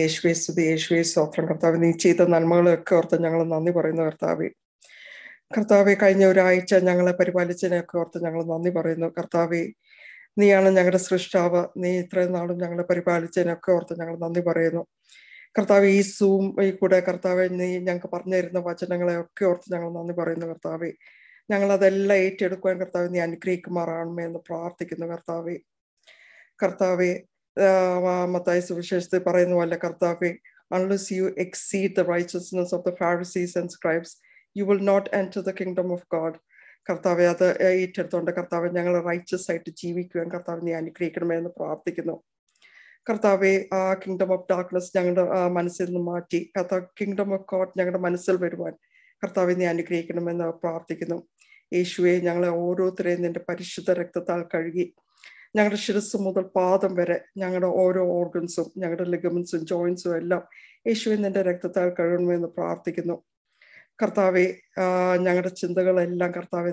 യേശുവെ സ്തുതി യേശുവേ സ്തോത്രം. കർത്താവ് നീ ചെയ്ത നന്മകളെയൊക്കെ ഓർത്ത് ഞങ്ങൾ നന്ദി പറയുന്നു കർത്താവെ. കർത്താവെ കഴിഞ്ഞ ഒരാഴ്ച ഞങ്ങളെ പരിപാലിച്ചതിനെയൊക്കെ ഓർത്ത് ഞങ്ങൾ നന്ദി പറയുന്നു കർത്താവെ. നീയാണ് ഞങ്ങളുടെ സൃഷ്ടാവ്. നീ ഇത്രയും നാളും ഞങ്ങളെ പരിപാലിച്ചതിനൊക്കെ ഓർത്ത് ഞങ്ങൾ നന്ദി പറയുന്നു. കർത്താവ് ഈ സൂം ഈ കൂടെ കർത്താവെ നീ ഞങ്ങൾക്ക് പറഞ്ഞു തരുന്ന വചനങ്ങളെ ഒക്കെ ഓർത്ത് ഞങ്ങൾ നന്ദി പറയുന്നു കർത്താവെ. ഞങ്ങൾ അതെല്ലാം ഏറ്റെടുക്കുവാൻ കർത്താവ് നീ അനുഗ്രഹിക്കുമാറാണമേ എന്ന് പ്രാർത്ഥിക്കുന്നു കർത്താവെ. കർത്താവെ മത്തായ സുവിശേഷത്തിൽ പറയുന്ന പോലെ കർത്താവെ unless you exceed the righteousness of the Pharisees and scribes you will not enter the kingdom of God കർത്താവെ അത് ഏറ്റെടുത്തോണ്ട് കർത്താവ് ഞങ്ങൾ റൈച്ചസ് ആയിട്ട് ജീവിക്കുവാൻ കർത്താവ് നീ അനുഗ്രഹിക്കണമേ എന്ന് പ്രാർത്ഥിക്കുന്നു. കർത്താവെ ആ കിങ്ഡം ഓഫ് ഡാർക്ക്നെസ് ഞങ്ങളുടെ മനസ്സിൽ നിന്ന് മാറ്റി. കർത്താവ് കിങ്ഡം ഓഫ് ഗോഡ് ഞങ്ങളുടെ മനസ്സിൽ വരുവാൻ കർത്താവെ നീ അനുഗ്രഹിക്കണമെന്ന് പ്രാർത്ഥിക്കുന്നു. യേശുവെ ഞങ്ങളെ ഓരോരുത്തരെയും നിന്റെ പരിശുദ്ധ രക്തത്താൽ കഴുകി. ഞങ്ങളുടെ ശിരസ് മുതൽ പാദം വരെ ഞങ്ങളുടെ ഓരോ ഓർഗൻസും ഞങ്ങളുടെ ലിഗമെന്റ്സും ജോയിൻസും എല്ലാം യേശുവിൻ നിന്റെ രക്തത്താൽ കഴുകണമെന്ന് പ്രാർത്ഥിക്കുന്നു. കർത്താവെ ഞങ്ങളുടെ ചിന്തകളെല്ലാം കർത്താവെ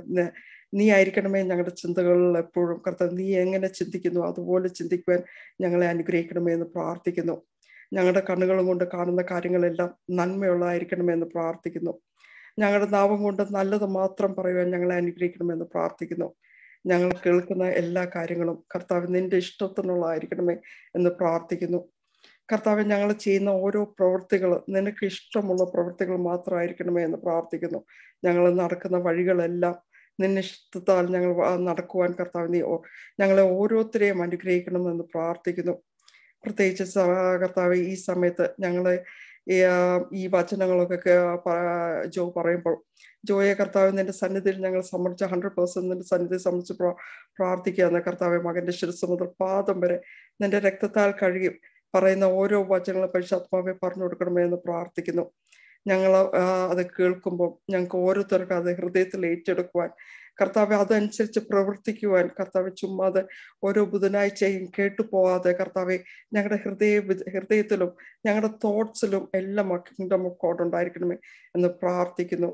നീ ആയിരിക്കണമേ ഞങ്ങളുടെ ചിന്തകളിൽ എപ്പോഴും. കർത്താവ് നീ എങ്ങനെ ചിന്തിക്കുന്നു അതുപോലെ ചിന്തിക്കുവാൻ ഞങ്ങളെ അനുഗ്രഹിക്കണമേ എന്ന് പ്രാർത്ഥിക്കുന്നു. ഞങ്ങളുടെ കണ്ണുകളും കൊണ്ട് കാണുന്ന കാര്യങ്ങളെല്ലാം നന്മയുള്ളതായിരിക്കണമേ എന്ന് പ്രാർത്ഥിക്കുന്നു. ഞങ്ങളുടെ നാവം കൊണ്ട് നല്ലത് മാത്രം പറയുവാൻ ഞങ്ങളെ അനുഗ്രഹിക്കണമെന്ന് പ്രാർത്ഥിക്കുന്നു. ഞങ്ങൾ കേൾക്കുന്ന എല്ലാ കാര്യങ്ങളും കർത്താവ് നിന്റെ ഇഷ്ടത്തിനുള്ളതായിരിക്കണമേ എന്ന് പ്രാർത്ഥിക്കുന്നു. കർത്താവ് ഞങ്ങൾ ചെയ്യുന്ന ഓരോ പ്രവൃത്തികൾ നിനക്ക് ഇഷ്ടമുള്ള പ്രവൃത്തികൾ മാത്രമായിരിക്കണമേ എന്ന് പ്രാർത്ഥിക്കുന്നു. ഞങ്ങൾ നടക്കുന്ന വഴികളെല്ലാം നിന്നെ ഇഷ്ടത്താൽ ഞങ്ങൾ നടക്കുവാൻ കർത്താവ് നീ ഞങ്ങളെ ഓരോരുത്തരെയും അനുഗ്രഹിക്കണമെന്ന് പ്രാർത്ഥിക്കുന്നു. പ്രത്യേകിച്ച് കർത്താവ് ഈ സമയത്ത് ഞങ്ങളെ ഈ വചനങ്ങളൊക്കെ ജോ പറയുമ്പോൾ ജോയെ കർത്താവ് നിന്റെ സന്നിധിയിൽ ഞങ്ങൾ സമർപ്പിച്ച ഹൺഡ്രഡ് പേഴ്സെന്റ് നിന്റെ സന്നിധി സംബന്ധിച്ച് പ്രാർത്ഥിക്കുകയെന്ന് കർത്താവ് മകന്റെ ശിരസ് മുതൽ പാദം വരെ നിന്റെ രക്തത്താൽ കഴുകി പറയുന്ന ഓരോ വചനങ്ങളും പരിശാത്മാവെ പറഞ്ഞു കൊടുക്കണമേ എന്ന് പ്രാർത്ഥിക്കുന്നു. ഞങ്ങൾ അത് കേൾക്കുമ്പോൾ ഞങ്ങൾക്ക് ഓരോരുത്തർക്കും അത് ഹൃദയത്തിൽ ഏറ്റെടുക്കുവാൻ കർത്താവ് അതനുസരിച്ച് പ്രവർത്തിക്കുവാൻ കർത്താവ് ചുമ്മാതെ ഓരോ ബുധനാഴ്ചയും കേട്ടു പോവാതെ കർത്താവെ ഞങ്ങളുടെ ഹൃദയ ഹൃദയത്തിലും ഞങ്ങളുടെ തോട്ട്സിലും എല്ലാം കിങ്ഡം ഓഫ് ഗോഡ് ഉണ്ടായിരിക്കണമേ എന്ന് പ്രാർത്ഥിക്കുന്നു.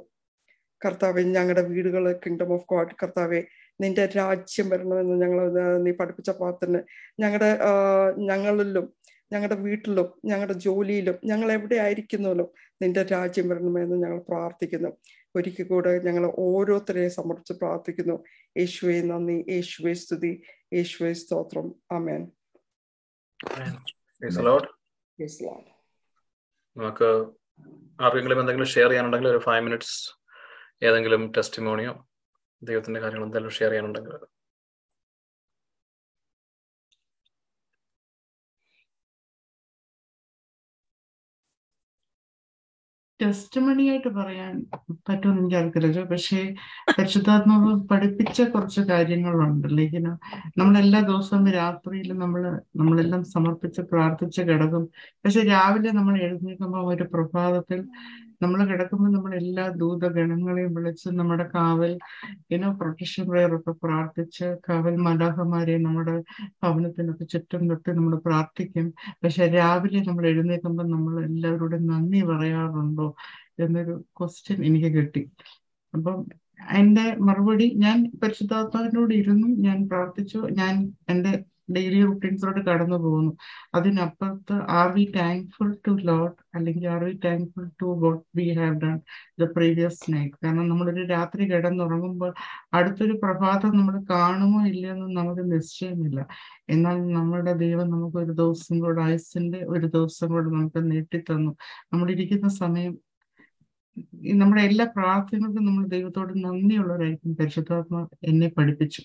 കർത്താവെ ഞങ്ങളുടെ വീടുകൾ കിങ്ഡം ഓഫ് ഗോഡ് കർത്താവെ നിന്റെ രാജ്യം വരണമെന്ന് ഞങ്ങൾ നീ പഠിപ്പിച്ച പ്രാർത്ഥന ഞങ്ങളുടെ ഞങ്ങളിലും ഞങ്ങളുടെ വീട്ടിലും ഞങ്ങളുടെ ജോലിയിലും ഞങ്ങൾ എവിടെ ആയിരിക്കുന്നാലും നിന്റെ രാജ്യം വരണമെന്ന് ഞങ്ങൾ പ്രാർത്ഥിക്കുന്നു. ഒരിക്കൽ കൂടെ ഞങ്ങൾ ഓരോരുത്തരെയും സമർപ്പിച്ച് പ്രാർത്ഥിക്കുന്നു. യേശുവെ നന്ദി. യേശുവെ സ്തുതി. യേശുവെ സ്തോത്രം. അമേൻ നമുക്ക് ആർക്കെങ്കിലും എന്തെങ്കിലും ഷെയർ ചെയ്യാനുണ്ടെങ്കിൽ ഒരു ഫൈവ് മിനിറ്റ്സ് ഏതെങ്കിലും ടെസ്റ്റിമോണിയോ ദൈവത്തിന്റെ കാര്യങ്ങൾ എന്തെങ്കിലും ഷെയർ ചെയ്യാനുണ്ടെങ്കിൽ ടെസ്റ്റ് മണിയായിട്ട് പറയാൻ പറ്റുമെന്ന് എനിക്ക് അറിയത്തില്ല പക്ഷേ പരിശുദ്ധാത്മാവ് പഠിപ്പിച്ച കുറച്ച് കാര്യങ്ങളുണ്ട്. ലേഖനം നമ്മളെല്ലാ ദിവസവും രാത്രിയിൽ നമ്മൾ നമ്മളെല്ലാം സമർപ്പിച്ച് പ്രാർത്ഥിച്ച് കിടക്കും. പക്ഷെ രാവിലെ നമ്മൾ എഴുന്നേൽക്കുമ്പോൾ ഒരു പ്രഭാതത്തിൽ നമ്മൾ കിടക്കുമ്പോൾ നമ്മൾ എല്ലാ ദൂതഗണങ്ങളെയും വിളിച്ച് നമ്മുടെ കാവൽ ഇനോ പ്രൊട്ടക്ഷൻ പ്രയറൊക്കെ പ്രാർത്ഥിച്ച് കാവൽ മലാഹമാരെ നമ്മുടെ ഭവനത്തിനൊക്കെ ചുറ്റും തൊട്ട് നമ്മൾ പ്രാർത്ഥിക്കും. പക്ഷെ രാവിലെ നമ്മൾ എഴുന്നേൽക്കുമ്പോൾ നമ്മൾ എല്ലാവരോടും നന്ദി പറയാറുണ്ടോ എന്നൊരു ക്വസ്റ്റ്യൻ എനിക്ക് കിട്ടി. അപ്പം എന്റെ മറുപടി ഞാൻ പരിശുദ്ധാത്മാവിനോട് ഇരുന്നു ഞാൻ പ്രാർത്ഥിച്ചു ഞാൻ എന്റെ ഡെയിലി റുട്ടീൻസിലോട്ട് കടന്നു പോകുന്നു. അതിനപ്പുറത്ത് are we thankful to Lord അല്ലെങ്കിൽ are we thankful to what we have done the previous night കാരണം നമ്മളൊരു രാത്രി കിടന്നുറങ്ങുമ്പോൾ അടുത്തൊരു പ്രഭാതം നമ്മൾ കാണുമോ ഇല്ലയെന്ന് നമുക്ക് നിശ്ചയമില്ല. എന്നാൽ നമ്മുടെ ദൈവം നമുക്ക് ഒരു ദിവസം കൂടെ ആയുസിന്റെ ഒരു ദിവസം കൂടെ നമുക്ക് നീട്ടിത്തന്നു. നമ്മളിരിക്കുന്ന സമയം നമ്മുടെ എല്ലാ പ്രാർത്ഥനകൾക്കും നമ്മൾ ദൈവത്തോട് നന്ദിയുള്ളവരായിരിക്കും. പരിശുദ്ധാത്മ എന്നെ പഠിപ്പിച്ചു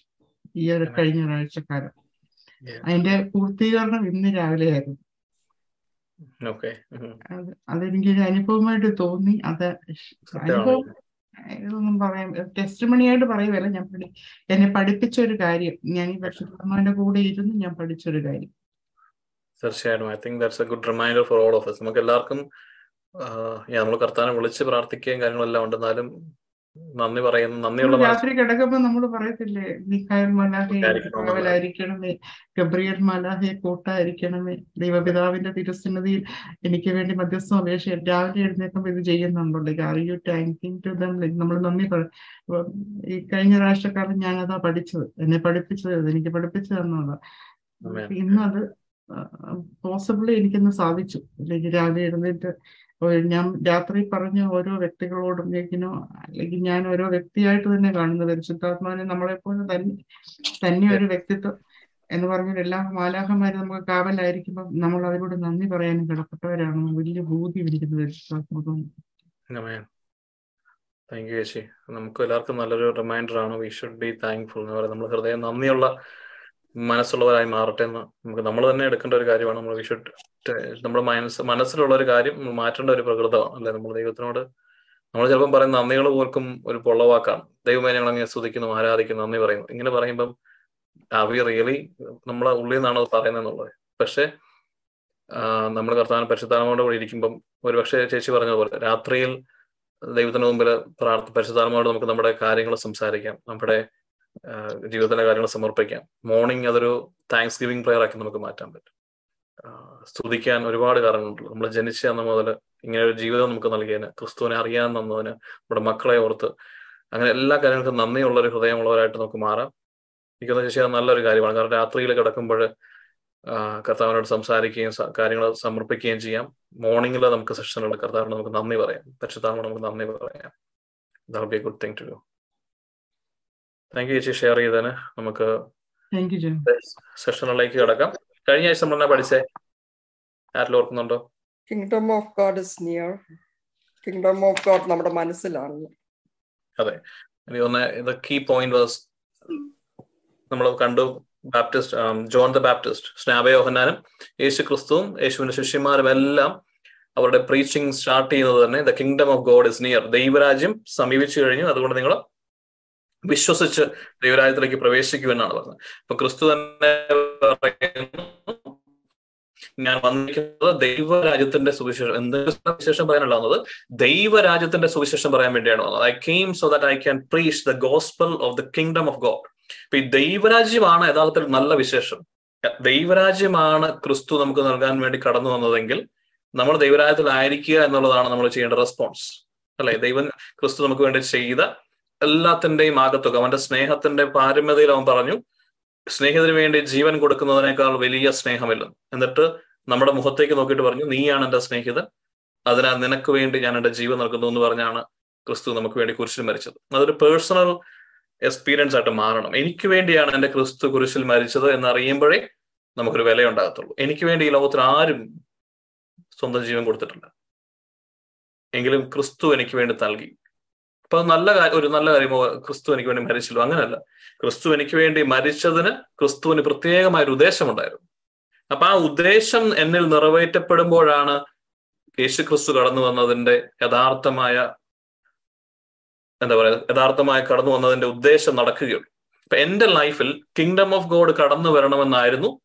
ഈ ഒരു കഴിഞ്ഞ ഒരാഴ്ചക്കാലം. അതിന്റെ പൂർത്തീകരണം ഇന്ന് രാവിലെ ആയിരുന്നു. അതെനിക്ക് അനുഭവമായിട്ട് തോന്നി. അത് അനുഭവം ഇതൊന്നും പറയാം ടെസ്റ്റ് മണിയായിട്ട് പറയുമല്ല ഞാൻ പഠി എന്നെ പഠിപ്പിച്ച ഒരു കാര്യം. ഞാൻ ഈ പരിശുദ്ധമാന്റെ കൂടെ ഇരുന്ന് ഞാൻ പഠിച്ചൊരു കാര്യം. തീർച്ചയായിട്ടും. I think that's a good reminder for all of us. നമുക്ക് എല്ലാവർക്കും നമ്മൾ കർത്താനെ വിളിച്ച് പ്രാർത്ഥിക്കുകയും കാര്യങ്ങളെല്ലാം ഉണ്ട് എന്നാലും നന്ദി പറയുന്നു. നന്ദിയുള്ള രാത്രി കിടക്കുമ്പോ നമ്മൾ പറയത്തില്ലേ മിഖായൽ മലാഹയായിരിക്കണമേ ഗബ്രിയൽ മലാഹയെ കൂട്ടായിരിക്കണമേ. ദൈവപിതാവിന്റെ തിരുസന്നിധിയിൽ എനിക്ക് വേണ്ടി മധ്യസ്ഥം അപേക്ഷ രാവിലെ എഴുന്നേക്കുമ്പോ ഇത് ചെയ്യുന്നുണ്ടല്ലോ. Are you thanking to them നമ്മൾ നന്ദി പറയും ഈ കഴിഞ്ഞ രാഷ്ട്രക്കാരൻ ഞാനതാ പഠിച്ചത്. എന്നെ പഠിപ്പിച്ചത് എനിക്ക് പഠിപ്പിച്ചു തന്നതാ ഇന്നത് പോസിബിളി എനിക്കൊന്ന് സാധിച്ചു. അല്ലെങ്കിൽ രാവിലെ എഴുന്നേറ്റ് ഞാൻ രാത്രി പറഞ്ഞ ഓരോ വ്യക്തികളോടും ഇങ്ങനെ അല്ലെങ്കിൽ ഞാൻ ഓരോ വ്യക്തിയായിട്ട് തന്നെ കാണുന്നത്. പരിശുദ്ധാത്മാവിനെ നമ്മളെപ്പോലെ തന്നെ തന്നെ ഒരു വ്യക്തിത്വം എന്ന് പറഞ്ഞാൽ എല്ലാ മാലാഹന്മാരും നമുക്ക് കാവലായിരിക്കുമ്പോൾ നമ്മൾ അവരോട് നന്ദി പറയാനും കിടപ്പെട്ടവരാണ്. വലിയ ഭൂതി പരിശുദ്ധാത്മാവ് താങ്ക് യു ചേച്ചി നമുക്ക് എല്ലാവർക്കും നല്ലൊരു റിമൈൻഡർ ആണ്. വി ഷുഡ് ബി താങ്ക്ഫുൾ എന്ന് പറയുന്നത്. നമ്മൾ ഹൃദയം നന്ദിയുള്ള മനസ്സുള്ളവരായി മാറട്ടെ എന്ന് നമുക്ക് നമ്മൾ തന്നെ എടുക്കേണ്ട ഒരു കാര്യമാണ് നമ്മൾ വിഷു നമ്മുടെ മനസ്സ് മനസ്സിലുള്ള ഒരു കാര്യം മാറ്റേണ്ട ഒരു പ്രകൃതമാണ്. അല്ലെ? നമ്മൾ ദൈവത്തിനോട് നമ്മൾ ചിലപ്പം പറയുന്ന നന്ദികൾ പോർക്കും ഒരു പൊള്ളവാക്കാണ്. ദൈവമേ ഞങ്ങൾ അങ്ങനെ സ്തുതിക്കുന്നു ആരാധിക്കുന്നു നന്ദി പറയുന്നു. ഇങ്ങനെ പറയുമ്പം അവി റിയലി നമ്മളെ ഉള്ളിൽ നിന്നാണ് അത് പറയുന്നത് എന്നുള്ളത്? പക്ഷെ നമ്മൾ കർത്താൻ പരിശുദ്ധാത്മാവോട് കൂടി ഇരിക്കുമ്പം ഒരു പക്ഷേ ചേച്ചി പറഞ്ഞതുപോലെ രാത്രിയിൽ ദൈവത്തിന് മുമ്പിൽ പ്രാർത്ഥ പരിശുദ്ധാത്മാവോട് നമുക്ക് നമ്മുടെ കാര്യങ്ങൾ സംസാരിക്കാം. നമ്മുടെ ജീവിതത്തിലെ കാര്യങ്ങൾ സമർപ്പിക്കാം. മോർണിംഗ് അതൊരു താങ്ക്സ് ഗിവിംഗ് പ്രെയർ ആക്കി നമുക്ക് മാറ്റാൻ പറ്റും. സ്തുതിക്കാൻ ഒരുപാട് കാരണങ്ങളുണ്ട്. നമ്മൾ ജനിച്ച അന്ന് മുതൽ ഇങ്ങനെ ഒരു ജീവിതം നമുക്ക് നൽകിയതിന് ക്രിസ്തുവിനെ അറിയാൻ തന്നതിന് നമ്മുടെ മക്കളെ ഓർത്ത് അങ്ങനെ എല്ലാ കാര്യങ്ങൾക്കും നന്ദിയുള്ള ഒരു ഹൃദയമുള്ളവരായിട്ട് നമുക്ക് മാറാം. എനിക്കൊന്ന് ശേഷം നല്ലൊരു കാര്യമാണ്. കാരണം രാത്രിയിൽ കിടക്കുമ്പോൾ കർത്താവിനോട് സംസാരിക്കുകയും കാര്യങ്ങൾ സമർപ്പിക്കുകയും ചെയ്യാം. മോർണിംഗിൽ നമുക്ക് സെഷനുള്ള കർത്താവിനോട് നമുക്ക് നന്ദി പറയാം. പരിശുദ്ധാവിനോട് നമുക്ക് നന്ദി പറയാം. That good thing to do thank you ചേച്ചി ഷെയർ ചെയ്തതിന്. നമുക്ക് സെഷനിലേക്ക് കിടക്കാം. കഴിഞ്ഞ ആഴ്ച നമ്മൾ പഠിച്ചേ? ആരെല്ലാം ഓർക്കുന്നുണ്ടോ? Kingdom of God is near kingdom of God നമ്മുടെ മനസ്സിലാണ്. അതെ. എനിക്ക് ദ കീ പോയിന്റ് വാസ് നമ്മൾ കണ്ടു ബാപ്റ്റിസ്റ്റ് ജോൺ ദ ബാപ്റ്റിസ്റ്റ് സ്നാപയോഹനാനും യേശു ക്രിസ്തുവും യേശുവിന്റെ ശിഷ്യന്മാരും എല്ലാം അവരുടെ പ്രീച്ചിങ് സ്റ്റാർട്ട് ചെയ്യുന്നത് തന്നെ the kingdom of God is near ദൈവരാജ്യം സമീപിച്ചു കഴിഞ്ഞു. അതുകൊണ്ട് നിങ്ങൾ വിശ്വസിച്ച് ദൈവരാജ്യത്തിലേക്ക് പ്രവേശിക്കുമെന്നാണ് പറഞ്ഞത്. അപ്പൊ ക്രിസ്തു തന്നെ പറയുന്നു ഞാൻ വന്നിരിക്കുന്നത് ദൈവരാജ്യത്തിന്റെ സുവിശേഷം. എന്ത് സുവിശേഷം പറയാനുള്ള വന്നത് ദൈവരാജ്യത്തിന്റെ സുവിശേഷം പറയാൻ വേണ്ടിയാണ് വന്നത്. I came so that I can preach the gospel of the kingdom of God അപ്പൊ ഈ ദൈവരാജ്യമാണ് യഥാർത്ഥത്തിൽ നല്ല വിശേഷം. ദൈവരാജ്യമാണ് ക്രിസ്തു നമുക്ക് നൽകാൻ വേണ്ടി കടന്നു വന്നതെങ്കിൽ നമ്മൾ ദൈവരാജ്യത്തിലായിരിക്കുക എന്നുള്ളതാണ് നമ്മൾ ചെയ്യേണ്ട റെസ്പോൺസ് അല്ലെ? ദൈവം ക്രിസ്തു നമുക്ക് വേണ്ടി ചെയ്ത എല്ലാത്തിന്റെയും ആകത്തുക. അവന്റെ സ്നേഹത്തിന്റെ പാരമ്യതയിൽ അവൻ പറഞ്ഞു സ്നേഹിതന് വേണ്ടി ജീവൻ കൊടുക്കുന്നതിനേക്കാൾ വലിയ സ്നേഹമില്ല. എന്നിട്ട് നമ്മുടെ മുഖത്തേക്ക് നോക്കിയിട്ട് പറഞ്ഞു നീയാണ് എന്റെ സ്നേഹിതൻ. അതിനാൽ നിനക്ക് വേണ്ടി ഞാൻ എന്റെ ജീവൻ നൽകുന്നു എന്ന് പറഞ്ഞാണ് ക്രിസ്തു നമുക്ക് വേണ്ടി കുരിശിൽ മരിച്ചത്. അതൊരു പേഴ്സണൽ എക്സ്പീരിയൻസ് ആയിട്ട് മാറണം. എനിക്ക് വേണ്ടിയാണ് എന്റെ ക്രിസ്തു കുരിശിൽ മരിച്ചത് എന്നറിയുമ്പോഴേ നമുക്കൊരു വില ഉണ്ടാകത്തുള്ളൂ എനിക്ക് വേണ്ടി ഈ ലോകത്തിൽ ആരും സ്വന്തം ജീവൻ കൊടുത്തിട്ടില്ല. എങ്കിലും ക്രിസ്തു എനിക്ക് വേണ്ടി നൽകി. അപ്പൊ നല്ല ഒരു നല്ല കാര്യമോ ക്രിസ്തു എനിക്ക് വേണ്ടി മരിച്ചല്ലോ. അങ്ങനെയല്ല ക്രിസ്തു എനിക്ക് വേണ്ടി മരിച്ചതിന് ക്രിസ്തുവിന് പ്രത്യേകമായ ഒരു ഉദ്ദേശമുണ്ടായിരുന്നു. അപ്പൊ ആ ഉദ്ദേശം എന്നിൽ നിറവേറ്റപ്പെടുമ്പോഴാണ് യേശു ക്രിസ്തു കടന്നു വന്നതിന്റെ യഥാർത്ഥമായ എന്താ പറയുക യഥാർത്ഥമായ കടന്നു വന്നതിന്റെ ഉദ്ദേശം നടക്കുകയുള്ളൂ. അപ്പൊ എന്റെ ലൈഫിൽ കിങ്ഡം ഓഫ് ഗോഡ് കടന്നു വരണമെന്നായിരുന്നു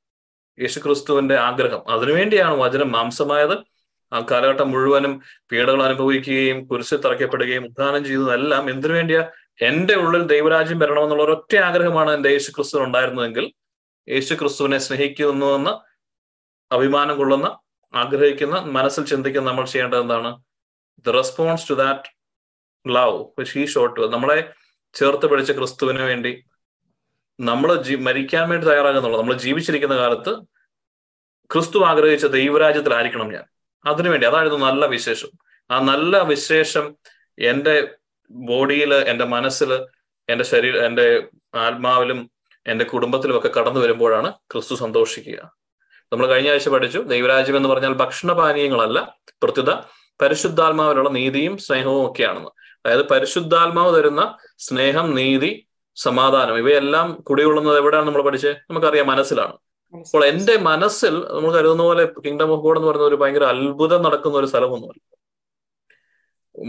യേശു ക്രിസ്തുവിന്റെ ആഗ്രഹം. അതിനുവേണ്ടിയാണ് വചനം മാംസമായത്. ആ കാലഘട്ടം മുഴുവനും പീഡകൾ അനുഭവിക്കുകയും കുരിശിൽ തറയ്ക്കപ്പെടുകയും ഉദ്ധാനം ചെയ്തതെല്ലാം എന്തിനു വേണ്ടിയാ? എന്റെ ഉള്ളിൽ ദൈവരാജ്യം വരണമെന്നുള്ള ഒരൊറ്റ ആഗ്രഹമാണ് എന്റെ യേശു ക്രിസ്തു ഉണ്ടായിരുന്നതെങ്കിൽ യേശു ക്രിസ്തുവിനെ സ്നേഹിക്കുന്നുവെന്ന് അഭിമാനം കൊള്ളുന്ന ആഗ്രഹിക്കുന്ന മനസ്സിൽ ചിന്തിക്കുന്ന നമ്മൾ ചെയ്യേണ്ടത് എന്താണ്? The response to that love which he showed നമ്മളെ ചേർത്ത് പിടിച്ച ക്രിസ്തുവിന് വേണ്ടി നമ്മൾ ജീ മരിക്കാൻ വേണ്ടി തയ്യാറാകുന്നുള്ളൂ. നമ്മൾ ജീവിച്ചിരിക്കുന്ന കാലത്ത് ക്രിസ്തു ആഗ്രഹിച്ച ദൈവരാജ്യത്തിലായിരിക്കണം ഞാൻ. അതിനുവേണ്ടി അതായിരുന്നു നല്ല വിശേഷം. ആ നല്ല വിശേഷം എന്റെ ബോഡിയിൽ എന്റെ മനസ്സിൽ എന്റെ ശരീര എന്റെ ആത്മാവിലും എന്റെ കുടുംബത്തിലും ഒക്കെ കടന്നു വരുമ്പോഴാണ് ക്രിസ്തു സന്തോഷിക്കുക. നമ്മൾ കഴിഞ്ഞ ആഴ്ച പഠിച്ചു ദൈവരാജ്യം എന്ന് പറഞ്ഞാൽ ഭക്ഷണപാനീയങ്ങളല്ല പ്രത്യുത പരിശുദ്ധാത്മാവിലുള്ള നീതിയും സ്നേഹവും ഒക്കെയാണെന്ന്. അതായത് പരിശുദ്ധാത്മാവ് തരുന്ന സ്നേഹം നീതി സമാധാനം ഇവയെല്ലാം കുടികൊള്ളുന്നത് എവിടെയാണ് നമ്മൾ പഠിച്ചത്? നമുക്കറിയാം മനസ്സിലാണ്. അപ്പോൾ എന്റെ മനസ്സിൽ നമ്മൾ കരുതുന്ന പോലെ കിങ്ഡം ഓഫ് ഗോഡ് എന്ന് പറയുന്ന ഒരു ഭയങ്കര അത്ഭുതം നടക്കുന്ന ഒരു സ്ഥലമൊന്നുമല്ല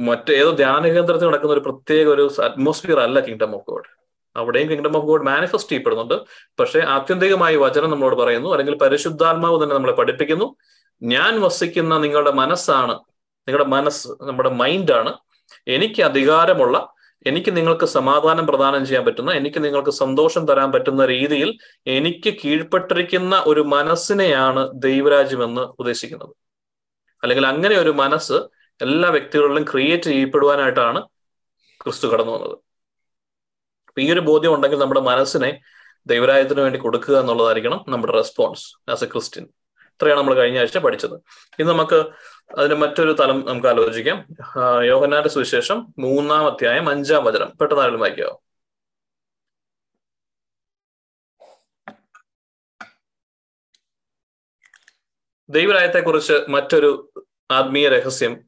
മറ്റേതോ ധ്യാന കേന്ദ്രത്തിൽ നടക്കുന്ന ഒരു പ്രത്യേക ഒരു അറ്റ്മോസ്ഫിയർ അല്ല കിങ്ഡം ഓഫ് ഗോഡ് അവിടെയും കിങ്ഡം ഓഫ് ഗോഡ് മാനിഫെസ്റ്റ് ചെയ്യപ്പെടുന്നുണ്ട്. പക്ഷെ ആത്യന്തികമായി വചനം നമ്മളോട് പറയുന്നു അല്ലെങ്കിൽ പരിശുദ്ധാത്മാവ് തന്നെ നമ്മളെ പഠിപ്പിക്കുന്നു. ഞാൻ വസിക്കുന്ന നിങ്ങളുടെ മനസ്സാണ് നിങ്ങളുടെ മനസ്സ് നമ്മുടെ മൈൻഡാണ് എനിക്ക് അധികാരമുള്ള എനിക്ക് നിങ്ങൾക്ക് സമാധാനം പ്രദാനം ചെയ്യാൻ പറ്റുന്ന എനിക്ക് നിങ്ങൾക്ക് സന്തോഷം തരാൻ പറ്റുന്ന രീതിയിൽ എനിക്ക് കീഴ്പ്പെട്ടിരിക്കുന്ന ഒരു മനസ്സിനെയാണ് ദൈവരാജ്യം എന്ന് ഉദ്ദേശിക്കുന്നത്. അല്ലെങ്കിൽ അങ്ങനെ ഒരു മനസ്സ് എല്ലാ വ്യക്തികളിലും ക്രിയേറ്റ് ചെയ്യപ്പെടുവാനായിട്ടാണ് ക്രിസ്തു കടന്നു വന്നത്. ഈ ഒരു ബോധ്യം ഉണ്ടെങ്കിൽ നമ്മുടെ മനസ്സിനെ ദൈവരാജ്യത്തിന് വേണ്ടി കൊടുക്കുക എന്നുള്ളതായിരിക്കണം നമ്മുടെ റെസ്പോൺസ് ആസ് എ ക്രിസ്ത്യൻ ഇത്രയാണ് നമ്മൾ കഴിഞ്ഞ ആഴ്ച പഠിച്ചത്. ഇന്ന് നമുക്ക് അതിന് മറ്റൊരു തലം നമുക്ക് ആലോചിക്കാം. യോഹന്നാന്റെ സുവിശേഷം മൂന്നാം അധ്യായം അഞ്ചാം വചനം. പെട്ടെന്ന് വായിക്കാവോ ദൈവരായത്തെക്കുറിച്ച് മറ്റൊരു ആത്മീയ രഹസ്യം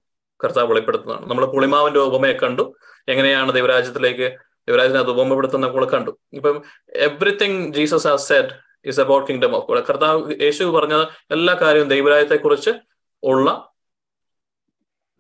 കർത്താവ് വെളിപ്പെടുത്തുന്നതാണ്. നമ്മൾ പുളിമാവിന്റെ ഉപമയെ കണ്ടു. എങ്ങനെയാണ് ദൈവരാജ്യത്തിലേക്ക് ദൈവരാജ്യത്തിനകത്ത് ഉപമപ്പെടുത്തുന്ന നമ്മൾ കണ്ടു. ഇപ്പം everything Jesus has said is about kingdom of God കർത്താവ് യേശു പറഞ്ഞ എല്ലാ കാര്യവും ദൈവരാജ്യത്തെക്കുറിച്ച് ഉള്ള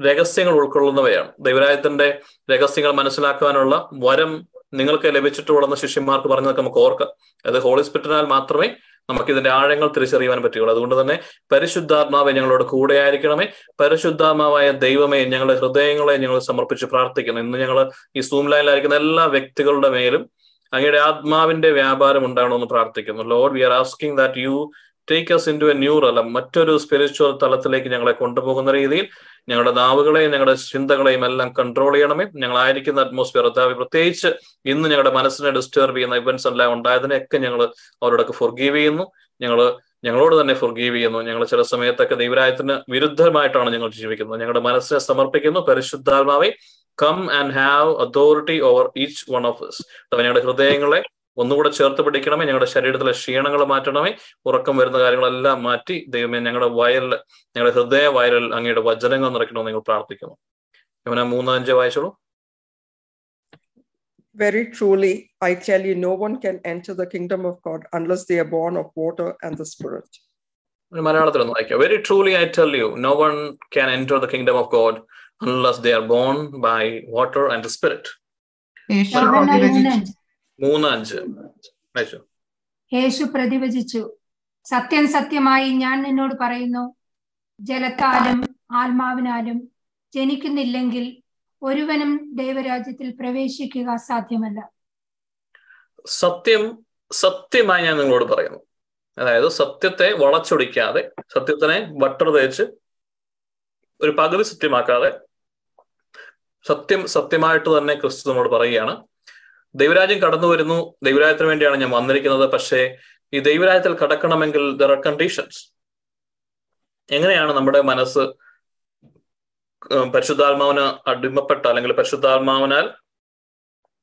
രഹസ്യങ്ങൾ ഉൾക്കൊള്ളുന്നവയാണ്. ദൈവരാജ്യത്തിന്റെ രഹസ്യങ്ങൾ മനസ്സിലാക്കുവാനുള്ള വരം നിങ്ങൾക്ക് ലഭിച്ചിട്ടുള്ളതെന്ന് ശിഷ്യന്മാർക്ക് പറഞ്ഞതൊക്കെ നമുക്ക് ഓർക്കാം. അത് ഹോളി സ്പിരിറ്റിനാൽ മാത്രമേ നമുക്ക് ഇതിന്റെ ആഴങ്ങൾ തിരിച്ചറിയാൻ പറ്റുകയുള്ളൂ. അതുകൊണ്ട് തന്നെ പരിശുദ്ധാത്മാവെ ഞങ്ങളോട് കൂടെ ആയിരിക്കണമേ. പരിശുദ്ധാത്മാവായ ദൈവമേ ഞങ്ങളുടെ ഹൃദയങ്ങളെ ഞങ്ങൾ സമർപ്പിച്ച് പ്രാർത്ഥിക്കുന്നു. ഇന്ന് ഞങ്ങൾ ഈ സൂം ലൈനിലായിരിക്കുന്ന എല്ലാ വ്യക്തികളുടെ മേലും അങ്ങയുടെ ആത്മാവിന്റെ വ്യാപാരം ഉണ്ടാകണമെന്ന് പ്രാർത്ഥിക്കുന്നു. Lord we are asking that you take us into a new realm മറ്റൊരു സ്പിരിച്വൽ തലത്തിലേക്ക് ഞങ്ങളെ കൊണ്ടുപോകുന്ന രീതിയിൽ ഞങ്ങളുടെ നാവുകളെയും ഞങ്ങളുടെ ചിന്തകളെയും എല്ലാം കൺട്രോൾ ചെയ്യണമേ. ഞങ്ങളായിരിക്കുന്ന അറ്റ്മോസ്ഫിയർ അതാവ് പ്രത്യേകിച്ച് ഇന്ന് ഞങ്ങളുടെ മനസ്സിനെ ഡിസ്റ്റർബ് ചെയ്യുന്ന ഇവന്റ്സ് എല്ലാം ഉണ്ടായതിനെയൊക്കെ ഞങ്ങൾ അവരോടൊക്കെ ഫൊർഗീവ് ചെയ്യുന്നു. ഞങ്ങൾ ഞങ്ങളോട് തന്നെ ഫൊർഗീവ് ചെയ്യുന്നു. ഞങ്ങൾ ചില സമയത്തൊക്കെ ദൈവരായത്തിന് വിരുദ്ധമായിട്ടാണ് ഞങ്ങൾ ജീവിക്കുന്നത്. ഞങ്ങളുടെ മനസ്സിനെ സമർപ്പിക്കുന്നു. പരിശുദ്ധാത്മാവെ come and have authority over each one of us. ഞങ്ങളുടെ ഹൃദയങ്ങളെ ഒന്നുകൂടെ ചേർത്ത് പിടിക്കണമേ ഞങ്ങളുടെ ശരീരത്തിലെ ക്ഷീണങ്ങൾ മാറ്റണമേ ഉറക്കം വരുന്ന കാര്യങ്ങളെല്ലാം മാറ്റി ദൈവമേ ഞങ്ങളുടെ വയലിൽ ഞങ്ങളുടെ ഹൃദയ വയലിൽ അങ്ങയുടെ വചനങ്ങൾ നിറയ്ക്കണമെന്ന് നിങ്ങൾ പ്രാർത്ഥിക്കുന്നു. ഇവനെ മൂന്നഞ്ച് വായിച്ചോളൂ. Very truly, I tell you, no one can enter the kingdom of God unless they are born of water and the Spirit. മലയാളത്തിൽ ഒന്ന് വായിക്കാം. Very truly I tell you no one can enter the kingdom of God unless they are born by water and the spirit. മൂന്ന് അഞ്ച്. യേശു പ്രതിവചിച്ചു. സത്യം സത്യമായി ഞാൻ നിന്നോട് പറയുന്നു. ജലത്താലും ആത്മാവിനാലും ജനിക്കുന്നില്ലെങ്കിൽ ഒരുവനും ദൈവരാജ്യത്തിൽ പ്രവേശിക്കുക സാധ്യമല്ല. സത്യം സത്യമായി ഞാൻ നിങ്ങളോട് പറയുന്നു. അതായത് സത്യത്തെ വളച്ചൊടിക്കാതെ സത്യത്തിനെ ബട്ടർ തേച്ച് ഒരു പകുതി സത്യമാക്കാതെ സത്യം സത്യമായിട്ട് തന്നെ ക്രിസ്തു നമ്മോട് പറയുകയാണ്. ദൈവരാജ്യം കടന്നു വരുന്നു. ദൈവരാജ്യത്തിന് വേണ്ടിയാണ് ഞാൻ വന്നിരിക്കുന്നത്. പക്ഷേ ഈ ദൈവരാജ്യത്തിൽ കടക്കണമെങ്കിൽ ദർ ആർ കണ്ടീഷൻസ് എങ്ങനെയാണ് നമ്മുടെ മനസ്സ് പരിശുദ്ധാത്മാവിന് അടിമപ്പെട്ട അല്ലെങ്കിൽ പരിശുദ്ധാത്മാവിനാൽ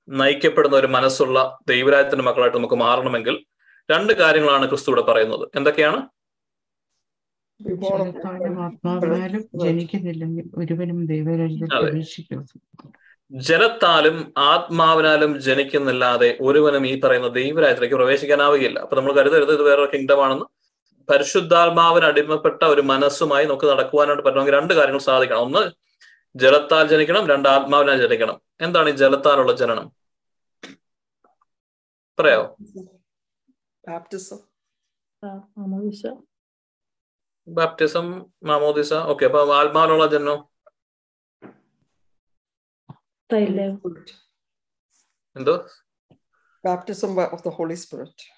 നയിക്കപ്പെടുന്ന ഒരു മനസ്സുള്ള ദൈവരാജ്യത്തിന്റെ മക്കളായിട്ട് നമുക്ക് മാറണമെങ്കിൽ രണ്ട് കാര്യങ്ങളാണ് ക്രിസ്തു ഇവിടെ പറയുന്നത്. എന്തൊക്കെയാണ് Be born of ജലത്താലും ആത്മാവിനാലും ജനിക്കുന്നില്ലെങ്കിൽ ഒരുവനും ദൈവരാജ്യത്തിൽ. ജലത്താലും ആത്മാവിനാലും ജനിക്കുന്നില്ലാതെ ഒരുവനും ഈ പറയുന്ന ദൈവരാജ്യത്തിലേക്ക് പ്രവേശിക്കാനാവുകയില്ല. അപ്പൊ നമ്മൾ കരുതരുത് ഇത് വേറൊരു കിങ്ഡം ആണെന്ന് പരിശുദ്ധാത്മാവിന് അടിമപ്പെട്ട ഒരു മനസ്സുമായി നമുക്ക് നടക്കുവാനായിട്ട് പറ്റണമെങ്കിൽ രണ്ട് കാര്യങ്ങൾ സാധിക്കണം. ഒന്ന് ജലത്താൽ ജനിക്കണം. രണ്ട് ആത്മാവിനാൽ ജനിക്കണം. എന്താണ് ഈ ജലത്താലുള്ള ജനനം? പറയാവോ? Baptism. ബാപ്റ്റിസം മാമോദിസ ഓക്കെ അപ്പൊ ആത്മാവിലുള്ള ജനനം Spirit. എന്തോ? Baptism of the holy spirit Spirit.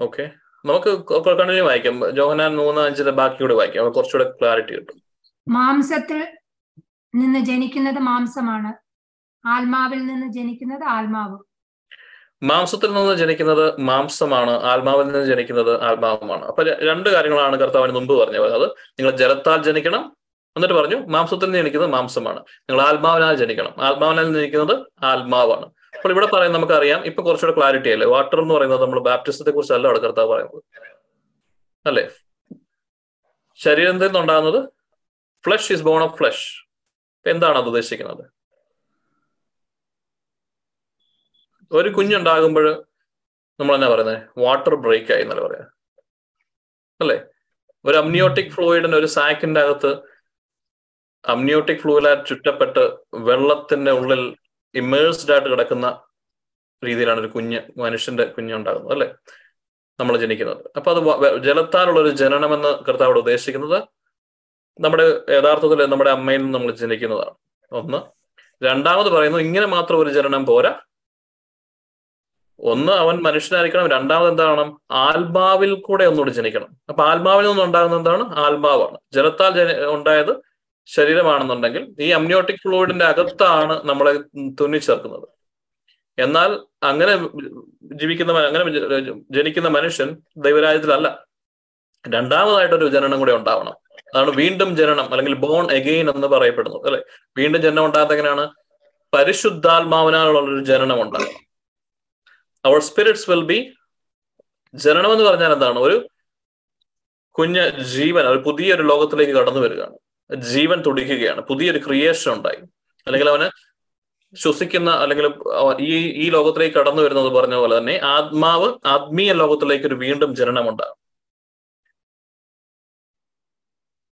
Okay നമുക്ക് കണ്ടിന്യൂ വായിക്കാം. ജോഹനാൻ മൂന്ന് അഞ്ചിന്റെ ബാക്കി കൂടെ വായിക്കാം. അപ്പൊ കുറച്ചുകൂടെ ക്ലാരിറ്റി കിട്ടും. മാംസത്തിൽ നിന്ന് ജനിക്കുന്നത് മാംസമാണ്. ആത്മാവിൽ നിന്ന് ജനിക്കുന്നത് ആത്മാവ്. മാംസത്തിൽ നിന്ന് ജനിക്കുന്നത് മാംസമാണ് ആത്മാവിൽ നിന്ന് ജനിക്കുന്നത് ആത്മാവുമാണ്. അപ്പൊ രണ്ട് കാര്യങ്ങളാണ് കർത്താവിന് മുമ്പ് പറഞ്ഞത് അത് നിങ്ങൾ ജലത്താൽ ജനിക്കണം എന്നിട്ട് പറഞ്ഞു മാംസത്തിൽ നിന്ന് ജനിക്കുന്നത് മാംസമാണ്. നിങ്ങൾ ആത്മാവിനാൽ ജനിക്കണം. ആത്മാവിനാൽ നിന്ന് ജനിക്കുന്നത് ആത്മാവാണ്. അപ്പോൾ ഇവിടെ പറയുന്നത് നമുക്കറിയാം. ഇപ്പൊ കുറച്ചുകൂടെ ക്ലാരിറ്റി അല്ലേ? വാട്ടർ എന്ന് പറയുന്നത് നമ്മൾ ബാപ്റ്റിസത്തെ കുറിച്ചല്ല അവിടെ കർത്താവ് പറയുന്നത്. അല്ലേ? ശരീരത്തിൽ നിന്നുണ്ടാകുന്നത് flesh is born of flesh എന്താണ് അത് ഉദ്ദേശിക്കുന്നത്? ഒരു കുഞ്ഞുണ്ടാകുമ്പോൾ നമ്മൾ എന്നാ പറയുന്നത് വാട്ടർ ബ്രേക്ക് ആയി എന്നല്ല പറയാ അല്ലേ? ഒരു അമ്നിയോട്ടിക് ഫ്ലൂയിഡിന്റെ ഒരു സാക്കിന്റെ അകത്ത് അമ്നിയോട്ടിക് ഫ്ലൂയിലാൽ ചുറ്റപ്പെട്ട് വെള്ളത്തിന്റെ ഉള്ളിൽ ഇമേഴ്സ്ഡ് ആയിട്ട് കിടക്കുന്ന രീതിയിലാണ് ഒരു കുഞ്ഞ് മനുഷ്യന്റെ കുഞ്ഞുണ്ടാകുന്നത് അല്ലെ? നമ്മൾ ജനിക്കുന്നത്. അപ്പൊ അത് ജലത്താലുള്ള ഒരു ജനനമെന്ന് കർത്താവ് ഉദ്ദേശിക്കുന്നത് നമ്മുടെ യഥാർത്ഥത്തിൽ നമ്മുടെ അമ്മയിൽ നിന്ന് നമ്മൾ ജനിക്കുന്നതാണ്. ഒന്ന്. രണ്ടാമത് പറയുന്നു ഇങ്ങനെ മാത്രം ഒരു ജനനം പോരാ. ഒന്ന് അവൻ മനുഷ്യനായിരിക്കണം രണ്ടാമത് എന്താണ് ആത്മാവിൽ കൂടെ ഒന്നുകൂടി ജനിക്കണം. അപ്പൊ ആത്മാവിൽ നിന്ന് ഉണ്ടാകുന്ന എന്താണ്? ആത്മാവാണ്. ജലത്താൽ ജന ഉണ്ടായത് ശരീരമാണെന്നുണ്ടെങ്കിൽ ഈ അമ്നിയോട്ടിക് ഫ്ലൂയിഡിന്റെ അകത്താണ് നമ്മളെ തുന്നിച്ചേർക്കുന്നത് എന്നാൽ അങ്ങനെ ജീവിക്കുന്ന അങ്ങനെ ജനിക്കുന്ന മനുഷ്യൻ ദൈവരാജ്യത്തിലല്ല. രണ്ടാമതായിട്ടൊരു ജനനം കൂടെ ഉണ്ടാവണം. അതാണ് വീണ്ടും ജനനം അല്ലെങ്കിൽ ബോൺ എഗെയിൻ എന്ന് പറയപ്പെടുന്നു അല്ലെ? വീണ്ടും ജനനം ഉണ്ടാകുന്നത് എങ്ങനെയാണ്? പരിശുദ്ധാത്മാവിനാലുള്ള ഒരു ജനനം ഉണ്ടാകും അവർ സ്പിരിറ്റ്സ് വിൽ ബി ജനനം എന്ന് പറഞ്ഞാൽ എന്താണ്? ഒരു കുഞ്ഞ് ജീവൻ ഒരു പുതിയൊരു ലോകത്തിലേക്ക് കടന്നു വരികയാണ്. ജീവൻ തുടിക്കുകയാണ്. പുതിയൊരു ക്രിയേഷൻ ഉണ്ടായി. അല്ലെങ്കിൽ അവന് ശ്വസിക്കുന്ന അല്ലെങ്കിൽ ഈ ഈ ലോകത്തിലേക്ക് കടന്നു വരുന്നത് പറഞ്ഞ പോലെ തന്നെ ആത്മാവ് ആത്മീയ ലോകത്തിലേക്ക് ഒരു വീണ്ടും ജനനം ഉണ്ടാകും.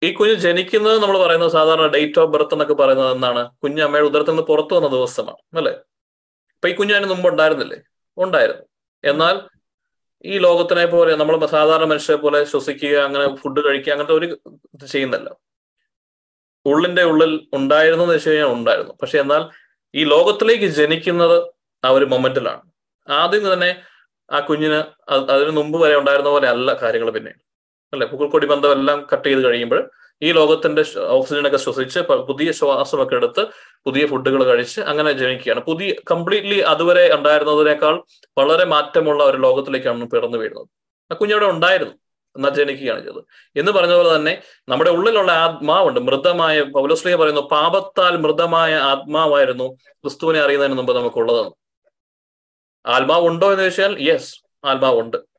ഈ കുഞ്ഞ് ജനിക്കുന്നത് നമ്മൾ പറയുന്നത് സാധാരണ ഡേറ്റ് ഓഫ് ബർത്ത് എന്നൊക്കെ പറയുന്നത് എന്താണ്? കുഞ്ഞ് അമ്മയുടെ ഉദരത്തിൽ നിന്ന് പുറത്തു വന്ന ദിവസമാണ്. അല്ലെ? അപ്പൊ ഈ കുഞ്ഞ് അതിന് മുമ്പ് ഉണ്ടായിരുന്നില്ലേ? ഉണ്ടായിരുന്നു. എന്നാൽ ഈ ലോകത്തിനെ പോലെ നമ്മൾ സാധാരണ മനുഷ്യരെ പോലെ ശ്വസിക്കുക അങ്ങനെ ഫുഡ് കഴിക്കുക അങ്ങനത്തെ ഒരു ഇത് ചെയ്യുന്നില്ല. ഉള്ളിന്റെ ഉള്ളിൽ ഉണ്ടായിരുന്നു എന്ന് വെച്ച് കഴിഞ്ഞാൽ ഉണ്ടായിരുന്നു. പക്ഷെ എന്നാൽ ഈ ലോകത്തിലേക്ക് ജനിക്കുന്നത് ആ ഒരു മൊമെന്റിലാണ് ആദ്യം തന്നെ ആ കുഞ്ഞിന് അതിനു മുമ്പ് വരെ ഉണ്ടായിരുന്ന പോലെ അല്ല കാര്യങ്ങൾ പിന്നെ അല്ലെ? പുക്കൾക്കൊടി ബന്ധം എല്ലാം കട്ട് ചെയ്ത് കഴിയുമ്പോൾ ഈ ലോകത്തിന്റെ ഓക്സിജനൊക്കെ ശ്വസിച്ച് പുതിയ ശ്വാസമൊക്കെ എടുത്ത് പുതിയ ഫുഡുകൾ കഴിച്ച് അങ്ങനെ ജനിക്കുകയാണ്. പുതിയ കംപ്ലീറ്റ്ലി അതുവരെ ഉണ്ടായിരുന്നതിനേക്കാൾ വളരെ മാറ്റമുള്ള ഒരു ലോകത്തിലേക്കാണ് പിറന്നു വീഴുന്നത്. ആ കുഞ്ഞവിടെ ഉണ്ടായിരുന്നു എന്നാൽ ജനിക്കുകയാണ് ചെയ്തത്. എന്ന് പറഞ്ഞ പോലെ തന്നെ നമ്മുടെ ഉള്ളിലുള്ള ആത്മാവുണ്ട്. മൃതമായ പൗലശ്രീ പറയുന്നു പാപത്താൽ മൃതമായ ആത്മാവായിരുന്നു ക്രിസ്തുവിനെ അറിയുന്നതിന് മുമ്പ് നമുക്കുള്ളതാണ് ആത്മാവ് ഉണ്ടോ എന്ന് ചോദിച്ചാൽ യെസ് ആത്മാവുണ്ട്.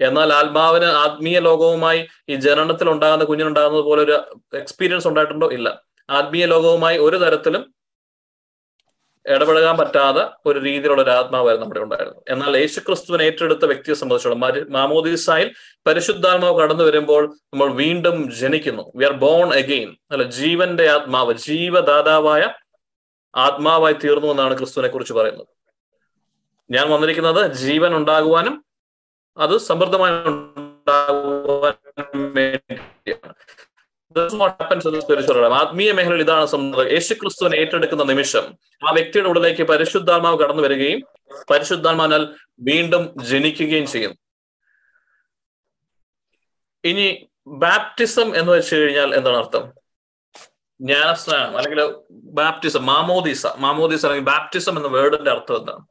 എന്നാൽ ആത്മാവിന് ആത്മീയ ലോകവുമായി ഈ ജനനത്തിൽ ഉണ്ടാകുന്ന കുഞ്ഞിനുണ്ടാകുന്നത് പോലെ ഒരു എക്സ്പീരിയൻസ് ഉണ്ടായിട്ടുണ്ടോ? ഇല്ല. ആത്മീയ ലോകവുമായി ഒരു തരത്തിലും ഇടപെടാൻ പറ്റാതെ ഒരു രീതിയിലുള്ള ഒരു ആത്മാവായിരുന്നു നമ്മുടെ ഉണ്ടായിരുന്നു എന്നാൽ യേശു ക്രിസ്തുവിനെ ഏറ്റെടുത്ത വ്യക്തിയെ സംബന്ധിച്ചിടത്തോളം മാമോദീസായിൽ പരിശുദ്ധാത്മാവ് കടന്നു വരുമ്പോൾ നമ്മൾ വീണ്ടും ജനിക്കുന്നു. വി ആർ ബോൺ അഗെയിൻ അല്ല ജീവന്റെ ആത്മാവ് ജീവദാതാവായ ആത്മാവായി തീർന്നു എന്നാണ് ക്രിസ്തുവിനെ കുറിച്ച് പറയുന്നത്. ഞാൻ വന്നിരിക്കുന്നത് ജീവൻ ഉണ്ടാകുവാനും അത് സമൃദ്ധമായി ആത്മീയ മേഖലയിൽ ഇതാണ് സംഭവം. യേശു ക്രിസ്തുവിനെ ഏറ്റെടുക്കുന്ന നിമിഷം ആ വ്യക്തിയുടെ ഉള്ളിലേക്ക് പരിശുദ്ധാത്മാവ് കടന്നു വരികയും പരിശുദ്ധാത്മാനാൽ വീണ്ടും ജനിക്കുകയും ചെയ്യുന്നു. ഇനി ബാപ്റ്റിസം എന്ന് വെച്ച് കഴിഞ്ഞാൽ എന്താണ് അർത്ഥം? ജ്ഞാനസ്നാനം അല്ലെങ്കിൽ ബാപ്റ്റിസം മാമോദീസ. മാമോദീസ അല്ലെങ്കിൽ ബാപ്റ്റിസം എന്ന വേർഡിന്റെ അർത്ഥം എന്താണ്?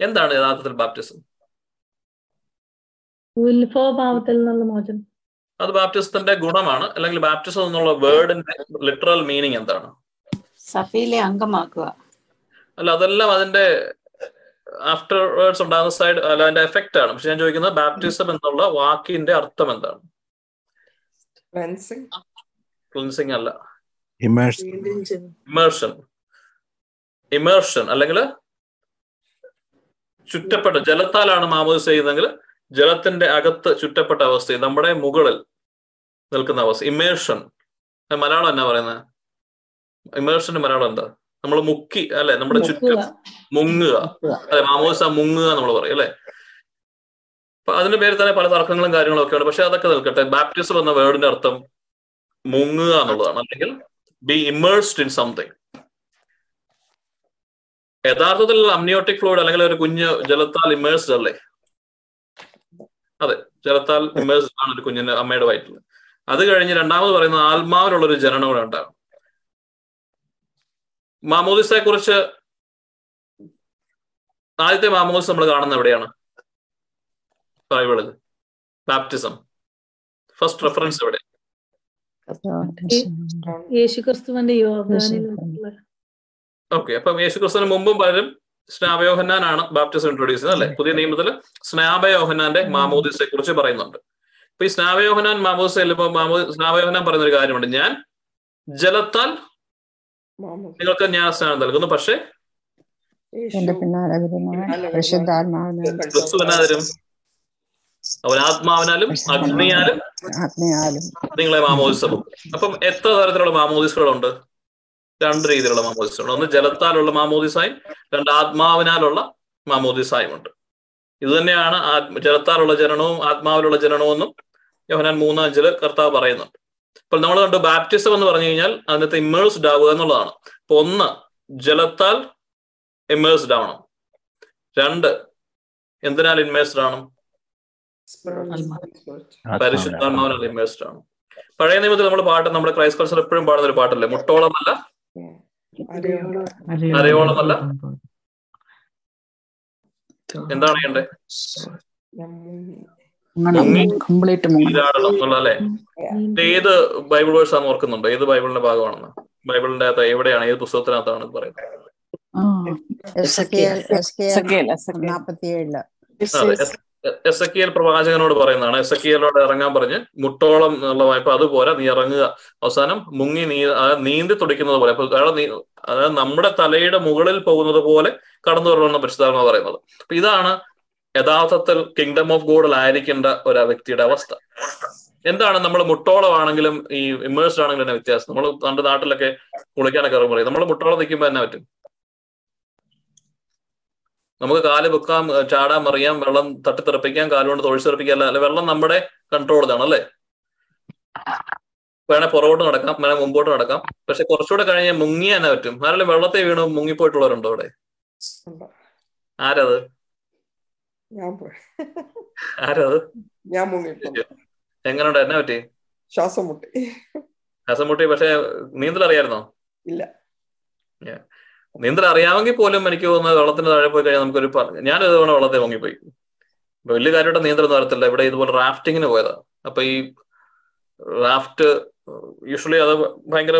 എന്താണ് യഥാർത്ഥത്തിൽ ബാപ്റ്റിസം ഉത്ഭവഭാവത്തിൽ നിന്നുള്ള മോചനം. അത് ബാപ്റ്റിസത്തിന്റെ ഗുണമാണ് അല്ലെങ്കിൽ ബാപ്റ്റിസം എന്നുള്ള വേർഡിന്റെ ലിറ്ററൽ മീനിങ് എന്താണ്? സഫയിലെ അംഗമാക്കുക. അല്ല അതെല്ലാം അതിന്റെ ആഫ്റ്റർ വേർഡ്സ് ഉണ്ടാകുന്ന സൈഡ് അല്ല അതിന്റെ എഫക്റ്റ് ആണ്. പക്ഷെ ഞാൻ ചോദിക്കുന്നത് ബാപ്റ്റിസം എന്നുള്ള വാക്കിന്റെ അർത്ഥം എന്താണ്? ക്ലിൻസിങ് അല്ല. ഇമേർഷൻ ഇമേർഷൻ അല്ലെങ്കിൽ ചുറ്റപ്പെട്ട ജലത്താലാണ് മാമോദിസ് ചെയ്യുന്നതെങ്കിൽ ജലത്തിന്റെ അകത്ത് ചുറ്റപ്പെട്ട അവസ്ഥ നമ്മുടെ മുകളിൽ നിൽക്കുന്ന അവസ്ഥ ഇമേഷൻ മലയാളം എന്നാ പറയുന്നത് ഇമേഷന്റെ മലയാളം എന്താ? നമ്മൾ മുക്കി അല്ലെ? നമ്മുടെ ചുറ്റും. മുങ്ങുക. അല്ലെ മാമോസ മുങ്ങുക നമ്മൾ പറയും അല്ലെ? അപ്പൊ അതിന്റെ പേരിൽ തന്നെ പല തർക്കങ്ങളും കാര്യങ്ങളും ഒക്കെ ഉണ്ട് പക്ഷെ അതൊക്കെ നിൽക്കട്ടെ. ബാപ്റ്റിസം എന്ന വേർഡിന്റെ അർത്ഥം മുങ്ങുക എന്നുള്ളതാണ്. അല്ലെങ്കിൽ ബി ഇമേഴ്സ്ഡ് ഇൻ സംതിങ് യഥാർത്ഥത്തിൽ അമ്നിയോട്ടിക് ഫ്ലൂയിഡ് അല്ലെങ്കിൽ ഒരു കുഞ്ഞ് ജലത്താൽ ഇമേഴ്സ്ഡ് അല്ലേ? അതെ ജലത്താൽ ഇമേഴ്സ് ആണ് ഒരു കുഞ്ഞിന്റെ അമ്മയുടെ വയറ്റിൽ. അത് കഴിഞ്ഞ് രണ്ടാമത് പറയുന്നത് ആത്മാവിലുള്ള ഒരു ജനനം കൂടെ ഉണ്ടാകും മാമോദിസയെ കുറിച്ച് ആദ്യത്തെ മാമോദിസ് നമ്മൾ കാണുന്നത് എവിടെയാണ്? ബൈബിളിൽ. ബാപ്റ്റിസം. ഫസ്റ്റ് റെഫറൻസ് എവിടെ? യേശുക്രിസ്തുവിന്റെ ഓക്കെ അപ്പം യേശുക്രിസ്തുവിന് മുമ്പും പലരും സ്നാപയോഹന്നാനാണ് ബാപ്റ്റിസം ഇൻട്രൊഡ്യൂസ് ചെയ്യുന്നത് അല്ലെ? പുതിയ നിയമത്തിൽ സ്നാപയോഹന്നാന്റെ മാമോദിസയെ കുറിച്ച് പറയുന്നുണ്ട്. അപ്പൊ ഈ സ്നാപയോഹനാൻ മാമോദിസ ചെല്ലുമ്പോൾ മാമോ സ്നാപയോഹനാൻ പറയുന്ന ഒരു കാര്യമുണ്ട്. ഞാൻ ജലത്താൽ നിങ്ങൾക്ക് ഞാൻ സ്നാനം നൽകുന്നു. പക്ഷേ അവൻ ആത്മാവിനാലും അഗ്നിയാലും നിങ്ങളെ മാമോദിസം അപ്പം എത്ര തരത്തിലുള്ള മാമോദിസുകളുണ്ട്? രണ്ട് രീതിയിലുള്ള മാമോദിസകൾ ഒന്ന് ജലത്താലുള്ള മാമോദിസായും രണ്ട് ആത്മാവിനാലുള്ള മാമോദിസായും ഉണ്ട് ഇത് തന്നെയാണ് ജലത്താലുള്ള ജനനവും ആത്മാവിലുള്ള ജനനവും എന്നും യോഹനാൻ മൂന്നാം അഞ്ചിൽ കർത്താവ് പറയുന്നുണ്ട്. അപ്പോൾ നമ്മൾ കണ്ടു ബാപ്റ്റിസം എന്ന് പറഞ്ഞു കഴിഞ്ഞാൽ അതിനകത്ത് ഇമ്മേഴ്സ്ഡ് ആവുക എന്നുള്ളതാണ്. അപ്പൊ ഒന്ന് ജലത്താൽ ഇമ്മേഴ്സ്ഡ് ആവണം. രണ്ട് എന്തിനാൽ ഇൻമേഴ്സ്ഡ് ആണ് പരിശുദ്ധാത്മാവിനാൽ ഇമ്മേഴ്സ്ഡ് ആണ് പഴയ നിയമത്തിൽ നമ്മൾ പാട്ട് നമ്മുടെ ക്രൈസ്റ്റ് കൾച്ചർ എപ്പോഴും പാടുന്ന ഒരു പാട്ടല്ലേ? മുട്ടോളമല്ല എന്താണ് ചെയ്യണ്ടേ ഏത് ബൈബിൾ വേഴ്സ് ആണെന്ന് ഓർക്കുന്നുണ്ടോ? ഏത് ബൈബിളിന്റെ ഭാഗമാണെന്ന്? ബൈബിളിന്റെ അകത്ത് എവിടെയാണ്? ഏത് പുസ്തകത്തിനകത്താണ് ഇത് പറയുന്നത്? എസ് എ പ്രവാചകനോട് പറയുന്നതാണ് എസ് എക്കിയലോട് ഇറങ്ങാൻ പറഞ്ഞ് മുട്ടോളം എന്നുള്ള വായ്പ അതുപോലെ നീ ഇറങ്ങുക അവസാനം മുങ്ങി നീ നീന്തി തുടിക്കുന്നത് പോലെ അപ്പൊ അതായത് നമ്മുടെ തലയുടെ മുകളിൽ പോകുന്നത് പോലെ കടന്നു വരണമെന്ന പരിശുദ്ധാത്മ പറയുന്നത് അപ്പൊ ഇതാണ് യഥാർത്ഥത്തിൽ കിങ്ഡം ഓഫ് ഗോഡിലായിരിക്കേണ്ട ഒരു വ്യക്തിയുടെ അവസ്ഥ എന്താണ് നമ്മൾ മുട്ടോളമാണെങ്കിലും ഈ ഇമേഴ്സ്ഡ് ആണെങ്കിലും തന്നെ വ്യത്യാസം നമ്മൾ നമ്മുടെ നാട്ടിലൊക്കെ കുളിക്കാനൊക്കെ ഇറങ്ങുമ്പോൾ നമ്മൾ മുട്ടോളം നിൽക്കുമ്പോൾ തന്നെ പറ്റും നമുക്ക് കാൽ വെക്കാം ചാടാൻ അറിയാം വെള്ളം തട്ടിത്തെറിപ്പിക്കാം കാലുകൊണ്ട് തൊഴിച്ചെറിപ്പിക്കാം അല്ല? വെള്ളം നമ്മുടെ കൺട്രോളിലാണ് അല്ലേ? വേണേ പുറകോട്ട് നടക്കാം വേണേ മുമ്പോട്ട് നടക്കാം. പക്ഷെ കുറച്ചുകൂടെ കഴിഞ്ഞാൽ മുങ്ങി തന്നെ പറ്റും? ആരല്ലേ വെള്ളത്തെ വീണ് മുങ്ങിപ്പോയിട്ടുള്ളവരുണ്ടോ അവിടെ? ആരത്? ആരത്? ഞാൻ എങ്ങനെയുണ്ട് എന്നെ പറ്റി? ശ്വാസം മുട്ടി. ശ്വാസം മുട്ടി പക്ഷെ നീന്തൽ അറിയായിരുന്നോ? ഇല്ല. നീന്തൽ അറിയാമെങ്കിൽ പോലും എനിക്ക് തോന്നുന്നത് വെള്ളത്തിന് താഴെ പോയി കഴിഞ്ഞാൽ നമുക്കൊരു ഞാൻ തവണ വെള്ളത്തെ പൊങ്ങിപ്പോയി അപ്പൊ വലിയ കാര്യമായിട്ട് നീന്തലൊന്നും അറിയത്തില്ല ഇവിടെ ഇതുപോലെ റാഫ്റ്റിങ്ങിന് പോയതാണ് അപ്പൊ ഈ റാഫ്റ്റ് യൂഷ്വലി അത് ഭയങ്കര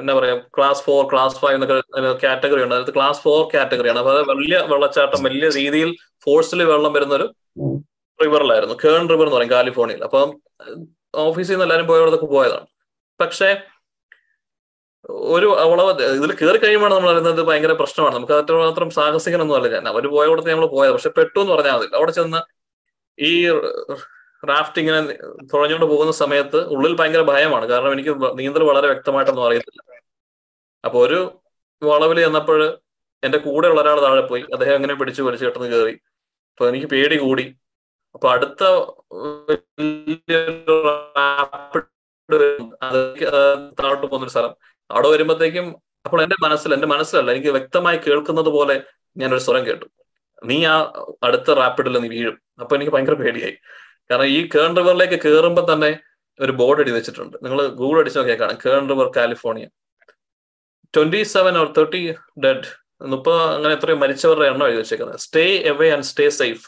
എന്താ പറയാ ക്ലാസ് ഫോർ ക്ലാസ് ഫൈവ് എന്നൊക്കെ കാറ്റഗറി ഉണ്ട്. അതായത് ക്ലാസ് ഫോർ കാറ്റഗറിയാണ് അപ്പൊ വലിയ വെള്ളച്ചാട്ടം വലിയ രീതിയിൽ ഫോഴ്സിൽ വെള്ളം വരുന്ന ഒരു റിവറിലായിരുന്നു. കേൺ റിവർ എന്ന് പറയും കാലിഫോർണിയയിൽ. അപ്പം ഓഫീസിൽ നിന്ന് എല്ലാവരും പോയവർക്ക് പോയതാണ്. പക്ഷേ ഒരു അവളെ ഇതിൽ കയറി കഴിയുമ്പോൾ നമ്മൾ അറിയുന്നത് ഭയങ്കര പ്രശ്നമാണ്. നമുക്ക് അത്രമാത്രം സാഹസികനൊന്നും അല്ല ഞാൻ അവർ പോയ കൊടുത്ത് നമ്മൾ പോയത്. പക്ഷെ പെട്ടു എന്ന് പറഞ്ഞാൽ മതി. അവിടെ ചെന്ന് ഈ റാഫ്റ്റ് ഇങ്ങനെ തുഴഞ്ഞുകൊണ്ട് പോകുന്ന സമയത്ത് ഉള്ളിൽ ഭയങ്കര ഭയമാണ്. കാരണം എനിക്ക് നീന്തൽ വളരെ വ്യക്തമായിട്ടൊന്നും അറിയത്തില്ല. അപ്പൊ ഒരു വളവിൽ ചെന്നപ്പോൾ എന്റെ കൂടെ ഉള്ള ഒരാൾ താഴെ പോയി. അദ്ദേഹം അങ്ങനെ പിടിച്ചു വലിച്ചു കെട്ടെന്ന് കയറി അപ്പൊ എനിക്ക് പേടി കൂടി. അപ്പൊ അടുത്ത താഴോട്ട് പോകുന്നൊരു സ്ഥലം. അവിടെ വരുമ്പോഴത്തേക്കും അപ്പോൾ എന്റെ മനസ്സിൽ എന്റെ മനസ്സിലല്ല എനിക്ക് വ്യക്തമായി കേൾക്കുന്നത് പോലെ ഞാൻ ഒരു സ്വരം കേട്ടു. നീ ആ അടുത്ത റാപ്പിഡിൽ നീ വീഴും. അപ്പൊ എനിക്ക് ഭയങ്കര പേടിയായി. കാരണം ഈ കേൺ റിവറിലേക്ക് കയറുമ്പോൾ തന്നെ ഒരു ബോർഡ് എഴുതി വെച്ചിട്ടുണ്ട്. നിങ്ങൾ ഗൂഗിൾ അടിച്ച് നോക്കിയാൽ കാണാം. Kern River California twenty seven or thirty dead മുപ്പത് അങ്ങനെ എത്രയോ മരിച്ചവരുടെ എണ്ണം എഴുതി വെച്ചേക്കുന്നത്. Stay away and stay safe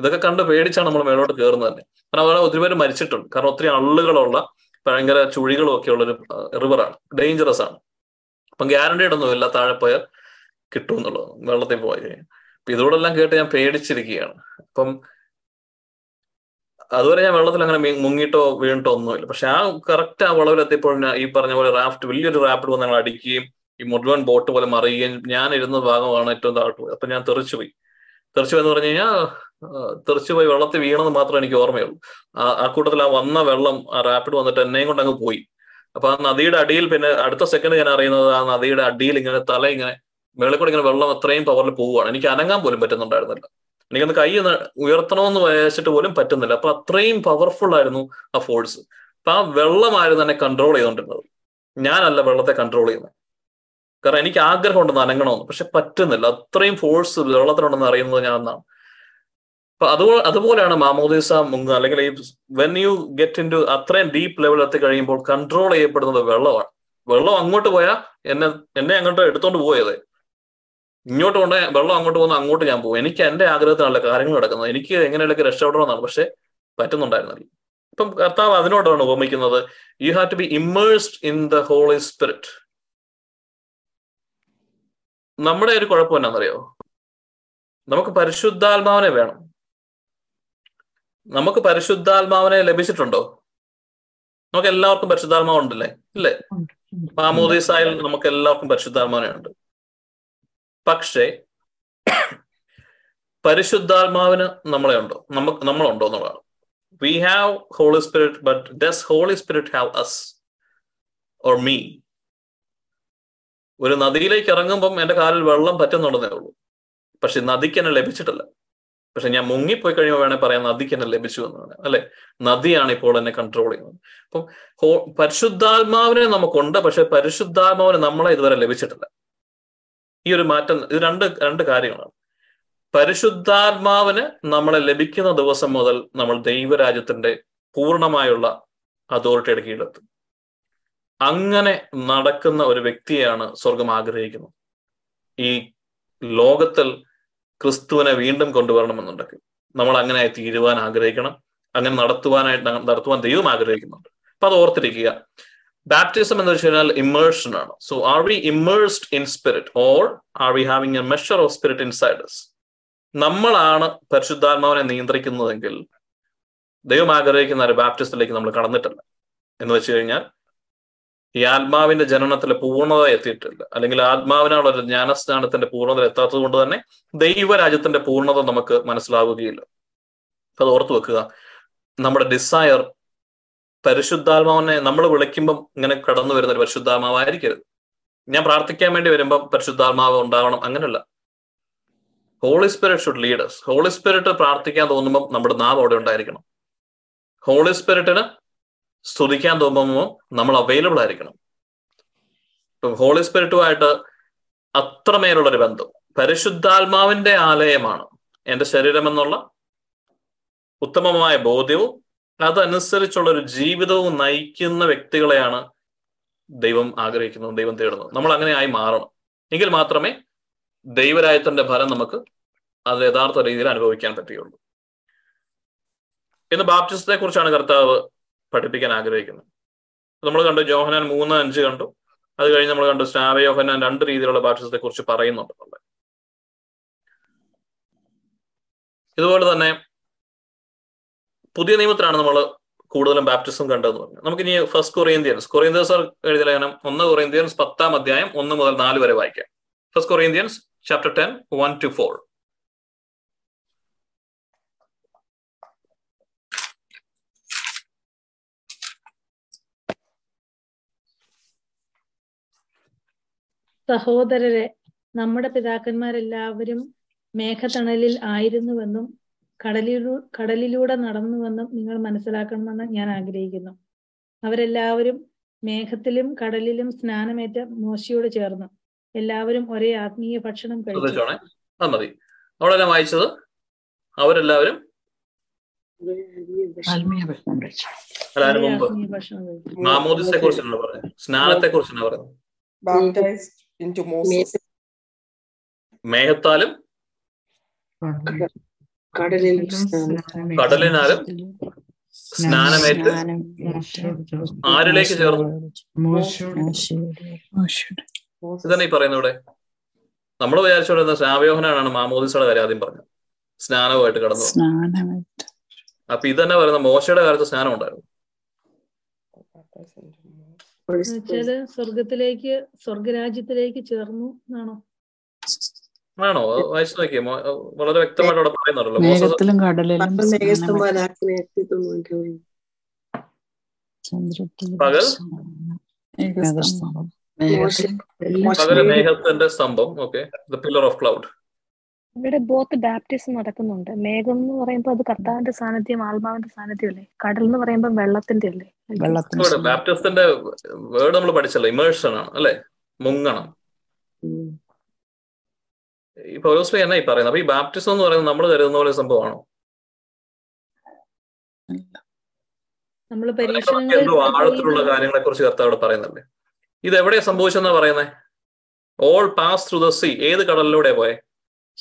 ഇതൊക്കെ കണ്ട് പേടിച്ചാണ് നമ്മൾ മേലോട്ട് കയറുന്നത് തന്നെ. കാരണം അവിടെ ഒത്തിരി പേര് മരിച്ചിട്ടുണ്ട്. കാരണം ഒത്തിരി ആളുകളുള്ള ഭയങ്കര ചുഴികളും ഒക്കെ ഉള്ളൊരു റിവറാണ് ഡേഞ്ചറസ് ആണ്. അപ്പം ഗ്യാരണ്ടീഡ് ഒന്നുമില്ല താഴെ പോയാൽ കിട്ടും എന്നുള്ളത്. വെള്ളത്തിൽ പോയി കഴിഞ്ഞാൽ. അപ്പൊ ഇതോടെല്ലാം കേട്ട് ഞാൻ പേടിച്ചിരിക്കുകയാണ്. അപ്പം അതുവരെ ഞാൻ വെള്ളത്തിൽ അങ്ങനെ മുങ്ങിയിട്ടോ വീണിട്ടോ ഒന്നുമില്ല. പക്ഷെ ആ കറക്റ്റ് ആ വളവിലെത്തിയപ്പോൾ ഈ പറഞ്ഞ പോലെ റാഫ്റ്റ് വലിയൊരു റാപ്പിഡ് വന്ന് ഞങ്ങൾ അടിക്കുകയും ഈ മുഴുവൻ ബോട്ട് പോലെ മറിയുകയും ഞാൻ ഇരുന്ന ഭാഗമാണ് ഏറ്റവും താഴ്ത്തു അപ്പൊ ഞാൻ തെറിച്ചു പോയി തെറിച്ചു എന്ന് പറഞ്ഞു കഴിഞ്ഞാൽ തെറിച്ചു പോയി വെള്ളത്തിൽ വീണെന്ന് മാത്രമേ എനിക്ക് ഓർമ്മയുള്ളൂ. ആ കൂട്ടത്തിൽ ആ വന്ന വെള്ളം ആ റാപ്പിഡ് വന്നിട്ട് എന്നെയും കൊണ്ട് അങ്ങ് പോയി. അപ്പൊ ആ നദിയുടെ അടിയിൽ പിന്നെ അടുത്ത സെക്കൻഡ് ഞാൻ അറിയുന്നത് ആ നദിയുടെ അടിയിൽ ഇങ്ങനെ തല ഇങ്ങനെ മേളിൽ കൂടെ ഇങ്ങനെ വെള്ളം അത്രയും പവറിൽ പോവുകയാണ്. എനിക്ക് അനങ്ങാൻ പോലും പറ്റുന്നുണ്ടായിരുന്നില്ല. എനിക്കൊന്ന് കൈ ഉയർത്തണമെന്ന് വെച്ചിട്ട് പോലും പറ്റുന്നില്ല. അപ്പൊ അത്രയും പവർഫുൾ ആയിരുന്നു ആ ഫോഴ്സ് അപ്പൊ ആ വെള്ളമായിരുന്നു എന്നെ കൺട്രോൾ ചെയ്തുകൊണ്ടിരുന്നത് ഞാനല്ല വെള്ളത്തെ കൺട്രോൾ ചെയ്യുന്നത്. കാരണം എനിക്ക് ആഗ്രഹം ഉണ്ടെന്ന് അനങ്ങണമെന്ന്. പക്ഷെ പറ്റുന്നില്ല. അത്രയും ഫോഴ്സ് വെള്ളത്തിനുണ്ടെന്ന് അറിയുന്നത് ഞാൻ എന്നാണ് അപ്പൊ അതുപോലെ അതുപോലെയാണ് മാമോദീസ മുങ്ങ അല്ലെങ്കിൽ ഈ when you get into അത്രയും ഡീപ്പ് ലെവൽ എത്തി കഴിയുമ്പോൾ കൺട്രോൾ ചെയ്യപ്പെടുന്നത് വെള്ളമാണ്. വെള്ളം അങ്ങോട്ട് പോയാൽ എന്നെ എന്നെ അങ്ങോട്ട് എടുത്തോണ്ട് പോയത്. ഇങ്ങോട്ട് കൊണ്ട് വെള്ളം അങ്ങോട്ട് പോകുന്ന അങ്ങോട്ട് ഞാൻ പോകും എനിക്ക് എന്റെ ആഗ്രഹത്തിനല്ല കാര്യങ്ങൾ നടക്കുന്നത്. എനിക്ക് എങ്ങനെയൊക്കെ രക്ഷപ്പെടണമെന്നാണ്. പക്ഷെ പറ്റുന്നുണ്ടായിരുന്നില്ല. ഇപ്പം കർത്താവ് അതിനോടാണ് ഉപമിക്കുന്നത്. You have to be immersed in the holy spirit നമ്മുടെ ഒരു കുഴപ്പം എന്നാണെന്നറിയോ നമുക്ക് പരിശുദ്ധാത്മാവനെ വേണം. നമുക്ക് പരിശുദ്ധാത്മാവിനെ ലഭിച്ചിട്ടുണ്ടോ? നമുക്ക് എല്ലാവർക്കും പരിശുദ്ധാത്മാവ് ഉണ്ടല്ലേ ഇല്ലേ മാമോദീസായിൽ നമുക്ക് എല്ലാവർക്കും പരിശുദ്ധാത്മാവിനെ ഉണ്ട് പക്ഷേ പരിശുദ്ധാത്മാവിന് നമ്മളെ ഉണ്ടോ നമുക്ക് നമ്മളുണ്ടോ എന്നുള്ളതാണ്. We have holy spirit but does holy spirit have us or me ഒരു നദിയിലേക്ക് ഇറങ്ങുമ്പം എന്റെ കാലിൽ വെള്ളം പറ്റുന്നുണ്ടെന്നേ ഉള്ളൂ. പക്ഷെ നദിക്ക് എന്നെ ലഭിച്ചിട്ടില്ല. പക്ഷെ ഞാൻ മുങ്ങിപ്പോയി കഴിയുമ്പോൾ വേണേൽ പറയാം നദിക്ക് എന്നെ ലഭിച്ചു എന്നാണ് അല്ലെ? നദിയാണ് ഇപ്പോൾ എന്നെ കൺട്രോൾ ചെയ്യുന്നത്. അപ്പം ഹോ പരിശുദ്ധാത്മാവിനെ നമുക്കുണ്ട് പക്ഷെ പരിശുദ്ധാത്മാവിനെ നമ്മളെ ഇതുവരെ ലഭിച്ചിട്ടില്ല. ഈ ഒരു മാറ്റം ഇത് രണ്ട് രണ്ട് കാര്യങ്ങളാണ്. പരിശുദ്ധാത്മാവിന് നമ്മളെ ലഭിക്കുന്ന ദിവസം മുതൽ നമ്മൾ ദൈവരാജ്യത്തിന്റെ പൂർണമായുള്ള അതോറിറ്റിയുടെ കീഴിലെത്തും. അങ്ങനെ നടക്കുന്ന ഒരു വ്യക്തിയാണ് സ്വർഗം ആഗ്രഹിക്കുന്നത്. ഈ ലോകത്തിൽ ക്രിസ്തുവിനെ വീണ്ടും കൊണ്ടുവരണമെന്നുണ്ടെങ്കിൽ നമ്മൾ അങ്ങനെ തീരുവാൻ ആഗ്രഹിക്കണം. അങ്ങനെ നടത്തുവാനായിട്ട് നടത്തുവാൻ ദൈവം ആഗ്രഹിക്കുന്നുണ്ട്. അപ്പൊ അത് ഓർത്തിരിക്കുക. ബാപ്റ്റിസം എന്ന് വെച്ച് കഴിഞ്ഞാൽ ഇമേഴ്ഷൻ ആണ്. So are we immersed in spirit or are we having a measure of spirit inside us നമ്മളാണ് പരിശുദ്ധാത്മാവിനെ നിയന്ത്രിക്കുന്നതെങ്കിൽ ദൈവം ആഗ്രഹിക്കുന്ന ഒരു ബാപ്റ്റിസത്തിലേക്ക് നമ്മൾ കടന്നിട്ടില്ല. എന്ന് വെച്ച് കഴിഞ്ഞാൽ ഈ ആത്മാവിന്റെ ജനനത്തിലെ പൂർണത എത്തിയിട്ടില്ല. അല്ലെങ്കിൽ ആത്മാവിനുള്ള ഒരു ജ്ഞാനസ്നാനത്തിന്റെ പൂർണത എത്താത്തത് കൊണ്ട് തന്നെ ദൈവരാജ്യത്തിന്റെ പൂർണത നമുക്ക് മനസ്സിലാവുകയില്ല. അത് ഓർത്തു വെക്കുക. നമ്മുടെ ഡിസയർ പരിശുദ്ധാത്മാവിനെ നമ്മൾ വിളിക്കുമ്പം ഇങ്ങനെ കടന്നു വരുന്ന ഒരു പരിശുദ്ധാത്മാവായിരിക്കരുത്. ഞാൻ പ്രാർത്ഥിക്കാൻ വേണ്ടി വരുമ്പം പരിശുദ്ധാത്മാവ് ഉണ്ടാവണം അങ്ങനെയല്ല holy spirit should lead us holy spirit പ്രാർത്ഥിക്കാൻ തോന്നുമ്പോൾ നമ്മുടെ നാവ് അവിടെ ഉണ്ടായിരിക്കണം. ഹോളി സ്പിരിറ്റിന് സ്തുതിക്കാൻ തോന്നുമ്പോൾ നമ്മൾ അവൈലബിൾ ആയിരിക്കണം. ഇപ്പം ഹോളി സ്പിരിറ്റുമായിട്ട് അത്രമേലുള്ളൊരു ബന്ധം. പരിശുദ്ധാത്മാവിന്റെ ആലയമാണ് എന്റെ ശരീരം എന്നുള്ള ഉത്തമമായ ബോധ്യവും അതനുസരിച്ചുള്ള ഒരു ജീവിതവും നയിക്കുന്ന വ്യക്തികളെയാണ് ദൈവം ആഗ്രഹിക്കുന്നത് ദൈവം തേടുന്നത്. നമ്മൾ അങ്ങനെ ആയി മാറണം. എങ്കിൽ മാത്രമേ ദൈവരായത്തിന്റെ ഫലം നമുക്ക് അത് യഥാർത്ഥ രീതിയിൽ അനുഭവിക്കാൻ പറ്റുകയുള്ളൂ. ഇന്ന് ബാപ്റ്റിസത്തെ കുറിച്ചാണ് കർത്താവ് പഠിപ്പിക്കാൻ ആഗ്രഹിക്കുന്നത് നമ്മൾ കണ്ടു ജോഹനാൻ മൂന്ന് അഞ്ച് കണ്ടു. അത് കഴിഞ്ഞ് നമ്മൾ കണ്ടു സ്നാവ യോഹനാൻ രണ്ട് രീതിയിലുള്ള ബാപ്റ്റിസത്തെ കുറിച്ച് പറയുന്നുണ്ട് ഇതുപോലെ തന്നെ പുതിയ നിയമത്തിലാണ് നമ്മൾ കൂടുതലും ബാപ്റ്റിസം കണ്ടതെന്ന് പറഞ്ഞു. നമുക്ക് ഇനി ഫസ്റ്റ് കൊറിയന്ത്യൻസ് കൊറിയന്ത്യൻസ് എഴുതിയ ലേഖനം ഒന്ന് കൊറിയന്ത്യൻസ് പത്താം അധ്യായം ഒന്ന് മുതൽ നാല് വരെ വായിക്കാം. First Corinthians chapter ten one two four സഹോദരരെ നമ്മുടെ പിതാക്കന്മാരെല്ലാവരും മേഘത്തണലിൽ ആയിരുന്നുവെന്നും കടലിലൂ കടലിലൂടെ നടന്നുവെന്നും നിങ്ങൾ മനസ്സിലാക്കണമെന്ന് ഞാൻ ആഗ്രഹിക്കുന്നു. അവരെല്ലാവരും മേഘത്തിലും കടലിലും സ്നാനമേറ്റ മോശയോട് ചേർന്നു. എല്ലാവരും ഒരേ ആത്മീയ ഭക്ഷണം കഴിച്ചു. മതി വായിച്ചത്? അവരെല്ലാവരും? മാമോദിസെ കുറിച്ചാണ് പറയുന്നത് സ്നാനത്തെ കുറിച്ചാണ് പറയുന്നത് baptized into Moses. മേഘത്താലും? കടലിലും കടലിനാലും? സ്നാനമേറ്റ്. ആരിലേക്ക് ചേർന്നു? ഇതന്നെ ഈ പറയുന്ന ഇവിടെ. നമ്മൾ വിചാരിച്ചോണ്ടിരുന്ന സ്നാവയോഹനാണ് മാമോദിസയുടെ കാര്യം ആദ്യം പറഞ്ഞത്. സ്നാനവുമായിട്ട് കടന്നു. അപ്പൊ ഇതന്നെ പറയുന്ന മോശയുടെ കാലത്ത് സ്നാനം ഉണ്ടായിരുന്നു എന്നുവെച്ചാൽ സ്വർഗത്തിലേക്ക് സ്വർഗരാജ്യത്തിലേക്ക് ചേർന്നു എന്നാണോ? ആണോ? വായിച്ചു നോക്കിയേ. വളരെ വ്യക്തമായിട്ട് അവിടെ പറയുന്നുണ്ടല്ലോ. പകൽ? പകൽ മേഘത്തിന്റെ സ്തംഭം. Okay the pillar of cloud ഇവിടെ ബോത്ത് ബാപ്റ്റിസം നടക്കുന്നുണ്ട്. മേഘം എന്ന് പറയുമ്പോൾ അത് കർത്താവിന്റെ സാന്നിധ്യം ആത്മാവിന്റെ സാന്നിധ്യം അല്ലേ കടൽ എന്ന് പറയുമ്പോൾ വെള്ളത്തിന്റെ അല്ലേ. ബാപ്റ്റിസത്തിന്റെ വേർഡ് നമ്മൾ പഠിച്ചല്ലോ ഇമേഴ്സൺ ആണ് അല്ലേ? മുങ്ങണം. ഈ പൗലോസ്ലി എന്നാ ഈ പറയുന്നത്? അപ്പൊ ഈ ബാപ്റ്റിസം എന്ന് പറയുന്നത് നമ്മൾ കരുതുന്ന പോലെ സംഭവമാണോ? എന്തോ ആഴത്തിലുള്ള കാര്യങ്ങളെ കുറിച്ച് കർത്താവ് ഇവിടെ പറയുന്നല്ലേ ഇത് എവിടെയാ സംഭവിച്ചെന്നാ പറയുന്നത് all pass through the sea ഏത് കടലിലൂടെ പോയെ?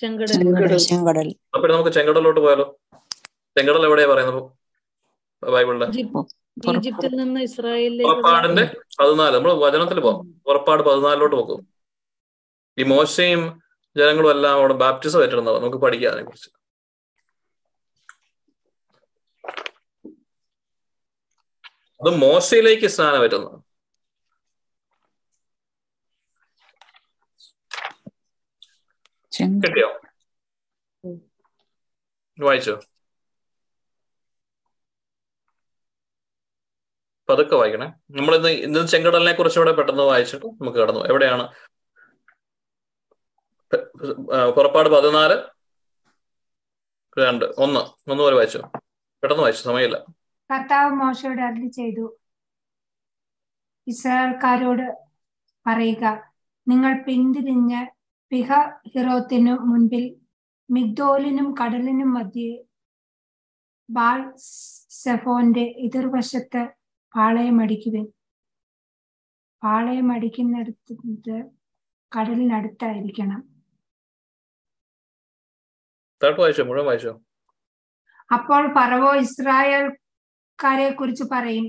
ചെങ്കടൽ. അപ്പൊ നമുക്ക് ചെങ്കടലിലോട്ട് പോയാലോ? ചെങ്കടൽ എവിടെയാ പറയുന്നത് ബൈബിളിലെ. ഈജിപ്തിൽ നിന്ന് ഇസ്രായേലിലേക്ക് പുറപ്പാടിന്റെ പതിനാല്. നമ്മൾ വചനത്തിൽ പോകാം പുറപ്പാട് പതിനാലിലോട്ട് പോകും ഈ മോശയും ജനങ്ങളും എല്ലാം അവിടെ ബാപ്റ്റിസം ഏറ്റിരുന്നത് നമുക്ക് പഠിക്കാം അതിനെ കുറിച്ച് അത് മോശയിലേക്ക് സ്നാനം പറ്റുന്നത് ചെങ്കടൽ കിട്ടിയോ വായിച്ചോ പതുക്കെ വായിക്കണേ. നമ്മൾ ഇന്ന് ചെങ്കടലിനെ കുറിച്ച് ഇവിടെ പെട്ടെന്ന് വായിച്ചിട്ട് നമുക്ക് കടന്നു എവിടെയാണ്? പുറപ്പാട് പതിനാല്. രണ്ട് ഒന്ന്. ഒന്ന് പോലെ വായിച്ചോ. പെട്ടെന്ന് വായിച്ചു സമയമില്ല. കർത്താവ് മോശയോട് അരുളി ചെയ്തു. ഇസ്രായേൽക്കാരോട് പറയുക നിങ്ങൾ പിന്തിരിഞ്ഞ് പിഹ ഹിറോത്തിനു മുൻപിൽ മിഗ്ദോലിനും കടലിനും മധ്യേ ബാൾ സെഫോന്റെ എതിർവശത്ത് പാളയമടിക്കുവിൻ. പാളയമടിക്കുന്നിടത്ത് കടലിനടുത്തായിരിക്കണം. അപ്പോൾ പറവോ ഇസ്രായേൽക്കാരെ കുറിച്ച് പറയും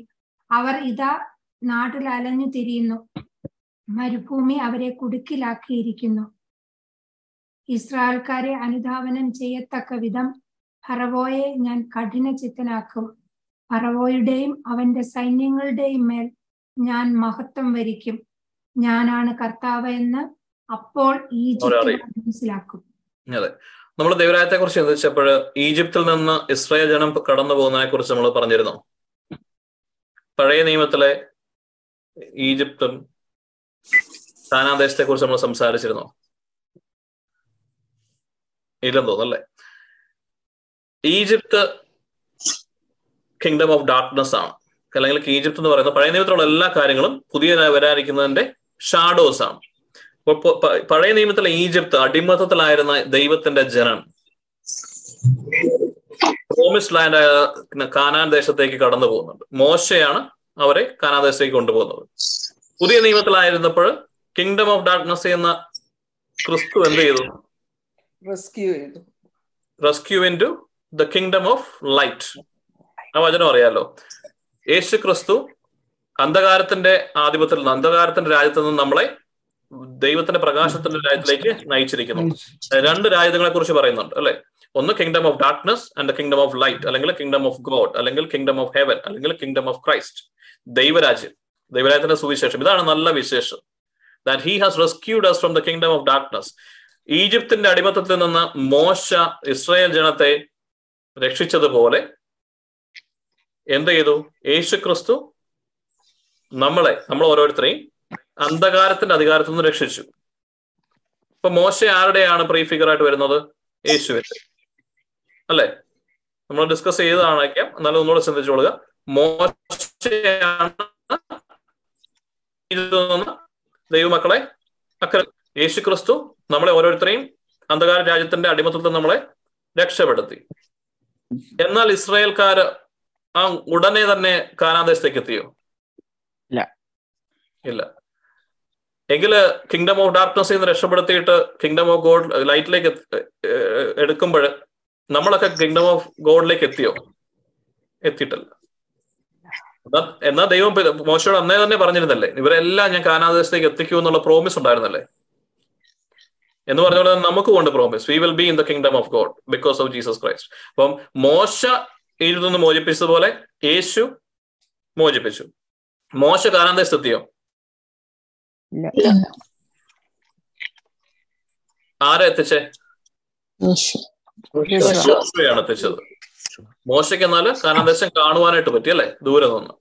അവർ ഇതാ നാട്ടിൽ അലഞ്ഞു തിരിയുന്നു. മരുഭൂമി അവരെ കുടുക്കിലാക്കിയിരിക്കുന്നു. ഇസ്രായേൽക്കാരെ അനുധാവനം ചെയ്യത്തക്ക വിധം ഫറവോയെ ഞാൻ കഠിന ചിത്തനാക്കും ഫറവോയുടെയും അവന്റെ സൈന്യങ്ങളുടെയും മേൽ ഞാൻ മഹത്വം വരിക്കും. ഞാനാണ് കർത്താവ് എന്ന് അപ്പോൾ ഈജിപ്ത് മനസ്സിലാക്കും. അതെ. നമ്മൾ ദൈവരായത്തെ കുറിച്ച് ചിന്തിച്ചപ്പോൾ ഈജിപ്തിൽ നിന്ന് ഇസ്രായേൽ ജനം കടന്നു പോകുന്നതിനെ കുറിച്ച് നമ്മൾ പറഞ്ഞിരുന്നു. പഴയ നിയമത്തിലെ ഈജിപ്തും സ്ഥാനാദേശത്തെ കുറിച്ച് നമ്മൾ സംസാരിച്ചിരുന്നു. ഇല്ലെന്ന് തോന്നല്ലേ ഈജിപ്ത് കിങ്ഡം ഓഫ് ഡാർക്ക്നെസ് ആണ്. അല്ലെങ്കിൽ ഈജിപ്ത് എന്ന് പറയുന്ന പഴയ നിയമത്തിലുള്ള എല്ലാ കാര്യങ്ങളും പുതിയ വരാനിരിക്കുന്നതിന്റെ ഷാഡോസ് ആണ്. പഴയ നിയമത്തിലെ ഈജിപ്ത് അടിമത്തത്തിലായിരുന്ന ദൈവത്തിന്റെ ജനം. പ്രോമിസ് ലാൻഡ് ആയ കാനാൻ ദേശത്തേക്ക് കടന്നു പോകുന്നുണ്ട്. മോശയാണ് അവരെ കാനാൻ ദേശത്തേക്ക് കൊണ്ടുപോകുന്നത്. പുതിയ നിയമത്തിലായിരുന്നപ്പോൾ കിങ്ഡം ഓഫ് ഡാർക്ക്നെസ് എന്ന ക്രിസ്തു എന്ത് ചെയ്തു? റെസ്ക്യൂ ചെയ്തു rescue into the kingdom of light ആ വചനം അറിയാലോ? യേശു ക്രിസ്തു അന്ധകാരത്തിന്റെ ആധിപത്യത്തിൽ നിന്ന് അന്ധകാരത്തിന്റെ രാജ്യത്ത് നിന്ന് നമ്മളെ ദൈവത്തിന്റെ പ്രകാശത്തിന്റെ രാജ്യത്തിലേക്ക് നയിച്ചിരിക്കുന്നു. രണ്ട് രാജ്യങ്ങളെ കുറിച്ച് പറയുന്നുണ്ട് അല്ലെ? ഒന്ന് kingdom of darkness and kingdom of light അല്ലെങ്കിൽ കിങ്ഡം ഓഫ് ഗോഡ് അല്ലെങ്കിൽ കിങ്ഡം ഓഫ് ഹെവൻ അല്ലെങ്കിൽ കിങ്ഡം ഓഫ് ക്രൈസ്റ്റ് ദൈവരാജ്യം ദൈവരാജ്യത്തിന്റെ സുവിശേഷം. ഇതാണ് നല്ല വിശേഷം. That he has rescued us from the kingdom of darkness ഈജിപ്തിന്റെ അടിമത്തത്തിൽ നിന്ന് മോശ ഇസ്രായേൽ ജനത്തെ രക്ഷിച്ചതുപോലെ എന്ത് ചെയ്തു? യേശു ക്രിസ്തു നമ്മളെ നമ്മൾ ഓരോരുത്തരെയും അന്ധകാരത്തിന്റെ അധികാരത്തിൽ നിന്ന് രക്ഷിച്ചു. ഇപ്പൊ മോശ ആരുടെയാണ് പ്രീ ഫിഗർ ആയിട്ട് വരുന്നത്? യേശുവിന്റെ. അല്ലെ? നമ്മൾ ഡിസ്കസ് ചെയ്തതാണേക്കാം എന്നാലും ഒന്നുകൂടെ ചിന്തിച്ചോളുക. മോശയാണ് ദൈവമക്കളെ അക്കരെ യേശു ക്രിസ്തു നമ്മളെ ഓരോരുത്തരെയും അന്ധകാര രാജ്യത്തിന്റെ അടിമത്തത്തിൽ നമ്മളെ രക്ഷപ്പെടുത്തി. എന്നാൽ ഇസ്രായേൽക്കാർ ആ ഉടനെ തന്നെ കാനാദേശത്തേക്ക് എത്തിയോ? ഇല്ല. ഇല്ല. എങ്കിൽ കിങ്ഡം ഓഫ് ഡാർക്ക്നെസ് നിന്ന് രക്ഷപ്പെടുത്തിയിട്ട് കിങ്ഡം ഓഫ് ഗോഡ് ലൈറ്റിലേക്ക് എടുക്കുമ്പോൾ നമ്മളൊക്കെ കിങ്ഡം ഓഫ് ഗോഡിലേക്ക് എത്തിയോ? എത്തിയിട്ടില്ല. എന്നാ- ദൈവം മോശയോട് അന്നേ തന്നെ പറഞ്ഞിരുന്നല്ലേ ഇവരെല്ലാം ഞാൻ കാനാദേശത്തേക്ക് എത്തിക്കൂ എന്നുള്ള പ്രോമിസ് ഉണ്ടായിരുന്നല്ലേ? എന്ന് പറഞ്ഞ നമുക്ക് കൊണ്ട് നമുക്കും ഉണ്ട് promise we will be in the kingdom of God because of Jesus Christ അപ്പം മോശ ഇതിൽ നിന്ന് മോചിപ്പിച്ചതുപോലെ യേശു മോചിപ്പിച്ചു. മോശ കാരണം എന്താ ഇല്ല. ആരെ എത്തിച്ചേ? യേശു. എത്തിച്ചത്. മോശയ്ക്ക് എന്നാൽ കാനാന്തേശം കാണുവാനായിട്ട് പറ്റി അല്ലെ? ദൂരെ നിന്ന്.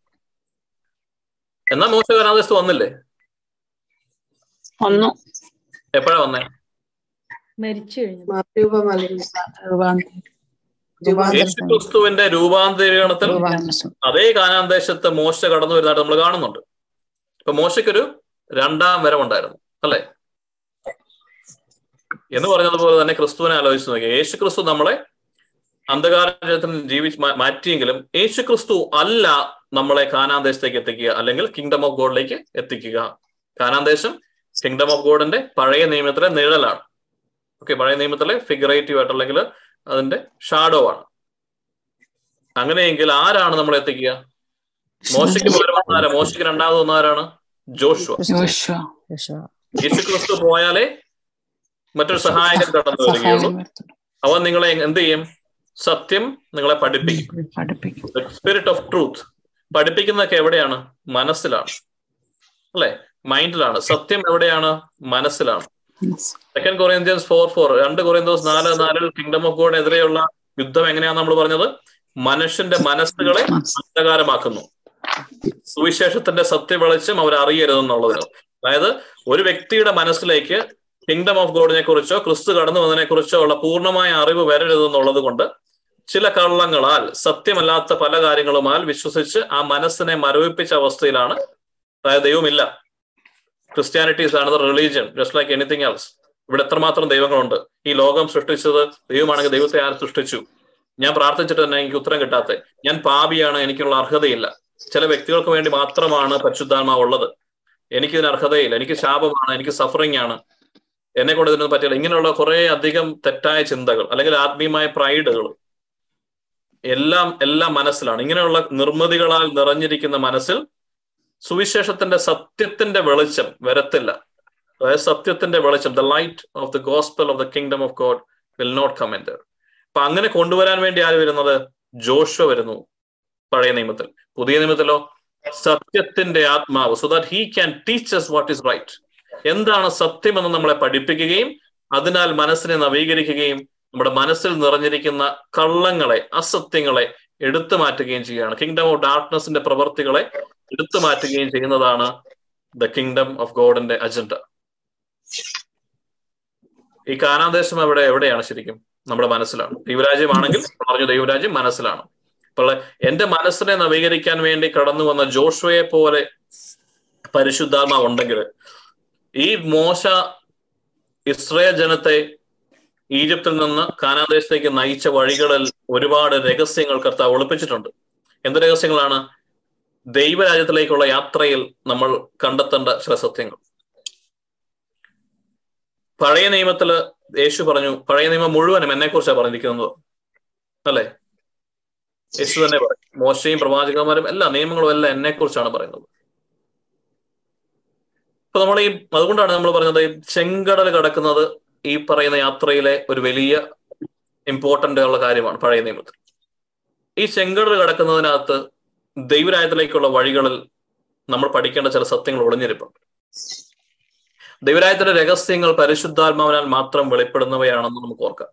എന്നാ മോശ കാനാന്തേശത്ത് വന്നില്ലേ? വന്നു. എപ്പോഴാ വന്നേ? മരിച്ചു കഴിഞ്ഞു. രൂപമലിഞ്ഞ യേശു ക്രിസ്തുവിന്റെ രൂപാന്തരീകരണത്തിൽ അതേ കാനാന്തേശത്ത് മോശ കടന്നു വരുന്നതായിട്ട് നമ്മൾ കാണുന്നുണ്ട്. ഇപ്പൊ മോശയ്ക്കൊരു രണ്ടാം വരവുണ്ടായിരുന്നു അല്ലെ? എന്ന് പറഞ്ഞതുപോലെ തന്നെ ക്രിസ്തുവിനെ ആലോചിച്ച് നോക്കി യേശു ക്രിസ്തു നമ്മളെ അന്ധകാരത്തിൽ ജീവിച്ച് മാറ്റിയെങ്കിലും യേശു ക്രിസ്തു അല്ല നമ്മളെ കാനാന്തേശത്തേക്ക് എത്തിക്കുക അല്ലെങ്കിൽ കിങ്ഡം ഓഫ് ഗോഡിലേക്ക് എത്തിക്കുക. കാനാന്തേശം കിങ്ഡം ഓഫ് ഗോഡിന്റെ പഴയ നിയമത്തിലെ നിഴലാണ്. ഓക്കെ പഴയ നിയമത്തിലെ ഫിഗറേറ്റീവ് ആയിട്ട് അല്ലെങ്കിൽ അതിന്റെ ഷാഡോ ആണ്. അങ്ങനെയെങ്കിൽ ആരാണ് നമ്മൾ എത്തിക്കുക? മോശയ്ക്ക് പകരം മോശയ്ക്ക് രണ്ടാമത് വന്ന ആരാണ്? ജോഷുവ. യേശു ക്രിസ്തു പോയാലേ മറ്റൊരു സഹായകൻ കടന്നു വരികയുള്ളൂ. അവൻ നിങ്ങളെ എന്ത് ചെയ്യും? സത്യം നിങ്ങളെ പഠിപ്പിക്കും. പഠിപ്പിക്കും. സ്പിരിറ്റ് ഓഫ് ട്രൂത്ത് പഠിപ്പിക്കുന്നതൊക്കെ എവിടെയാണ്? മനസ്സിലാണ്. അല്ലെ? മൈൻഡിലാണ് സത്യം എവിടെയാണ്? മനസ്സിലാണ്. സെക്കൻഡ് കൊറിയന്ത്യൻസ് ഫോർ ഫോർ രണ്ട് കൊറിയന്തോസ് നാല് നാലിൽ കിങ്ഡം ഓഫ് ഗോഡ് എതിരെയുള്ള യുദ്ധം എങ്ങനെയാണ് നമ്മൾ പറഞ്ഞത്? മനുഷ്യന്റെ മനസ്സുകളെ അന്ധകാരമാക്കുന്നു. സുവിശേഷത്തിന്റെ സത്യവെളിച്ചം അവർ അറിയരുതെന്നുള്ളതിന്. അതായത് ഒരു വ്യക്തിയുടെ മനസ്സിലേക്ക് കിങ്ഡം ഓഫ് ഗോഡിനെ കുറിച്ചോ ക്രിസ്തു കടന്നു വന്നതിനെ കുറിച്ചോ ഉള്ള പൂർണമായ അറിവ് വരരുതെന്നുള്ളത് കൊണ്ട് ചില കള്ളങ്ങളാൽ സത്യമല്ലാത്ത പല കാര്യങ്ങളുമാൽ വിശ്വസിച്ച് ആ മനസ്സിനെ മരവിപ്പിച്ച അവസ്ഥയിലാണ്. അതായത് ദൈവമില്ല. Christianity is another religion just like anything else ഇവിടെ എത്രമാത്രം ദൈവങ്ങളുണ്ട്? ഈ ലോകം സൃഷ്ടിച്ചത് ദൈവമാണെങ്കിൽ ദൈവത്തെ ആര് സൃഷ്ടിച്ചു? ഞാൻ പ്രാർത്ഥിച്ചിട്ട് തന്നെ എനിക്ക് ഉത്തരം കിട്ടാത്ത. ഞാൻ പാപിയാണ് എനിക്കുള്ള അർഹതയില്ല. ചില വ്യക്തികൾക്ക് വേണ്ടി മാത്രമാണ് പരിശുദ്ധാത്മാവ് ഉള്ളത്. എനിക്ക് ഇതിന് അർഹതയില്ല. എനിക്ക് ശാപമാണ് എനിക്ക് സഫറിംഗ് ആണ്. എന്നെ കൊണ്ട് ഇതിനൊന്നും പറ്റില്ല. ഇങ്ങനെയുള്ള കുറെ അധികം തെറ്റായ ചിന്തകൾ അല്ലെങ്കിൽ ആത്മീയമായ പ്രൈഡുകൾ എല്ലാം എല്ലാം മനസ്സിലാണ്. ഇങ്ങനെയുള്ള നിർമ്മിതികളാൽ നിറഞ്ഞിരിക്കുന്ന മനസ്സിൽ സുവിശേഷത്തിന്റെ സത്യത്തിന്റെ വെളിച്ചം വരത്തില്ല. അതായത് സത്യത്തിന്റെ വെളിച്ചം the light of the gospel of the kingdom of God will not come in there അപ്പൊ അങ്ങനെ കൊണ്ടുവരാൻ വേണ്ടി ആര് വരുന്നത്? ജോഷുവ വരുന്നു പഴയ നിയമത്തിൽ. പുതിയ നിയമത്തിലോ? സത്യത്തിന്റെ ആത്മാവ് so that he can teaches what is right എന്താണ് സത്യമെന്ന് നമ്മളെ പഠിപ്പിക്കുകയും അതിനാൽ മനസ്സിനെ നവീകരിക്കുകയും നമ്മുടെ മനസ്സിൽ നിറഞ്ഞിരിക്കുന്ന കള്ളങ്ങളെ അസത്യങ്ങളെ എടുത്തു മാറ്റുകയും ചെയ്യുകയാണ്. കിങ്ഡം ഓഫ് ഡാർക്ക്നെസിന്റെ പ്രവർത്തികളെ എടുത്തു മാറ്റുകയും ചെയ്യുന്നതാണ് ദ കിങ്ഡം ഓഫ് ഗോഡിന്റെ അജണ്ട ഈ കാനാദേശം അവിടെ എവിടെയാണ് ശരിക്കും നമ്മുടെ മനസ്സിലാണ്? ദൈവരാജ്യമാണെങ്കിൽ പറഞ്ഞു ദൈവരാജ്യം മനസ്സിലാണ്. അപ്പോൾ എന്റെ മനസ്സിനെ നവീകരിക്കാൻ വേണ്ടി കടന്നു വന്ന ജോഷുവയെ പോലെ പരിശുദ്ധാത്മാവ് ഉണ്ടെങ്കിൽ ഈ മോശ ഇസ്രയേൽ ജനത്തെ ഈജിപ്തിൽ നിന്ന് കാനാദേശത്തേക്ക് നയിച്ച വഴികളിൽ ഒരുപാട് രഹസ്യങ്ങൾ കർത്താവ് ഒളിപ്പിച്ചിട്ടുണ്ട്. എന്ത് രഹസ്യങ്ങളാണ്? ദൈവരാജ്യത്തിലേക്കുള്ള യാത്രയിൽ നമ്മൾ കണ്ടെത്തേണ്ട ചില സത്യങ്ങൾ. പഴയ നിയമത്തിൽ യേശു പറഞ്ഞു പഴയ നിയമം മുഴുവനും എന്നെ കുറിച്ചാണ് പറഞ്ഞിരിക്കുന്നത്? അല്ലെ? യേശു തന്നെ പറയും മോശയും പ്രവാചകന്മാരും എല്ലാ നിയമങ്ങളും എല്ലാം എന്നെ കുറിച്ചാണ് പറയുന്നത്. ഇപ്പൊ നമ്മൾ ഈ അതുകൊണ്ടാണ് നമ്മൾ പറഞ്ഞത് ഈ ചെങ്കടൽ കടക്കുന്നത് ഈ പറയുന്ന യാത്രയിലെ ഒരു വലിയ ഇമ്പോർട്ടന്റ് ഉള്ള കാര്യമാണ് പഴയ നിയമത്തിൽ. ഈ ചെങ്കടൽ കടക്കുന്നതിനകത്ത് ദൈവരായത്തിലേക്കുള്ള വഴികളിൽ നമ്മൾ പഠിക്കേണ്ട ചില സത്യങ്ങൾ ഒളിഞ്ഞിരിപ്പുണ്ട്. ദൈവരായത്തിന്റെ രഹസ്യങ്ങൾ പരിശുദ്ധാത്മാവിനാൽ മാത്രം വെളിപ്പെടുന്നവയാണെന്ന് നമുക്ക് ഓർക്കാം.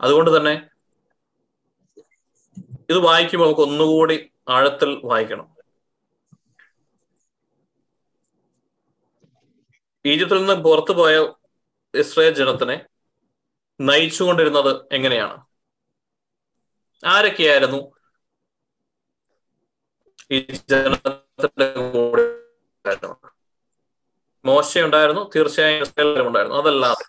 അതുകൊണ്ട് തന്നെ ഇത് വായിക്കുമ്പോൾ നമുക്ക് ഒന്നുകൂടി ആഴത്തിൽ വായിക്കണം. ഈജിപ്തിൽ നിന്ന് പുറത്തു പോയ ഇസ്രയേൽ ജനത്തിനെ നയിച്ചുകൊണ്ടിരുന്നത് എങ്ങനെയാണ്? ആരൊക്കെയായിരുന്നു? ഈ ജനത്തിന്റെ കൂടെ മോശ ഉണ്ടായിരുന്നു തീർച്ചയായും ഇസ്രായേലും ഉണ്ടായിരുന്നു. അതല്ലാതെ.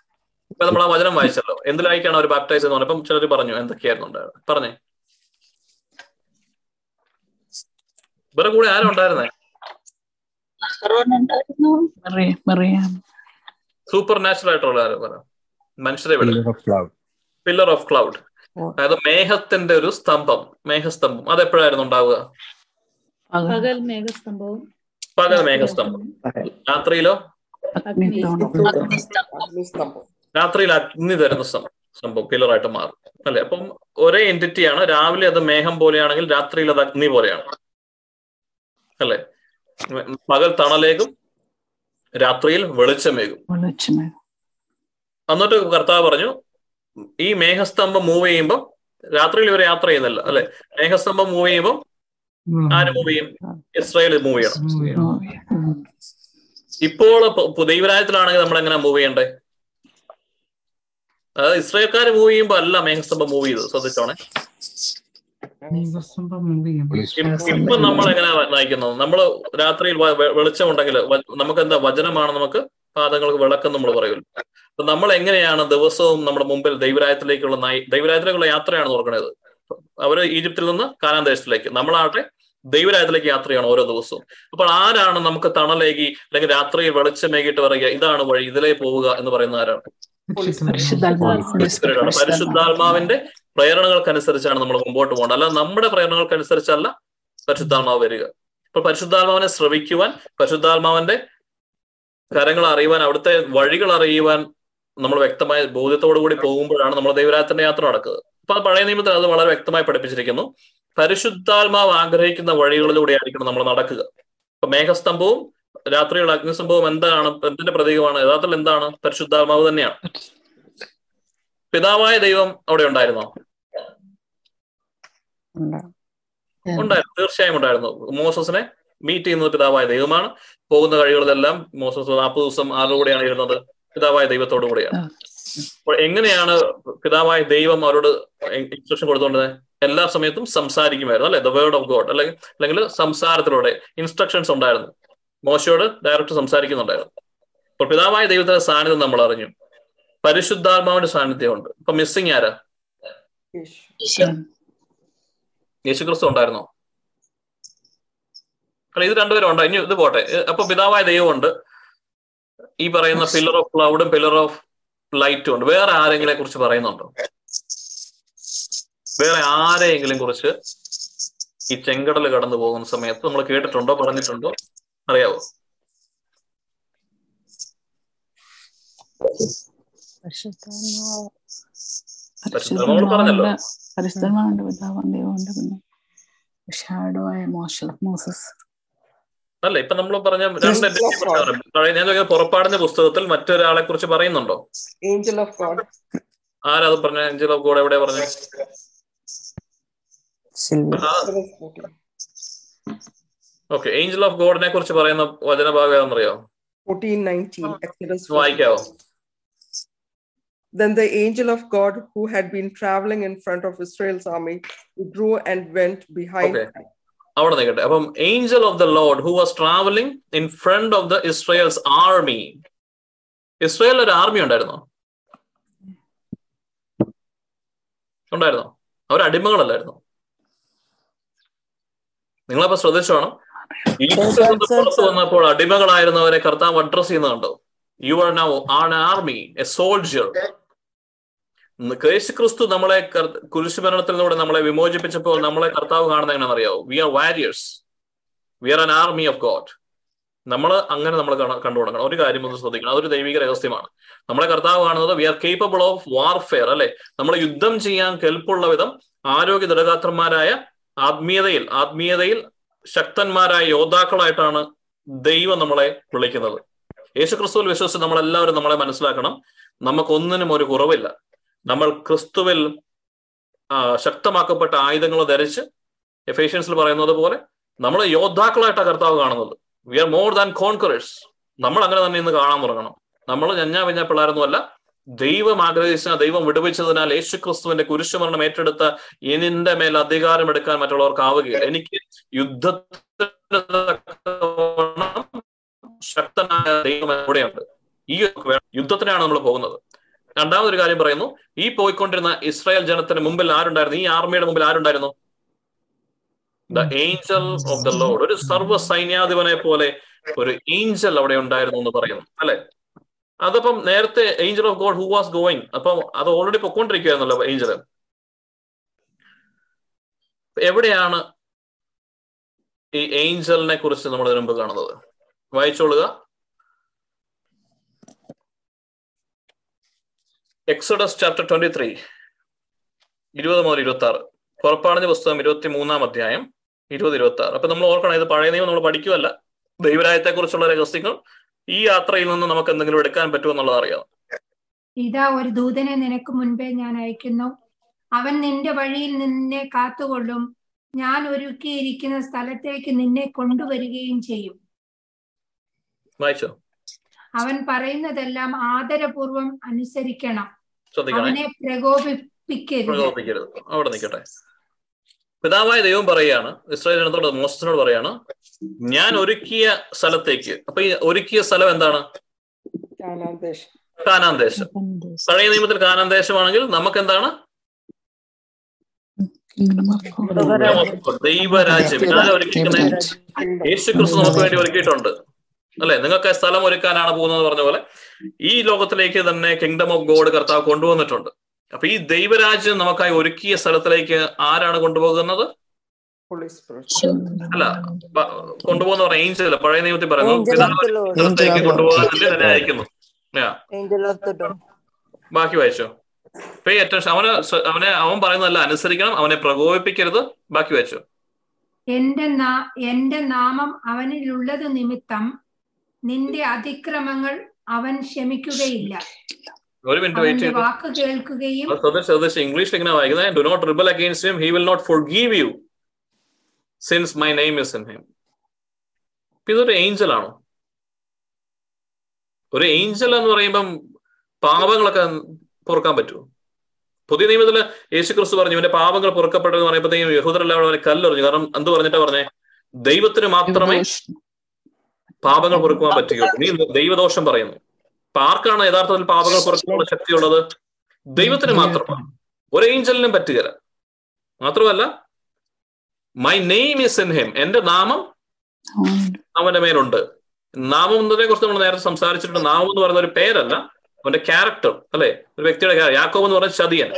ഇപ്പൊ നമ്മൾ ആ വചനം വായിച്ചല്ലോ. എന്തിലായിക്കാണ് അവർ ബാപ്റ്റൈസ് എന്ന് പറഞ്ഞപ്പം ചിലർ പറഞ്ഞു എന്തൊക്കെയായിരുന്നു ഉണ്ടായിരുന്നത് പറഞ്ഞേ. ഇവരുടെ കൂടെ ആരും ഉണ്ടായിരുന്നേ? സൂപ്പർ നാച്ചുറൽ ആയിട്ടുള്ള ആരും പറ? മനുഷ്യരെ വിടും Pillar of cloud. Pillar of cloud അതായത് മേഘത്തിന്റെ ഒരു സ്തംഭം. മേഘസ്തംഭം. അതെപ്പോഴായിരുന്നു ഉണ്ടാവുക? പകൽ. മേഘസ്തംഭവും. പകൽ മേഘസ്തംഭം. രാത്രിയിലോ? അഗ്നിസ്തംഭം. രാത്രിയിൽ അഗ്നി തരുന്ന സംഭവം കിലറായിട്ട് മാറും. അല്ലെ? അപ്പം ഒരേ എന്റിറ്റിയാണ് രാവിലെ അത് മേഘം പോലെയാണെങ്കിൽ രാത്രിയിൽ അത് അഗ്നി പോലെയാണ്. അല്ലെ? പകൽ തണലേകും രാത്രിയിൽ വെളിച്ചമേകും. വെളിച്ചമേ എന്നിട്ട് കർത്താവ് പറഞ്ഞു ഈ മേഘസ്തംഭം മൂവ് ചെയ്യുമ്പോൾ രാത്രിയിൽ ഇവർ യാത്ര ചെയ്യുന്നില്ല അല്ലെ? മേഘസ്തംഭം മൂവ് ചെയ്യുമ്പോൾ ആര് മൂവ് ചെയ്യും ഇസ്രായേൽ മൂവ് ചെയ്യണം ഇപ്പോൾ ദൈവരായത്തിലാണെങ്കിൽ ദൈവരാജ്യത്തിലാണെങ്കിൽ നമ്മൾ എങ്ങനെ മൂവ് ചെയ്യണ്ടേ? അതായത് ഇസ്രായേൽക്കാർ മൂവ് ചെയ്യുമ്പോ അല്ല മേഘസ്തംഭം മൂവ് ചെയ്തത് ശ്രദ്ധിച്ചോണേ. ഇപ്പൊ നമ്മൾ എങ്ങനെ നയിക്കുന്നത് നമ്മൾ രാത്രിയിൽ വെളിച്ചം ഉണ്ടെങ്കിൽ വെളിച്ചമുണ്ടെങ്കിൽ നമുക്ക് എന്താ വചനമാണ് നമുക്ക് പാദങ്ങൾക്ക് വിളക്കം നമ്മൾ പറയുമല്ലോ അപ്പൊ നമ്മൾ എങ്ങനെയാണ് ദിവസവും നമ്മുടെ മുമ്പിൽ ദൈവരായത്തിലേക്കുള്ള നയി- ദൈവരായത്തിലേക്കുള്ള യാത്രയാണ് ഓർക്കണത് അവർ ഈജിപ്തിൽ നിന്ന് കാനാൻ ദേശത്തിലേക്ക് നമ്മളാകട്ടെ ദൈവരായത്തിലേക്ക് യാത്രയാണ് ഓരോ ദിവസവും. അപ്പോൾ ആരാണ് നമുക്ക് തണലേകി അല്ലെങ്കിൽ രാത്രിയിൽ വെളിച്ചമേകിട്ട് പറയുക ഇതാണ് വഴി ഇതിലേ പോവുക എന്ന് പറയുന്ന ആരാണ്? പരിശുദ്ധാത്മാവിന്റെ പ്രേരണകൾക്കനുസരിച്ചാണ് നമ്മൾ മുമ്പോട്ട് പോകുന്നത് അല്ല നമ്മുടെ പ്രേരണകൾക്കനുസരിച്ചല്ല പരിശുദ്ധാത്മാവ് വരിക. ഇപ്പൊ പരിശുദ്ധാത്മാവിനെ ശ്രവിക്കുവാൻ പരിശുദ്ധാത്മാവിന്റെ കാര്യങ്ങൾ അറിയുവാൻ അവിടുത്തെ വഴികൾ അറിയുവാൻ നമ്മൾ വ്യക്തമായ ബോധ്യത്തോടു കൂടി പോകുമ്പോഴാണ് നമ്മൾ ദൈവരാജത്തിന്റെ യാത്ര നടക്കുന്നത്. അപ്പൊ അത് പഴയ നിയമത്തിൽ അത് വളരെ വ്യക്തമായി പഠിപ്പിച്ചിരിക്കുന്നു. പരിശുദ്ധാത്മാവ് ആഗ്രഹിക്കുന്ന വഴികളിലൂടെ ആയിരിക്കണം നമ്മൾ നടക്കുക. ഇപ്പൊ മേഘസ്തംഭവും രാത്രിയുള്ള അഗ്നിസ്തംഭവും എന്താണ്? എന്തിന്റെ പ്രതീകമാണ്? യഥാർത്ഥത്തിൽ എന്താണ്? പരിശുദ്ധാത്മാവ് തന്നെയാണ്. പിതാവായ ദൈവം അവിടെ ഉണ്ടായിരുന്നോ? ഉണ്ടായിരുന്നു. തീർച്ചയായും ഉണ്ടായിരുന്നു. മോസസിനെ മീറ്റ് ചെയ്യുന്നത് പിതാവായ ദൈവമാണ്. പോകുന്ന കഴിവുകളെല്ലാം മോസസ് നാൽപ്പത് ദിവസം ആരുടെ കൂടെയാണ് ഇരുന്നത്. പിതാവായ ദൈവത്തോടു കൂടെയാണ്. എങ്ങനെയാണ് പിതാവായ ദൈവം അവരോട് ഇൻസ്ട്രക്ഷൻ കൊടുത്തോണ്ടത് എല്ലാ സമയത്തും സംസാരിക്കുമായിരുന്നു അല്ലെ? ദ വേർഡ് ഓഫ് ഗോഡ് അല്ലെങ്കിൽ അല്ലെങ്കിൽ സംസാരത്തിലൂടെ ഇൻസ്ട്രക്ഷൻസ് ഉണ്ടായിരുന്നു. മോശയോട് ഡയറക്റ്റ് സംസാരിക്കുന്നുണ്ടായിരുന്നു. അപ്പോൾ പിതാവായ ദൈവത്തിന്റെ സാന്നിധ്യം നമ്മൾ അറിഞ്ഞു. പരിശുദ്ധാത്മാവിന്റെ സാന്നിധ്യം ഉണ്ട് ഇപ്പൊ മിസ്സിങ് ആരാ? യേശു. യേശുക്രിസ്തു ഉണ്ടായിരുന്നോ? അല്ല ഇത് രണ്ടുപേരും ഉണ്ടോ ഇനി ഇത് പോട്ടെ. അപ്പൊ പിതാവായ ദൈവമുണ്ട്. ഈ പറയുന്ന പില്ലർ ഓഫ് ക്ലൗഡും പില്ലർ ഓഫ് ലൈറ്റും ഉണ്ട്. വേറെ ആരെങ്കിലെ കുറിച്ച് പറയുന്നുണ്ടോ? വേറെ ആരെയെങ്കിലും കുറിച്ച് ഈ ചെങ്കടൽ കടന്നു പോകുന്ന സമയത്ത് നമ്മൾ കേട്ടിട്ടുണ്ടോ? പറഞ്ഞിട്ടുണ്ടോ? അറിയാവോ? നമ്മൾ പറഞ്ഞല്ലോ. പരിശുദ്ധമാണ്ട് പിതാവാം ദൈവമുണ്ട് പിന്നെ. ഷാഡോ ആയ മോശ മോസസ് അല്ല ഇപ്പൊ നമ്മൾ പറഞ്ഞ ഞാൻ പുറപ്പാടിന്റെ പുസ്തകത്തിൽ മറ്റൊരാളെ കുറിച്ച് പറയുന്നുണ്ടോ? ഏഞ്ചൽ ഓഫ് ഗോഡ് ആരാ അത് പറഞ്ഞ? ഏഞ്ചൽ ഓഫ് ഗോഡ് എവിടെ പറഞ്ഞു? ഓക്കെ ഏഞ്ചൽ ഓഫ് ഗോഡിനെ കുറിച്ച് പറയുന്ന വചനഭാഗം ഏതെന്നറിയോ വായിക്കാവോ? Then the angel of God, who had been traveling in front of Israel's army, withdrew and went behind. Okay. അവിടെ നിൽക്കട്ടെ. അപ്പം angel of the Lord who was travelling in front of the Israel's army Israel ഒരു army ഉണ്ടായിരുന്നോ? ഉണ്ടായിരുന്നോ? അവർ അടിമകളല്ലായിരുന്നോ? നിങ്ങളപ്പോ ശ്രദ്ധിച്ചു വേണം. പുറത്തു വന്നപ്പോൾ അടിമകളായിരുന്നവരെ കർത്താവ് അഡ്രസ് ചെയ്യുന്നുണ്ടോ. You are now an army a soldier യേശു ക്രിസ്തു നമ്മളെ കുരിശുമരണത്തിലൂടെ നമ്മളെ വിമോചിപ്പിച്ചപ്പോൾ നമ്മളെ കർത്താവ് കാണുന്നത് എങ്ങനെയാണെന്ന് അറിയാവോ we are warriors we are an army of God നമ്മൾ അങ്ങനെ നമ്മൾ കണ്ടു ഒരു കാര്യം ഒന്ന് ശ്രദ്ധിക്കണം. അതൊരു ദൈവിക രഹസ്യമാണ്. നമ്മളെ കർത്താവ് കാണുന്നത് we are capable of warfare അല്ലെ? നമ്മൾ യുദ്ധം ചെയ്യാൻ കെൽപ്പുള്ള വിധം ആരോഗ്യ ദൃഢഗാത്രന്മാരായ ആത്മീയതയിൽ ആത്മീയതയിൽ ശക്തന്മാരായ യോദ്ധാക്കളായിട്ടാണ് ദൈവം നമ്മളെ വിളിക്കുന്നത്. യേശു ക്രിസ്തുവിൽ വിശ്വസിച്ച് നമ്മളെല്ലാവരും നമ്മളെ മനസ്സിലാക്കണം. നമുക്കൊന്നിനും ഒരു കുറവില്ല. നമ്മൾ ക്രിസ്തുവിൽ ശക്തമാക്കപ്പെട്ട ആയുധങ്ങൾ ധരിച്ച് എഫേഷ്യൻസിൽ പറയുന്നത് പോലെ നമ്മൾ യോദ്ധാക്കളായിട്ടാണ് കർത്താവ് കാണുന്നത്. We are more than conquerors നമ്മൾ അങ്ങനെ തന്നെ ഇന്ന് കാണാൻ തുടങ്ങണം. നമ്മൾ ഞഞ്ഞാ പിഞ്ഞ പിള്ളേരൊന്നുമല്ല. ദൈവം ആഗ്രഹിച്ച ദൈവം വിടുവിച്ചതിനാൽ യേശു ക്രിസ്തുവിന്റെ കുരിശുമരണം ഏറ്റെടുത്ത എന്നിന്റെ മേൽ അധികാരം എടുക്കാൻ മറ്റുള്ളവർക്ക് ആവുകയില്ല. എനിക്ക് തക്കവണ്ണം ശക്തനായ ദൈവം കൂടെയുണ്ട്. ഈ യുദ്ധത്തിനാണ് നമ്മൾ പോകുന്നത്. രണ്ടാമതൊരു കാര്യം പറയുന്നു. ഈ പോയിക്കൊണ്ടിരുന്ന ഇസ്രായേൽ ജനത്തിന് മുമ്പിൽ ആരുണ്ടായിരുന്നു? ഈ ആർമിയുടെ മുമ്പിൽ ആരുണ്ടായിരുന്നു? The angel of the Lord ഒരു സർവ സൈന്യാധിപനെ പോലെ ഒരു ഏഞ്ചൽ അവിടെ ഉണ്ടായിരുന്നു എന്ന് പറയുന്നു. അല്ലെ? അതപ്പം നേരത്തെ angel of God who was going അപ്പം അത് ഓൾറെഡി പൊക്കോണ്ടിരിക്കുകയായിരുന്നല്ലോ ഏഞ്ചൽ എവിടെയാണ് ഈ ഏഞ്ചലിനെ കുറിച്ച് നമ്മൾ ഇതിനു മുമ്പ് കാണുന്നത്? വായിച്ചോളുക. എക്സോഡസ് ചാപ്റ്റർ ട്വന്റി ത്രീ ഇരുപത് മുതൽ ഇരുപത്തി ആറ് പുറപ്പാടിന്റെ പുസ്തകം ഇരുപത്തി മൂന്നാം അധ്യായം ഇരുപത് ഇരുപത്തി ആറ് അപ്പൊ നമ്മൾ ഓർക്കണം ഇത് പഴയ നിയമം നമ്മൾ പഠിക്കുമല്ല ദൈവരായത്തെ കുറിച്ചുള്ള രഹസ്യങ്ങൾ ഈ യാത്രയിൽ നിന്ന് നമുക്ക് എന്തെങ്കിലും എടുക്കാൻ പറ്റുമെന്നുള്ളത് അറിയാം ഇതാ ഒരു ദൂതനെ നിനക്ക് മുൻപേ ഞാൻ അയക്കുന്നു. അവൻ നിന്റെ വഴിയിൽ നിന്നെ കാത്തുകൊള്ളും. ഞാൻ ഒരുക്കിയിരിക്കുന്ന സ്ഥലത്തേക്ക് നിന്നെ കൊണ്ടുവരികയും ചെയ്യും. വായിച്ചോ? അവൻ പറയുന്നതെല്ലാം ആദരപൂർവം അനുസരിക്കണം. ശ്രദ്ധിക്കണേ. അവനെ പ്രകോപിപ്പിക്കരുത്. പ്രകോപിക്കരുത് അവിടെ നിൽക്കട്ടെ. പിതാവായ ദൈവം പറയാണ് ഇസ്രായേൽ ജനത്തോട് മോസസിനോട് പറയാണ് ഞാൻ ഒരുക്കിയ സ്ഥലത്തേക്ക് അപ്പൊ ഈ ഒരുക്കിയ സ്ഥലം എന്താണ്? കാനാന്തേശം ദേശം. കാനാൻ ദേശം. പഴയ നിയമത്തിൽ കാനാൻ ദേശമാണെങ്കിൽ നമുക്ക് എന്താണ് ദൈവരാജ്യം. ഞാൻ ഒരുക്കിയിരിക്കുന്ന യേശു ക്രിസ്തു നമുക്ക് വേണ്ടി ഒരുക്കിയിട്ടുണ്ട്. അല്ലെ? നിങ്ങൾക്ക് സ്ഥലം ഒരുക്കാനാണ് പോകുന്നത് പറഞ്ഞ പോലെ ഈ ലോകത്തിലേക്ക് തന്നെ കിങ്ഡം ഓഫ് ഗോഡ് കർത്താവ് കൊണ്ടുവന്നിട്ടുണ്ട്. അപ്പൊ ഈ ദൈവരാജ്യം നമുക്കായി ഒരുക്കിയ സ്ഥലത്തിലേക്ക് ആരാണ് കൊണ്ടുപോകുന്നത്? Holy Spirit. അല്ല കൊണ്ടുപോകുന്ന പറഞ്ഞ ഏഞ്ചൽ പഴയ നിയമത്തിൽ പറയുന്നു വേണ്ടി തന്നെ അയക്കുന്നു. ബാക്കി വായിച്ചോ. പേ അറ്റൻഷൻ അവന് അവനെ അവൻ പറയുന്നതല്ല അനുസരിക്കണം അവനെ പ്രകോപിപ്പിക്കരുത്. ബാക്കി വായിച്ചോ. എന്റെ നാ എന്റെ നാമം അവനിലുള്ളത് നിമിത്തം നിന്റെ അതിക്രമങ്ങൾ അവൻ ക്ഷമിക്കുകയില്ല. ഒരു മിനിറ്റ് വെയിറ്റ് വാക്ക് കേൾക്കുകയും ഇംഗ്ലീഷിൽ ഇങ്ങനെ വായിക്കുന്നത്? Do not rebel against him he will not forgive you sins my name is in him ഇതൊരു ഏഞ്ചൽ ആണോ? ഒരു ഏഞ്ചൽ എന്ന് പറയുമ്പം പാപങ്ങളൊക്കെ പൊറുക്കാൻ പറ്റുമോ? പുതിയ നിയമത്തിൽ യേശു ക്രിസ്തു പറഞ്ഞു ഇവന്റെ പാപങ്ങൾ പൊറുക്കപ്പെട്ടെന്ന് പറയുമ്പോഴത്തേക്കും യഹൂദരെല്ലാം അവനെ കല്ലെറിഞ്ഞു. കാരണം എന്ത് പറഞ്ഞിട്ടാ പറഞ്ഞേ? ദൈവത്തിന് മാത്രമേ പാപങ്ങൾ പൊറുക്കുവാൻ പറ്റുകയുള്ളൂ. നീ ദൈവദോഷം പറയുന്നു. അപ്പൊ ആർക്കാണ് യഥാർത്ഥത്തിൽ പാപങ്ങൾ പൊറുക്കാനുള്ള ശക്തിയുള്ളത്? ദൈവത്തിന് മാത്രമാണ്. ഒരു ഏഞ്ചലിനും പറ്റുകയില്ല. മാത്രമല്ല my name is in him എന്റെ നാമം അവന്റെ മേലുണ്ട്. നാമം എന്നതിനെ കുറിച്ച് നമ്മൾ നേരത്തെ സംസാരിച്ചിട്ടുണ്ട്. നാമം എന്ന് പറയുന്ന ഒരു പേരല്ല അവന്റെ ക്യാരക്ടർ അല്ലെ? ഒരു വ്യക്തിയുടെ character. യാക്കോബ് എന്ന് പറഞ്ഞ ചതിയൻ.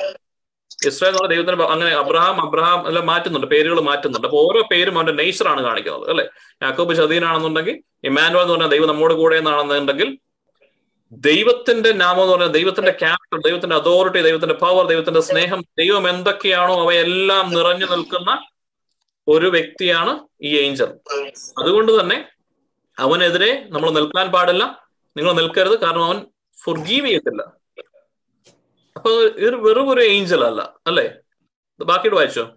ഇസ്രായേൽ എന്ന് പറഞ്ഞ ദൈവത്തിന് അങ്ങനെ അബ്രഹാം അബ്രഹാം എല്ലാം മാറ്റുന്നുണ്ട് പേരുകൾ മാറ്റുന്നുണ്ട്. അപ്പൊ ഓരോ പേരും അവന്റെ ആണ് കാണിക്കുന്നത് അല്ലെ? യാക്കോബ് ചതീനാണെന്നുണ്ടെങ്കിൽ ഇമാനുവൽ എന്ന് പറഞ്ഞാൽ ദൈവം നമ്മുടെ കൂടെ എന്നാണെന്നുണ്ടെങ്കിൽ ദൈവത്തിന്റെ നാമം എന്ന് പറഞ്ഞാൽ ദൈവത്തിന്റെ ക്യാരക്ടർ ദൈവത്തിന്റെ അതോറിറ്റി ദൈവത്തിന്റെ പവർ ദൈവത്തിന്റെ സ്നേഹം ദൈവം എന്തൊക്കെയാണോ അവയെല്ലാം നിറഞ്ഞു നിൽക്കുന്ന ഒരു വ്യക്തിയാണ് ഈ ഏഞ്ചൽ അതുകൊണ്ട് തന്നെ അവനെതിരെ നമ്മൾ നിൽക്കാൻ പാടില്ല നിങ്ങൾ നിൽക്കരുത് കാരണം അവൻ ഫുർഗീവ് ചെയ്യത്തില്ല. അപ്പൊ ഇത് വെറും ഒരു ഏഞ്ചൽ അല്ല അല്ലേ? ബാക്കിയിട്ട് വായിച്ചോ.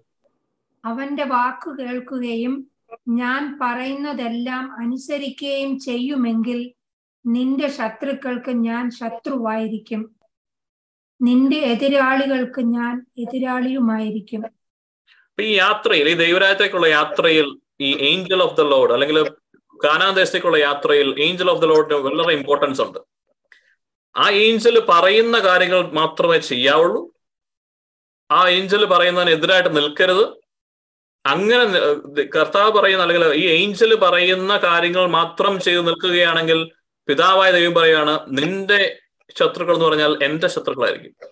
അവന്റെ വാക്ക് കേൾക്കുകയും ഞാൻ പറയുന്നതെല്ലാം അനുസരിക്കുകയും ചെയ്യുമെങ്കിൽ നിന്റെ ശത്രുക്കൾക്ക് ഞാൻ ശത്രുവായിരിക്കും. നിന്റെ എതിരാളികൾക്ക് ഞാൻ എതിരാളിയുമായിരിക്കും. ഈ യാത്രയിൽ ഈ ദൈവരാജ്യത്തേക്കുള്ള യാത്രയിൽ ഈ ഏഞ്ചൽ ഓഫ് ദ ലോഡ് അല്ലെങ്കിൽ കാനാദേശത്തേക്കുള്ള യാത്രയിൽ ഏഞ്ചൽ ഓഫ് ദ ലോഡിന് വളരെ ഇമ്പോർട്ടൻസ് ഉണ്ട്. ആ ഏഞ്ചൽ പറയുന്ന കാര്യങ്ങൾ മാത്രമേ ചെയ്യാവുള്ളൂ. ആ ഏഞ്ചൽ പറയുന്നതിനെതിരായിട്ട് നിൽക്കരുത്. അങ്ങനെ കർത്താവ് പറയുന്ന അല്ലെങ്കിൽ ഈ ഏഞ്ചൽ പറയുന്ന കാര്യങ്ങൾ മാത്രം ചെയ്ത് നിൽക്കുകയാണെങ്കിൽ പിതാവായ ദൈവം പറയാണ് നിന്റെ ശത്രുക്കൾ എന്ന് പറഞ്ഞാൽ എന്റെ ശത്രുക്കളായിരിക്കും.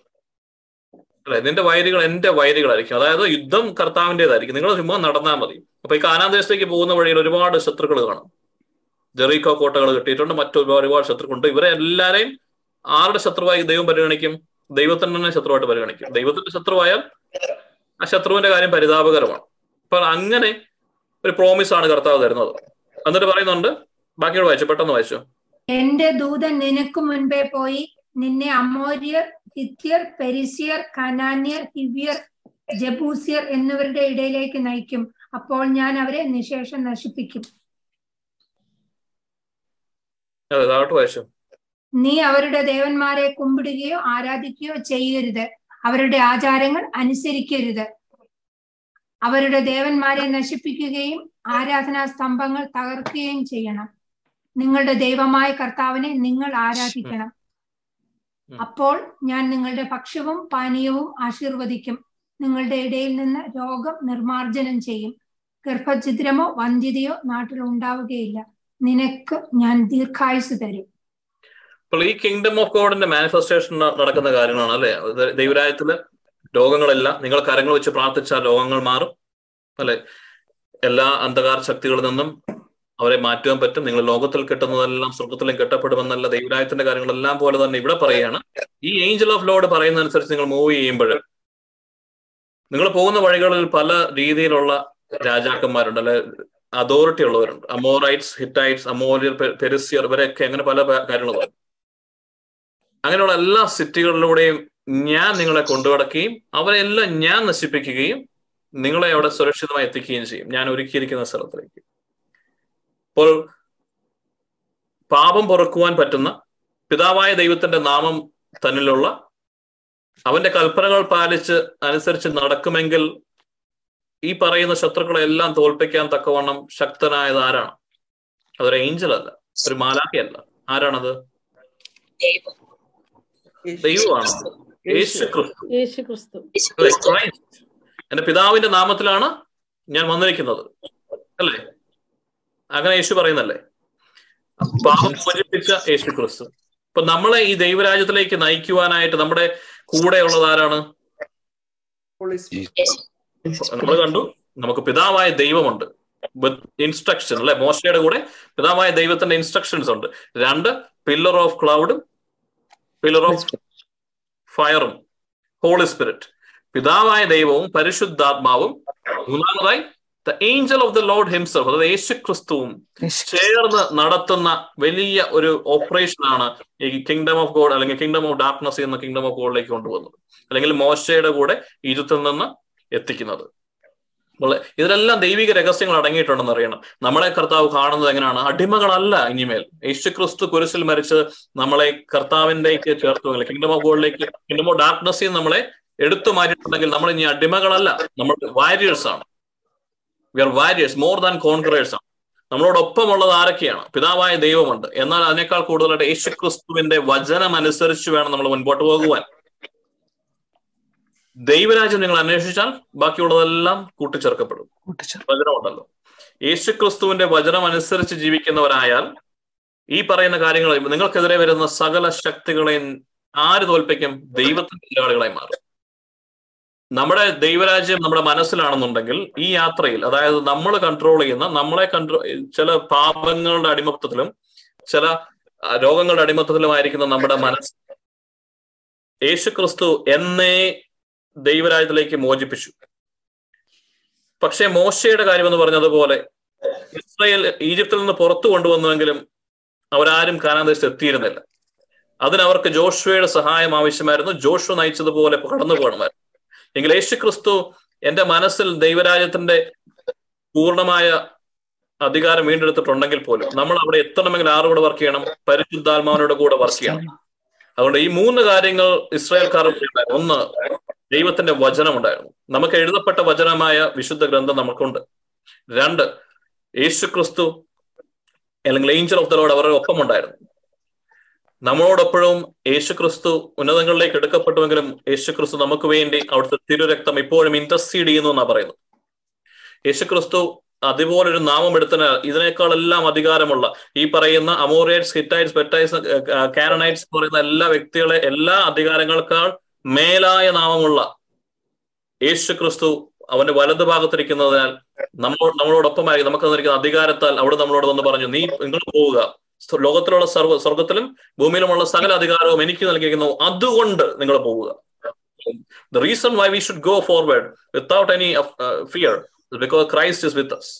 അല്ലെ? നിന്റെ വൈരികൾ എന്റെ വൈരികളായിരിക്കും. അതായത് യുദ്ധം കർത്താവിന്റെതായിരിക്കും നിങ്ങൾ ചുമ്മാ നടന്നാൽ മതി. അപ്പൊ ഈ കാനാദേശത്തേക്ക് പോകുന്ന വഴിയിൽ ഒരുപാട് ശത്രുക്കൾ കാണും. ജെറീക്കോ കോട്ടകൾ കിട്ടിയിട്ടുണ്ട്. മറ്റൊരുപാട് ഒരുപാട് ശത്രുക്കളുണ്ട്. ഇവരെ എല്ലാരെയും ആരുടെ ശത്രുവായി ദൈവം പരിഗണിക്കും? ദൈവത്തിന് തന്നെ ശത്രുവായിട്ട് പരിഗണിക്കും. ദൈവത്തിന്റെ ശത്രുവായാൽ ആ ശത്രുവിന്റെ കാര്യം പരിതാപകരമാണ്. അപ്പൊ അങ്ങനെ ഒരു പ്രോമിസ് ആണ് കർത്താവ് തരുന്നത്. എന്നിട്ട് പറയുന്നുണ്ട് ബാക്കിയോട് വായിച്ചു പെട്ടെന്ന് വായിച്ചു. എന്റെ ദൂതൻ നിനക്ക് മുൻപേ പോയി. നിന്നെ അമോര്യർ ഹിത്യർ പെരിസിയർ കനാന്യർ ഹിവ്യർ ജബൂസിയർ എന്നിവരുടെ ഇടയിലേക്ക് നയിക്കും. അപ്പോൾ ഞാൻ അവരെ നിശേഷം നശിപ്പിക്കും. അതെ താഴോട്ട് വായിച്ചു. നീ അവരുടെ ദേവന്മാരെ കുമ്പിടുകയോ ആരാധിക്കുകയോ ചെയ്യരുത്. അവരുടെ ആചാരങ്ങൾ അനുസരിക്കരുത്. അവരുടെ ദേവന്മാരെ നശിപ്പിക്കുകയും ആരാധനാ സ്തംഭങ്ങൾ തകർക്കുകയും ചെയ്യണം. നിങ്ങളുടെ ദൈവമായ കർത്താവിനെ നിങ്ങൾ ആരാധിക്കണം. അപ്പോൾ ഞാൻ നിങ്ങളുടെ ഭക്ഷ്യവും പാനീയവും ആശീർവദിക്കും. നിങ്ങളുടെ ഇടയിൽ നിന്ന് രോഗം നിർമാർജനം ചെയ്യും. ഗർഭഛിദ്രമോ വന്ധ്യതയോ നാട്ടിൽ ഉണ്ടാവുകയില്ല. നിനക്ക് ഞാൻ ദീർഘായുസ് തരും. അപ്പോൾ ഈ കിങ്ഡം ഓഫ് ഗോഡിന്റെ മാനിഫെസ്റ്റേഷൻ നടക്കുന്ന കാര്യങ്ങളാണ് അല്ലെ? ദൈവരായത്തിൽ രോഗങ്ങളെല്ലാം നിങ്ങൾ കരങ്ങൾ വെച്ച് പ്രാർത്ഥിച്ചാൽ രോഗങ്ങൾ മാറും അല്ലെ? എല്ലാ അന്ധകാര ശക്തികളിൽ നിന്നും അവരെ മാറ്റുവാൻ പറ്റും. നിങ്ങൾ ലോകത്തിൽ കിട്ടുന്നതെല്ലാം സ്വർഗത്തിലും കെട്ടപ്പെടുമെന്നല്ല ദൈവരായത്തിന്റെ കാര്യങ്ങളെല്ലാം പോലെ തന്നെ ഇവിടെ പറയുകയാണ്. ഈ ഏഞ്ചൽ ഓഫ് ലോഡ് പറയുന്നതനുസരിച്ച് നിങ്ങൾ മൂവ് ചെയ്യുമ്പോൾ നിങ്ങൾ പോകുന്ന വഴികളിൽ പല രീതിയിലുള്ള രാജാക്കന്മാരുണ്ട് അല്ലെ? അതോറിറ്റി ഉള്ളവരുണ്ട്. അമോറൈറ്റ്സ് ഹിറ്റൈറ്റ്സ് അമോറിയർ പെരിസിയർ ഇവരൊക്കെ അങ്ങനെ പല കാര്യങ്ങളും അങ്ങനെയുള്ള എല്ലാ സിറ്റികളിലൂടെയും ഞാൻ നിങ്ങളെ കൊണ്ടുകടക്കുകയും അവരെല്ലാം ഞാൻ നശിപ്പിക്കുകയും നിങ്ങളെ അവിടെ സുരക്ഷിതമായി എത്തിക്കുകയും ചെയ്യും. ഞാൻ ഒരുക്കിയിരിക്കുന്ന സ്ഥലത്തിലേക്ക്. അപ്പോൾ പാപം പൊറുക്കുവാൻ പറ്റുന്ന പിതാവായ ദൈവത്തിന്റെ നാമം തന്നിലുള്ള അവന്റെ കൽപ്പനകൾ പാലിച്ച് അനുസരിച്ച് നടക്കുമെങ്കിൽ ഈ പറയുന്ന ശത്രുക്കളെ എല്ലാം തോൽപ്പിക്കാൻ തക്കവണ്ണം ശക്തനായത് ആരാണ്? അതൊരു ഏഞ്ചൽ അല്ല. ഒരു മാലാഖയല്ല. ആരാണത്? ദൈവമാണ്. യേശു ക്രിസ്തു എന്റെ പിതാവിന്റെ നാമത്തിലാണ് ഞാൻ വന്നിരിക്കുന്നത്. അല്ലേ? അങ്ങനെ യേശു പറയുന്നല്ലേ? പാപം മോചിപ്പിച്ച യേശു ക്രിസ്തു അപ്പൊ നമ്മളെ ഈ ദൈവരാജ്യത്തിലേക്ക് നയിക്കുവാനായിട്ട് നമ്മുടെ കൂടെ ഉള്ളത് ആരാണ്? നമ്മൾ കണ്ടു നമുക്ക് പിതാവായ ദൈവമുണ്ട്. ഇൻസ്ട്രക്ഷൻ അല്ലെ? മോശയുടെ കൂടെ പിതാവായ ദൈവത്തിന്റെ ഇൻസ്ട്രക്ഷൻസ് ഉണ്ട്. രണ്ട് പില്ലർ ഓഫ് ക്ലൗഡും പില്ലർ ഓഫ് ഫയറും ഹോളി സ്പിരിറ്റ് പിതാവായ ദൈവവും പരിശുദ്ധാത്മാവും മൂന്നാമതായി the angel of the Lord himself അതായത് യേശു ക്രിസ്തുവും ചേർന്ന് നടത്തുന്ന വലിയ ഒരു ഓപ്പറേഷൻ ആണ് ഈ കിങ്ഡം ഓഫ് ഗോഡ് അല്ലെങ്കിൽ കിങ്ഡം ഓഫ് ഡാർക്ക്നസ് എന്ന കിങ്ഡം ഓഫ് ഗോഡിലേക്ക് കൊണ്ടുവന്നത്. അല്ലെങ്കിൽ മോശയുടെ കൂടെ ഈജിപ്തിൽ നിന്ന് എത്തിക്കുന്നത്. ഇതിലെല്ലാം ദൈവിക രഹസ്യങ്ങൾ അടങ്ങിയിട്ടുണ്ടെന്ന് അറിയണം. നമ്മളെ കർത്താവ് കാണുന്നത് എങ്ങനെയാണ്? അടിമകളല്ല ഇനിമേൽ. യേശു ക്രിസ്തു കുരിശിൽ മരിച്ച് നമ്മളെ കർത്താവിന്റെക്ക് ചേർത്ത് കിങ്ഡം ഓഫ് ഗോഡിലേക്ക് കിങ്ഡം ഓഫ് ഡാർക്ക്നെസ് നമ്മളെ എടുത്തു മാറ്റിയിട്ടുണ്ടെങ്കിൽ നമ്മൾ ഇനി അടിമകളല്ല. നമ്മൾ വാരിയേഴ്സ് ആണ്. We are warriors more than conquerors ആണ്. നമ്മളോടൊപ്പമുള്ളത് ആരൊക്കെയാണ്? പിതാവായ ദൈവമുണ്ട്. എന്നാൽ അതിനേക്കാൾ കൂടുതലായിട്ട് യേശു ക്രിസ്തുവിന്റെ വചനം അനുസരിച്ച് വേണം നമ്മൾ മുൻപോട്ട് പോകുവാൻ. ദൈവരാജ്യം നിങ്ങൾ അന്വേഷിച്ചാൽ ബാക്കിയുള്ളതെല്ലാം കൂട്ടിച്ചേർക്കപ്പെടും. വചനമുണ്ടല്ലോ. യേശു ക്രിസ്തുവിന്റെ വചനം അനുസരിച്ച് ജീവിക്കുന്നവരായാൽ ഈ പറയുന്ന കാര്യങ്ങൾ നിങ്ങൾക്കെതിരെ വരുന്ന സകല ശക്തികളെയും ആര് തോൽപ്പിക്കും? ദൈവത്തിന്റെ എതിരാളികളായി മാറും. നമ്മുടെ ദൈവരാജ്യം നമ്മുടെ മനസ്സിലാണെന്നുണ്ടെങ്കിൽ ഈ യാത്രയിൽ അതായത് നമ്മൾ കൺട്രോൾ ചെയ്യുന്ന നമ്മളെ കൺട്രോൾ ചില പാപങ്ങളുടെ അടിമത്തത്തിലും ചില രോഗങ്ങളുടെ അടിമത്തത്തിലുമായിരിക്കുന്ന നമ്മുടെ മനസ്സ് യേശു ക്രിസ്തു എന്നേ ദൈവരാജ്യത്തിലേക്ക് മോചിപ്പിച്ചു. പക്ഷേ മോശയുടെ കാര്യം എന്ന് പറഞ്ഞതുപോലെ ഇസ്രയേൽ ഈജിപ്തിൽ നിന്ന് പുറത്തു കൊണ്ടുവന്നുവെങ്കിലും അവരാരും കാനാദേശത്ത് എത്തിയിരുന്നില്ല. അതിനവർക്ക് ജോഷുവയുടെ സഹായം ആവശ്യമായിരുന്നു. ജോഷു നയിച്ചതുപോലെ കടന്നു പോകണമായിരുന്നു. എങ്കിൽ യേശു ക്രിസ്തു എന്റെ മനസ്സിൽ ദൈവരാജ്യത്തിന്റെ പൂർണമായ അധികാരം വീണ്ടെടുത്തിട്ടുണ്ടെങ്കിൽ പോലും നമ്മൾ അവിടെ എത്തണമെങ്കിൽ ആരോട് വർക്ക് ചെയ്യണം പരിശുദ്ധാത്മാവിനോട് കൂടെ വർക്ക് ചെയ്യണം. അതുകൊണ്ട് ഈ മൂന്ന് കാര്യങ്ങൾ ഇസ്രായേൽക്കാർ ഒന്ന് ദൈവത്തിന്റെ വചനം ഉണ്ടായിരുന്നു നമുക്ക് എഴുതപ്പെട്ട വചനമായ വിശുദ്ധ ഗ്രന്ഥം നമുക്കുണ്ട്. രണ്ട് യേശു ക്രിസ്തു അല്ലെങ്കിൽ ഏഞ്ചൽ ഓഫ് ദലോട് അവരുടെ ഒപ്പം ഉണ്ടായിരുന്നു നമ്മളോടൊപ്പോഴും യേശു ക്രിസ്തു ഉന്നതങ്ങളിലേക്ക് എടുക്കപ്പെട്ടുവെങ്കിലും യേശു ക്രിസ്തു നമുക്ക് വേണ്ടി അവിടുത്തെ തിരുരക്തം ഇപ്പോഴും ഇന്റർസീഡ് ചെയ്യുന്നു എന്നാണ് പറയുന്നു യേശു ക്രിസ്തു അതുപോലൊരു നാമം എടുത്തതിനാൽ ഇതിനേക്കാളെല്ലാം അധികാരമുള്ള ഈ പറയുന്ന അമോറിയറ്റ്സ് ഹിറ്റൈറ്റ്സ് പെറ്റൈറ്റ്സ് കാനനൈറ്റ്സ് എന്ന് പറയുന്ന എല്ലാ വ്യക്തികളെ എല്ലാ അധികാരങ്ങൾക്കാൾ മേലായ നാമമുള്ള യേശു ക്രിസ്തു അവന്റെ വലത് ഭാഗത്തിരിക്കുന്നതിനാൽ നമ്മളോട് നമ്മളോടൊപ്പമായി നമുക്ക് തന്നിരിക്കുന്ന അധികാരത്താൽ അവിടെ നമ്മളോട് വന്ന് പറഞ്ഞു നീ നിങ്ങൾ പോവുക. ലോകത്തിലുള്ള സർവ സ്വർഗത്തിലും ഭൂമിയിലുമുള്ള സകല അധികാരവും എനിക്ക് നൽകിയിരിക്കുന്നു. അതുകൊണ്ട് നിങ്ങൾ പോവുക. The reason why we should go forward without any fear because Christ is with us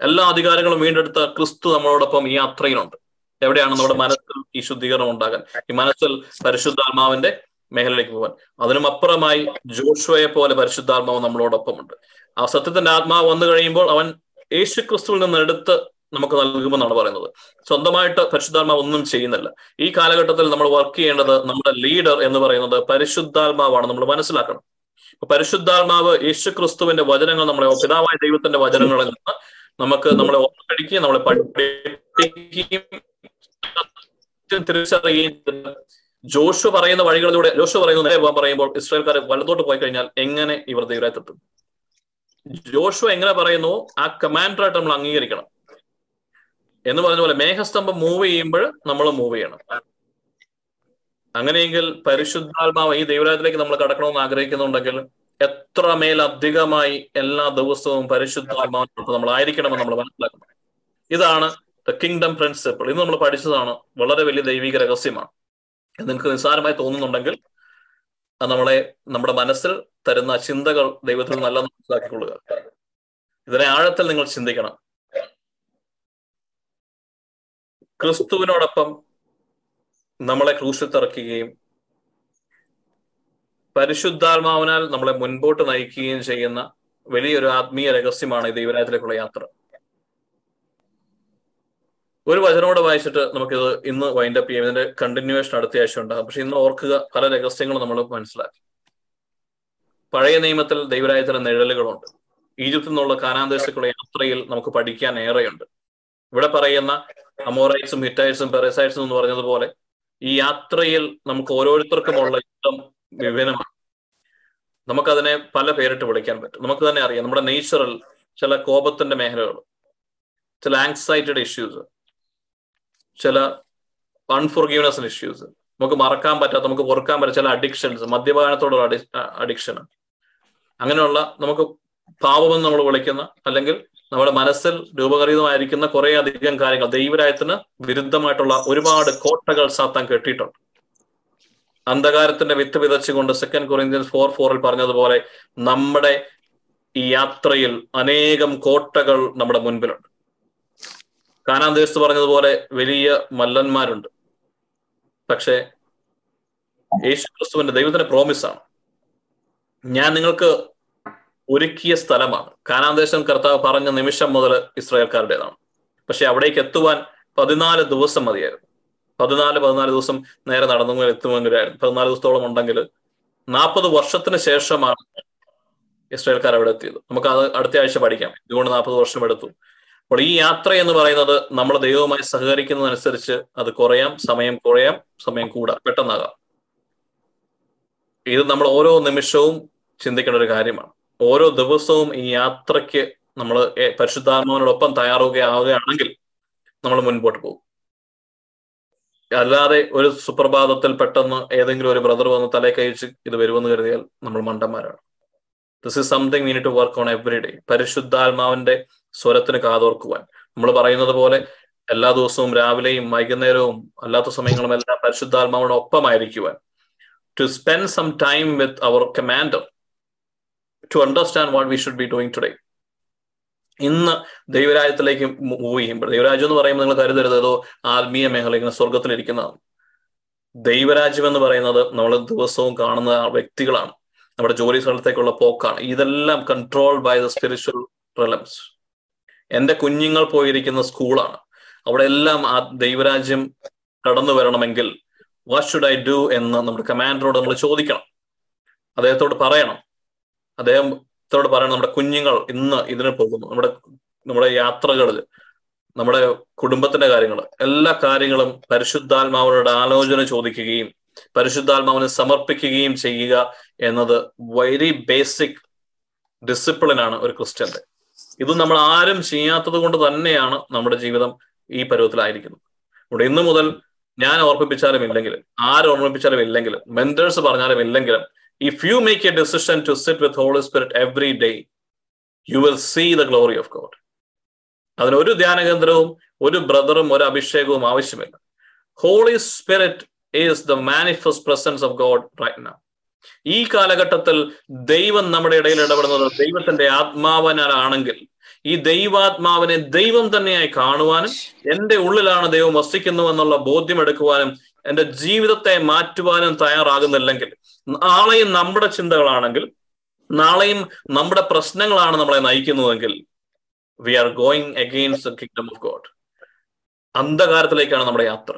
എല്ലാ അധികാരങ്ങളും വീണ്ടെടുത്ത ക്രിസ്തു നമ്മളോടൊപ്പം ഈ യാത്രയിലുണ്ട്. എവിടെയാണ് നമ്മുടെ മനസ്സിൽ ഈ ശുദ്ധീകരണം ഉണ്ടാകാൻ? ഈ മനസ്സിൽ പരിശുദ്ധാത്മാവിന്റെ മേഖലയിലേക്ക് പോകാൻ. അതിനും അപ്പുറമായി ജോഷുവയെ പോലെ പരിശുദ്ധാത്മാവ് നമ്മളോടൊപ്പമുണ്ട്. ആ സത്യത്തിന്റെ ആത്മാവ് വന്നു കഴിയുമ്പോൾ അവൻ യേശു ക്രിസ്തുവിൽ നിന്ന് എടുത്ത് നമുക്ക് നൽകുമെന്നാണ് പറയുന്നത്. സ്വന്തമായിട്ട് പരിശുദ്ധാത്മാവ് ഒന്നും ചെയ്യുന്നില്ല. ഈ കാലഘട്ടത്തിൽ നമ്മൾ വർക്ക് ചെയ്യേണ്ടത് നമ്മുടെ ലീഡർ എന്ന് പറയുന്നത് പരിശുദ്ധാത്മാവാണ് നമ്മൾ മനസ്സിലാക്കണം. പരിശുദ്ധാത്മാവ് യേശു ക്രിസ്തുവിന്റെ വചനങ്ങൾ നമ്മളെ പിതാവായ ദൈവത്തിന്റെ വചനങ്ങളിൽ നിന്ന് നമുക്ക് നമ്മളെ ഓർമ്മിക്കുകയും നമ്മളെ പഠിപ്പിക്കുകയും തിരിച്ചറിയുകയും ജോഷു പറയുന്ന വഴികളിലൂടെ ജോഷു പറയുന്ന നേരെ പോകാൻ പറയുമ്പോൾ ഇസ്രായേൽക്കാർ വലത്തോട്ട് പോയി കഴിഞ്ഞാൽ എങ്ങനെ ഇവർ ദൈവത്തെത്തും ജോഷു എങ്ങനെ പറയുന്നു? ആ കമാൻഡറായിട്ട് നമ്മൾ അംഗീകരിക്കണം. എന്ന് പറഞ്ഞ പോലെ മേഘസ്തംഭം മൂവ് ചെയ്യുമ്പോൾ നമ്മൾ മൂവ് ചെയ്യണം. അങ്ങനെയെങ്കിൽ പരിശുദ്ധാത്മാവ് ഈ ദൈവരാജ്യത്തിലേക്ക് നമ്മൾ കടക്കണമെന്ന് ആഗ്രഹിക്കുന്നുണ്ടെങ്കിൽ എത്ര മേൽ അധികമായി എല്ലാ ദിവസവും പരിശുദ്ധാത്മാവിനോടൊപ്പം നമ്മൾ ആയിരിക്കണമെന്ന് നമ്മൾ മനസ്സിലാക്കണം. ഇതാണ് ദ കിങ്ഡം പ്രിൻസിപ്പിൾ ഇത് നമ്മൾ പഠിച്ചതാണ് വളരെ വലിയ ദൈവിക രഹസ്യമാണ്. നിങ്ങൾക്ക് നിസ്സാരമായി തോന്നുന്നുണ്ടെങ്കിൽ നമ്മളെ നമ്മുടെ മനസ്സിൽ തരുന്ന ചിന്തകൾ ദൈവത്തിൽ നല്ല മനസ്സിലാക്കിക്കൊള്ളുക. ഇതിനെ ആഴത്തിൽ നിങ്ങൾ ചിന്തിക്കണം. ക്രിസ്തുവിനോടൊപ്പം നമ്മളെ ക്രൂശിൽ തറക്കുകയും പരിശുദ്ധാത്മാവിനാൽ നമ്മളെ മുൻപോട്ട് നയിക്കുകയും ചെയ്യുന്ന വലിയൊരു ആത്മീയ രഹസ്യമാണ് ഈ ദൈവരാജ്യത്തിലേക്കുള്ള യാത്ര. ഒരു വചനം കൂടെ വായിച്ചിട്ട് നമുക്കിത് ഇന്ന് വൈൻഡ് അപ്പ് ചെയ്യാം. ഇതിന്റെ കണ്ടിന്യൂവേഷൻ അടുത്ത ആഴ്ച ഉണ്ടാകും. പക്ഷെ ഇന്ന് ഓർക്കുക പല രഹസ്യങ്ങളും നമ്മൾ മനസ്സിലാക്കി. പഴയ നിയമത്തിൽ ദൈവരാജ്യത്തിലെ നിഴലുകളുണ്ട്. ഈജിപ്തിൽ നിന്നുള്ള കാനാന്തേശക്കുള്ള യാത്രയിൽ നമുക്ക് പഠിക്കാൻ ഏറെയുണ്ട്. ഇവിടെ പറയുന്ന അമോറൈറ്റ്സും ഹിറ്റൈറ്റ്സും പെറസൈറ്റ്സും എന്ന് പറഞ്ഞതുപോലെ ഈ യാത്രയിൽ നമുക്ക് ഓരോരുത്തർക്കും ഉള്ള യുദ്ധം വിഭിന്നമാണ്. നമുക്കതിനെ പല പേരിട്ട് വിളിക്കാൻ പറ്റും. നമുക്ക് തന്നെ അറിയാം. നമ്മുടെ നേച്ചറിൽ ചില കോപത്തിന്റെ മേഖലകൾ ചില ആങ്സൈറ്റിയുടെ ഇഷ്യൂസ് ചില അൺഫോർഗീവ്നെസ് ഇഷ്യൂസ് നമുക്ക് മറക്കാൻ പറ്റാത്ത നമുക്ക് പൊറുക്കാൻ പറ്റാത്ത ചില അഡിക്ഷൻസ് മദ്യപാനത്തോടുള്ള അഡി അഡിക്ഷൻ അങ്ങനെയുള്ള നമുക്ക് പാപമെന്ന് നമ്മൾ വിളിക്കുന്ന അല്ലെങ്കിൽ നമ്മുടെ മനസ്സിൽ രൂപകരീതമായിരിക്കുന്ന കുറെ അധികം കാര്യങ്ങൾ ദൈവരായത്തിന് വിരുദ്ധമായിട്ടുള്ള ഒരുപാട് കോട്ടകൾ സാത്താൻ കെട്ടിയിട്ടുണ്ട്. അന്ധകാരത്തിന്റെ വിത്ത് വിതച്ചുകൊണ്ട് സെക്കൻഡ് കൊറിന്ത്യൻസ് ഫോർ ഫോറിൽ പറഞ്ഞതുപോലെ നമ്മുടെ ഈ യാത്രയിൽ അനേകം കോട്ടകൾ നമ്മുടെ മുൻപിലുണ്ട്. കാനാൻ ദേശത്ത് പറഞ്ഞതുപോലെ വലിയ മല്ലന്മാരുണ്ട്. പക്ഷേ യേശു ക്രിസ്തുവിന്റെ ദൈവത്തിന്റെ പ്രോമിസാണ് ഞാൻ നിങ്ങൾക്ക് ഒരുക്കിയ സ്ഥലമാണ്. കാനാന്തേശം കർത്താവ് പറഞ്ഞ നിമിഷം മുതൽ ഇസ്രായേൽക്കാരുടേതാണ്. പക്ഷെ അവിടേക്ക് എത്തുവാൻ പതിനാല് ദിവസം മതിയായിരുന്നു. പതിനാല് പതിനാല് ദിവസം നേരെ നടന്നു എത്തുമെങ്കിലായിരുന്നു പതിനാല് ദിവസത്തോളം ഉണ്ടെങ്കിൽ നാൽപ്പത് വർഷത്തിന് ശേഷമാണ് ഇസ്രായേൽക്കാർ അവിടെ എത്തിയത്. നമുക്ക് അത് അടുത്ത ആഴ്ച പഠിക്കാം. ഇതുകൊണ്ട് നാൽപ്പത് വർഷം എടുത്തു. അപ്പോൾ ഈ യാത്ര എന്ന് പറയുന്നത് നമ്മൾ ദൈവവുമായി സഹകരിക്കുന്നതനുസരിച്ച് അത് കുറയാം സമയം കുറയാം സമയം കൂടാം. പെട്ടെന്നാകാം. ഇത് നമ്മൾ ഓരോ നിമിഷവും ചിന്തിക്കേണ്ട ഒരു കാര്യമാണ്. ഓരോ ദിവസവും ഈ യാത്രയ്ക്ക് നമ്മൾ പരിശുദ്ധാത്മാവിനോടൊപ്പം തയ്യാറാവുകയാവുകയാണെങ്കിൽ നമ്മൾ മുൻപോട്ട് പോകും. അല്ലാതെ ഒരു സുപ്രഭാതത്തിൽ പെട്ടെന്ന് ഏതെങ്കിലും ഒരു ബ്രദർ വന്ന് തലേ കഴിച്ച് ഇത് വരുമെന്ന് കരുതിയാൽ നമ്മൾ മണ്ടന്മാരാണ്. This is something we need to work on every day പരിശുദ്ധാത്മാവിന്റെ സ്വരത്തിന് കാതോർക്കുവാൻ. നമ്മൾ പറയുന്നത് പോലെ എല്ലാ ദിവസവും രാവിലെയും വൈകുന്നേരവും അല്ലാത്ത സമയങ്ങളും എല്ലാം പരിശുദ്ധാത്മാവിനോട് ഒപ്പമായിരിക്കുവാൻ. To spend some time with our commander to understand what we should be doing today ഇന്ന് ദൈവരാജ്യത്തിലേക്ക് മൂവ് ചെയ്യുമ്പോൾ ദൈവരാജ്യം എന്ന് പറയുമ്പോൾ നിങ്ങൾ കരുതരുത് ഏതോ ആത്മീയ മേഖല ഇങ്ങനെ സ്വർഗത്തിലിരിക്കുന്നതാണ് ദൈവരാജ്യം എന്ന് പറയുന്നത് നമ്മൾ ദിവസവും കാണുന്ന വ്യക്തികളാണ്. നമ്മുടെ ജോലി സ്ഥലത്തേക്കുള്ള പോക്കാണ്. ഇതെല്ലാം control by the spiritual realms എന്റെ കുഞ്ഞുങ്ങൾ പോയിരിക്കുന്ന സ്കൂളാണ്. അവിടെ എല്ലാം ആ ദൈവരാജ്യം കടന്നു വരണമെങ്കിൽ വാട്ട് ഷുഡ് ഐ ഡു എന്ന് നമ്മുടെ കമാൻഡറോട് നമ്മൾ ചോദിക്കണം. അദ്ദേഹത്തോട് പറയണം. അദ്ദേഹത്തോട് പറയണം നമ്മുടെ കുഞ്ഞുങ്ങൾ ഇന്ന് ഇതിന് പോകുന്നു. നമ്മുടെ നമ്മുടെ യാത്രകളിൽ നമ്മുടെ കുടുംബത്തിന്റെ കാര്യങ്ങൾ എല്ലാ കാര്യങ്ങളും പരിശുദ്ധാത്മാവിനോട് ആലോചന ചോദിക്കുകയും പരിശുദ്ധാത്മാവിനെ സമർപ്പിക്കുകയും ചെയ്യുക എന്നത് വെരി ബേസിക് ഡിസിപ്ലിനാണ് ഒരു ക്രിസ്ത്യന്റെ ഇത് നമ്മൾ ആരും ചെയ്യാത്തത് കൊണ്ട് തന്നെയാണ് നമ്മുടെ ജീവിതം ഈ പരുവത്തിലായിരിക്കുന്നത്. ഇവിടെ ഇന്നു മുതൽ ഞാൻ ഓർമ്മിപ്പിച്ചാലും ഇല്ലെങ്കിലും ആര് ഓർമ്മിപ്പിച്ചാലും ഇല്ലെങ്കിലും മെന്റേഴ്സ് പറഞ്ഞാലും ഇല്ലെങ്കിലും if you make a decision to sit with holy spirit every day you will see the glory of God അതിന് ഒരു ധ്യാനകേന്ദ്രവും ഒരു ബ്രദറും ഒരു അഭിഷേകവും ആവശ്യമില്ല. Holy spirit is the manifest presence of God right now ഈ കാലഘട്ടത്തിൽ ദൈവം നമ്മുടെ ഇടയിൽ ഇടപെടുന്നത് ദൈവത്തിന്റെ ആത്മാവനാണെങ്കിൽ ഈ ദൈവാത്മാവിനെ ദൈവം തന്നെയായി കാണുവാനും എന്റെ ഉള്ളിലാണ് ദൈവം വസിക്കുന്നു എന്നുള്ള ബോധ്യം എടുക്കുവാനും എന്റെ ജീവിതത്തെ മാറ്റുവാനും തയ്യാറാകുന്നില്ലെങ്കിൽ നാളെയും നമ്മുടെ ചിന്തകളാണെങ്കിൽ നാളെയും നമ്മുടെ പ്രശ്നങ്ങളാണ് നമ്മളെ നയിക്കുന്നതെങ്കിൽ we are going against the kingdom of God അന്ധകാരത്തിലേക്കാണ് നമ്മുടെ യാത്ര.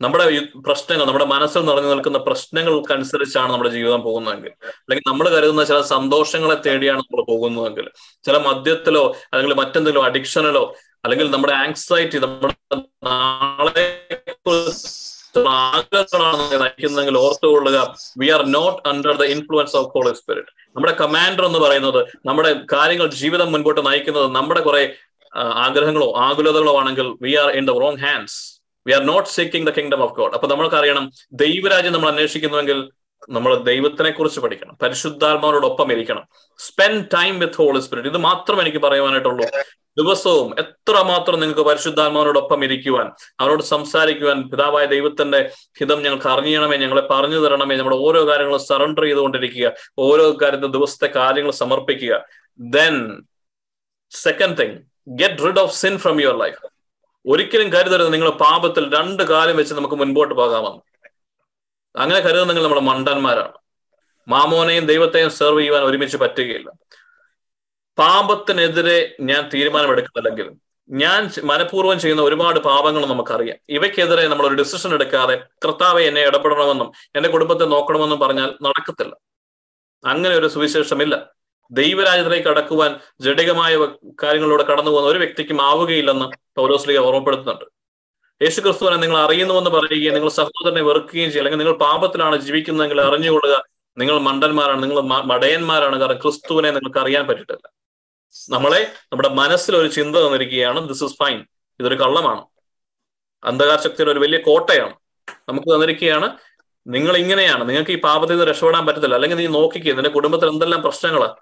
നമ്മുടെ പ്രശ്നങ്ങൾ നമ്മുടെ മനസ്സിൽ നിറഞ്ഞു നിൽക്കുന്ന പ്രശ്നങ്ങൾക്കനുസരിച്ചാണ് നമ്മുടെ ജീവിതം പോകുന്നതെങ്കിൽ. അല്ലെങ്കിൽ നമ്മൾ കരുതുന്ന ചില സന്തോഷങ്ങളെ തേടിയാണ് നമ്മൾ പോകുന്നതെങ്കിൽ. ചില മദ്യത്തിലോ അല്ലെങ്കിൽ മറ്റെന്തെങ്കിലും അഡിക്ഷനിലോ അല്ലെങ്കിൽ നമ്മുടെ ആങ്സൈറ്റി നമ്മുടെ നാളെ ആഗ്രഹങ്ങളാണ് നയിക്കുന്നതെങ്കിൽ ഓർത്തുകൊള്ളുക we are not under the influence of holy spirit നമ്മുടെ കമാൻഡർ എന്ന് പറയുന്നത് നമ്മുടെ കാര്യങ്ങൾ ജീവിതം മുൻപോട്ട് നയിക്കുന്നത് നമ്മുടെ കുറെ ആഗ്രഹങ്ങളോ ആകുലതകളോ ആണെങ്കിൽ we are in the wrong hands we are not seeking the kingdom of God അപ്പൊ നമ്മൾക്ക് അറിയണം ദൈവരാജ്യം നമ്മൾ അന്വേഷിക്കുന്നുവെങ്കിൽ നമ്മൾ ദൈവത്തിനെ കുറിച്ച് പഠിക്കണം പരിശുദ്ധാത്മാവിനോടൊപ്പം ഇരിക്കണം. Spend time with holy spirit ഇത് മാത്രം എനിക്ക് പറയുവാനായിട്ടുള്ളൂ. ദിവസവും എത്ര മാത്രം നിങ്ങൾക്ക് പരിശുദ്ധാത്മാവിനോടൊപ്പം ഇരിക്കുവാൻ അവരോട് സംസാരിക്കുവാൻ പിതാവായ ദൈവത്തിന്റെ ഹിതം ഞങ്ങൾക്ക് അറിയണമേ ഞങ്ങളെ പറഞ്ഞു തരണമേ നമ്മുടെ ഓരോ കാര്യങ്ങളും സറണ്ടർ ചെയ്തുകൊണ്ടിരിക്കുക ഓരോ കാര്യത്തിൽ ദിവസത്തെ കാര്യങ്ങൾ സമർപ്പിക്കുക. Then second thing get rid of sin from your life ഒരിക്കലും കരുതരുത്. നിങ്ങൾ പാപത്തിൽ രണ്ട് കാലം വെച്ച് നമുക്ക് മുൻപോട്ട് പോകാമെന്ന്. അങ്ങനെ കരുതുന്ന നിങ്ങൾ നമ്മൾ മണ്ടന്മാരാണ്. മാമോനെയും ദൈവത്തെയും സെർവ് ചെയ്യുവാൻ ഒരുമിച്ച് പറ്റുകയില്ല. പാപത്തിനെതിരെ ഞാൻ തീരുമാനമെടുക്കുന്നില്ലെങ്കിൽ ഞാൻ മനഃപൂർവം ചെയ്യുന്ന ഒരുപാട് പാപങ്ങൾ നമുക്കറിയാം. ഇവയ്ക്കെതിരെ നമ്മൾ ഒരു ഡിസിഷൻ എടുക്കാതെ കർത്താവെ എന്നെ ഇടപെടണമെന്നും എന്റെ കുടുംബത്തെ നോക്കണമെന്നും പറഞ്ഞാൽ നടക്കത്തില്ല. അങ്ങനെ ഒരു സുവിശേഷമില്ല. ദൈവരാജ്യത്തിലേക്ക് കടക്കുവാൻ ജഡികമായ കാര്യങ്ങളിലൂടെ കടന്നു പോകുന്ന ഒരു വ്യക്തിക്കും ആവുകയില്ലെന്ന് പൗലോസ്ലിക ഓർമ്മപ്പെടുത്തുന്നുണ്ട്. യേശു ക്രിസ്തുവിനെ നിങ്ങൾ അറിയുന്നുവെന്ന് പറയുകയും നിങ്ങൾ സഹോദരനെ വെറുക്കുകയും ചെയ്യുക അല്ലെങ്കിൽ നിങ്ങൾ പാപത്തിലാണ് ജീവിക്കുന്നതെങ്കിൽ അറിഞ്ഞുകൊള്ളുക നിങ്ങൾ മണ്ടന്മാരാണ് നിങ്ങൾ മടയന്മാരാണ്. കാരണം ക്രിസ്തുവിനെ നിങ്ങൾക്ക് അറിയാൻ പറ്റിയിട്ടില്ല നമ്മളെ നമ്മുടെ മനസ്സിൽ ഒരു ചിന്ത തന്നിരിക്കുകയാണ് ദിസ് ഇസ് ഫൈൻ ഇതൊരു കള്ളമാണ്. അന്ധകാര ശക്തിയുടെ ഒരു വലിയ കോട്ടയാണ്. നമുക്ക് തന്നിരിക്കുകയാണ് നിങ്ങൾ ഇങ്ങനെയാണ്. നിങ്ങൾക്ക് ഈ പാപത്തിൽ നിന്ന് രക്ഷപ്പെടാൻ പറ്റത്തില്ല. അല്ലെങ്കിൽ നീ നോക്കിക്കുക നിന്റെ കുടുംബത്തിൽ എന്തെല്ലാം പ്രശ്നങ്ങളാ?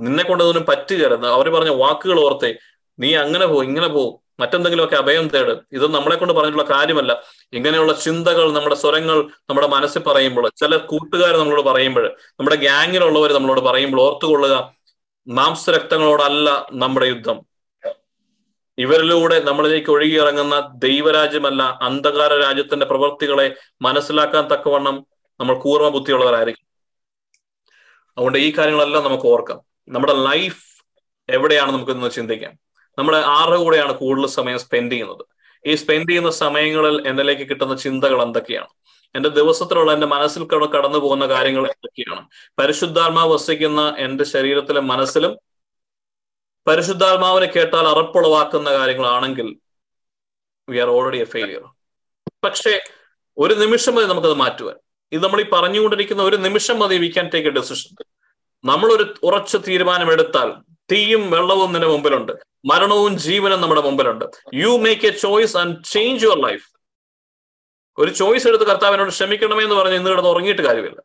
നിന്നെ കൊണ്ടതൊന്നും പറ്റുകയല്ല അവർ പറഞ്ഞ വാക്കുകൾ ഓർത്തേ നീ അങ്ങനെ പോ ഇങ്ങനെ പോ മറ്റെന്തെങ്കിലുമൊക്കെ അഭയം തേട്. ഇത് നമ്മളെ കൊണ്ട് പറഞ്ഞിട്ടുള്ള കാര്യമല്ല. ഇങ്ങനെയുള്ള ചിന്തകൾ നമ്മുടെ സ്വരങ്ങൾ നമ്മുടെ മനസ്സിൽ പറയുമ്പോൾ ചില കൂട്ടുകാർ നമ്മളോട് പറയുമ്പോൾ നമ്മുടെ ഗ്യാങ്ങിലുള്ളവർ നമ്മളോട് പറയുമ്പോൾ ഓർത്തുകൊള്ളുക മാംസരക്തങ്ങളോടല്ല നമ്മുടെ യുദ്ധം. ഇവരിലൂടെ നമ്മളിലേക്ക് ഒഴുകിയിറങ്ങുന്ന ദൈവരാജ്യമല്ല അന്ധകാര രാജ്യത്തിന്റെ പ്രവൃത്തികളെ മനസ്സിലാക്കാൻ തക്കവണ്ണം നമ്മൾ കൂർമ്മ ബുദ്ധിയുള്ളവരായിരിക്കും അതുകൊണ്ട് ഈ കാര്യങ്ങളെല്ലാം നമുക്ക് ഓർക്കാം. നമ്മുടെ ലൈഫ് എവിടെയാണ് നമുക്കൊന്ന് ചിന്തിക്കാം. നമ്മുടെ ആരുടെ കൂടെയാണ് കൂടുതൽ സമയം സ്പെൻഡ് ചെയ്യുന്നത്? ഈ സ്പെൻഡ് ചെയ്യുന്ന സമയങ്ങളിൽ എന്നിലേക്ക് കിട്ടുന്ന ചിന്തകൾ എന്തൊക്കെയാണ്? എന്റെ ദിവസത്തിലുള്ള എന്റെ മനസ്സിൽ കടന്നു പോകുന്ന കാര്യങ്ങൾ എന്തൊക്കെയാണ്? പരിശുദ്ധാത്മാവ് വസിക്കുന്ന എന്റെ ശരീരത്തിലും മനസ്സിലും പരിശുദ്ധാത്മാവിനെ കേട്ടാൽ അറപ്പുളവാക്കുന്ന കാര്യങ്ങളാണെങ്കിൽ we are already a failure പക്ഷേ ഒരു നിമിഷം മതി നമുക്കത് മാറ്റുവാൻ. ഇത് നമ്മൾ ഈ പറഞ്ഞുകൊണ്ടിരിക്കുന്ന ഒരു നിമിഷം മതി we can take a decision നമ്മളൊരു ഉറച്ച തീരുമാനം എടുത്താൽ തീയും വെള്ളവും നിന്റെ മുമ്പിലുണ്ട്. മരണവും ജീവനും നമ്മുടെ മുമ്പിലുണ്ട്. You make a choice and change your life ഒരു ചോയ്സ് എടുത്ത് കർത്താവിനോട് ക്ഷമിക്കണമേ എന്ന് പറഞ്ഞ് ഇന്ന് കിടന്ന് ഉറങ്ങിയിട്ട് കാര്യമില്ല.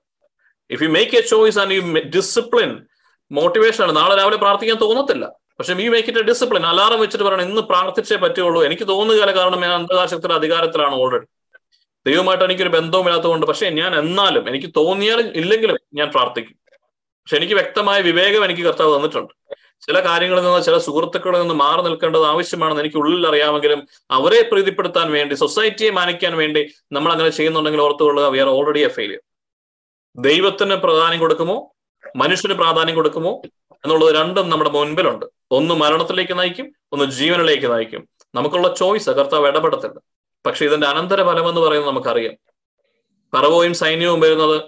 If you make a choice and you discipline motivation ആണ്. നാളെ രാവിലെ പ്രാർത്ഥിക്കാൻ തോന്നത്തില്ല. പക്ഷെ you make it a discipline alarm വെച്ചിട്ട് പറയണം ഇന്ന് പ്രാർത്ഥിച്ചേ പറ്റുള്ളൂ എനിക്ക് തോന്നുക കാരണം ഞാൻ അന്ധകാശത്തിന്റെ അധികാരത്തിലാണ് ഓൾറെഡി ദൈവമായിട്ട് എനിക്കൊരു ബന്ധവും ഇല്ലാത്തതുകൊണ്ട് പക്ഷെ ഞാൻ എന്നാലും എനിക്ക് തോന്നിയാലും ഇല്ലെങ്കിലും ഞാൻ പ്രാർത്ഥിക്കും. പക്ഷെ എനിക്ക് വ്യക്തമായ വിവേകം എനിക്ക് കർത്താവ് തന്നിട്ടുണ്ട്. ചില കാര്യങ്ങളിൽ നിന്ന് ചില സുഹൃത്തുക്കളിൽ നിന്ന് മാറി നിൽക്കേണ്ടത് ആവശ്യമാണെന്ന് എനിക്ക് ഉള്ളിൽ അറിയാമെങ്കിലും അവരെ പ്രീതിപ്പെടുത്താൻ വേണ്ടി സൊസൈറ്റിയെ മാനിക്കാൻ വേണ്ടി നമ്മൾ അങ്ങനെ ചെയ്യുന്നുണ്ടെങ്കിൽ ഓർത്തുകൊള്ളുക we are already a failure ദൈവത്തിന് പ്രാധാന്യം കൊടുക്കുമോ? മനുഷ്യന് പ്രാധാന്യം കൊടുക്കുമോ? എന്നുള്ളത് രണ്ടും നമ്മുടെ മുൻപിലുണ്ട്. ഒന്ന് മരണത്തിലേക്ക് നയിക്കും ഒന്ന് ജീവനിലേക്ക് നയിക്കും. നമുക്കുള്ള ചോയ്സ് കർത്താവ് ഇടപെടത്തില്ല. പക്ഷെ ഇതിന്റെ അനന്തരഫലം എന്ന് പറയുന്നത് നമുക്കറിയാം. പറവോയും സൈന്യവും വരുന്നത്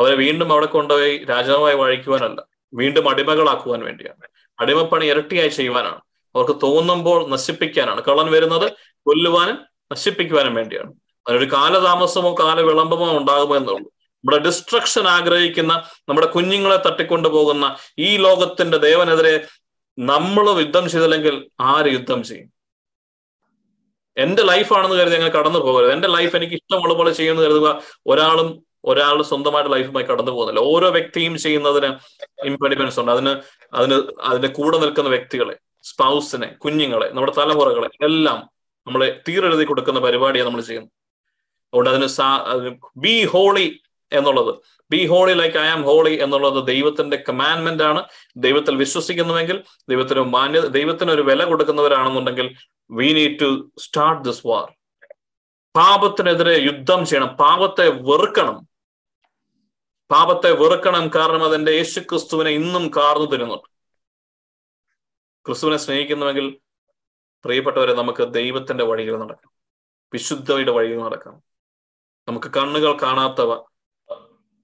അവരെ വീണ്ടും അവിടെ കൊണ്ടുപോയി രാജാവായി വഴിക്കുവാനല്ല വീണ്ടും അടിമകളാക്കുവാൻ വേണ്ടിയാണ്. അടിമപ്പണി ഇരട്ടിയായി ചെയ്യുവാനാണ്. അവർക്ക് തോന്നുമ്പോൾ നശിപ്പിക്കാനാണ്. കള്ളൻ വരുന്നത് കൊല്ലുവാനും നശിപ്പിക്കുവാനും വേണ്ടിയാണ്. അതിനൊരു കാലതാമസമോ കാലവിളംബമോ ഉണ്ടാകുമോ എന്നുള്ളൂ. നമ്മുടെ ഡിസ്ട്രക്ഷൻ ആഗ്രഹിക്കുന്ന നമ്മുടെ കുഞ്ഞുങ്ങളെ തട്ടിക്കൊണ്ടു പോകുന്ന ഈ ലോകത്തിന്റെ ദേവനെതിരെ നമ്മൾ യുദ്ധം ചെയ്തില്ലെങ്കിൽ ആര് യുദ്ധം ചെയ്യും? എന്റെ ലൈഫാണെന്ന് കരുതി അങ്ങനെ കടന്നു പോകരുത് എന്റെ ലൈഫ് എനിക്ക് ഇഷ്ടമുള്ള പോലെ ചെയ്യുമെന്ന് കരുതുക ഒരാളും ഒരാൾ സ്വന്തമായിട്ട് ലൈഫുമായി കടന്നു പോകുന്നില്ല. ഓരോ വ്യക്തിയും ചെയ്യുന്നതിന് ഇംപെഡിമെന്റ്സ് ഉണ്ട്. അതിന് അതിന് അതിന്റെ കൂടെ നിൽക്കുന്ന വ്യക്തികളെ സ്പൗസിനെ കുഞ്ഞുങ്ങളെ നമ്മുടെ തലമുറകളെ എല്ലാം നമ്മളെ തീരെഴുതി കൊടുക്കുന്ന പരിപാടിയാണ് നമ്മൾ ചെയ്യുന്നത്. അതുകൊണ്ട് അതിന് സാ ബി ഹോളി എന്നുള്ളത് be holy like I am holy എന്നുള്ളത് ദൈവത്തിന്റെ കമാൻഡ്മെന്റ് ആണ്. ദൈവത്തിൽ വിശ്വസിക്കുന്നുവെങ്കിൽ ദൈവത്തിന് മാന്യ ദൈവത്തിന് ഒരു വില കൊടുക്കുന്നവരാണെന്നുണ്ടെങ്കിൽ we need to start this war പാപത്തിനെതിരെ യുദ്ധം ചെയ്യണം. പാപത്തെ വെറുക്കണം. പാപത്തെ വെറുക്കണം കാരണം അതെന്റെ യേശു ക്രിസ്തുവിനെ ഇന്നും കാർന്നു തരുന്നുണ്ട്. ക്രിസ്തുവിനെ സ്നേഹിക്കുന്നുവെങ്കിൽ പ്രിയപ്പെട്ടവരെ നമുക്ക് ദൈവത്തിന്റെ വഴികൾ നടക്കാം വിശുദ്ധയുടെ വഴികൾ നടക്കാം നമുക്ക് കണ്ണുകൾ കാണാത്തവ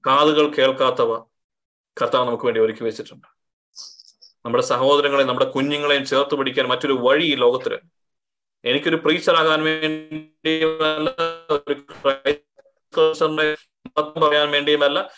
കാതുകൾ കേൾക്കാത്തവ കർത്താവ് നമുക്ക് വേണ്ടി ഒരുക്കി വെച്ചിട്ടുണ്ട്. നമ്മുടെ സഹോദരങ്ങളെയും നമ്മുടെ കുഞ്ഞുങ്ങളെയും ചേർത്ത് പിടിക്കാൻ മറ്റൊരു വഴി ഈ ലോകത്തിൽ. എനിക്കൊരു പ്രീച്ചറാകാൻ വേണ്ടി ഒരു പറയാൻ വേണ്ടിയുമല്ല.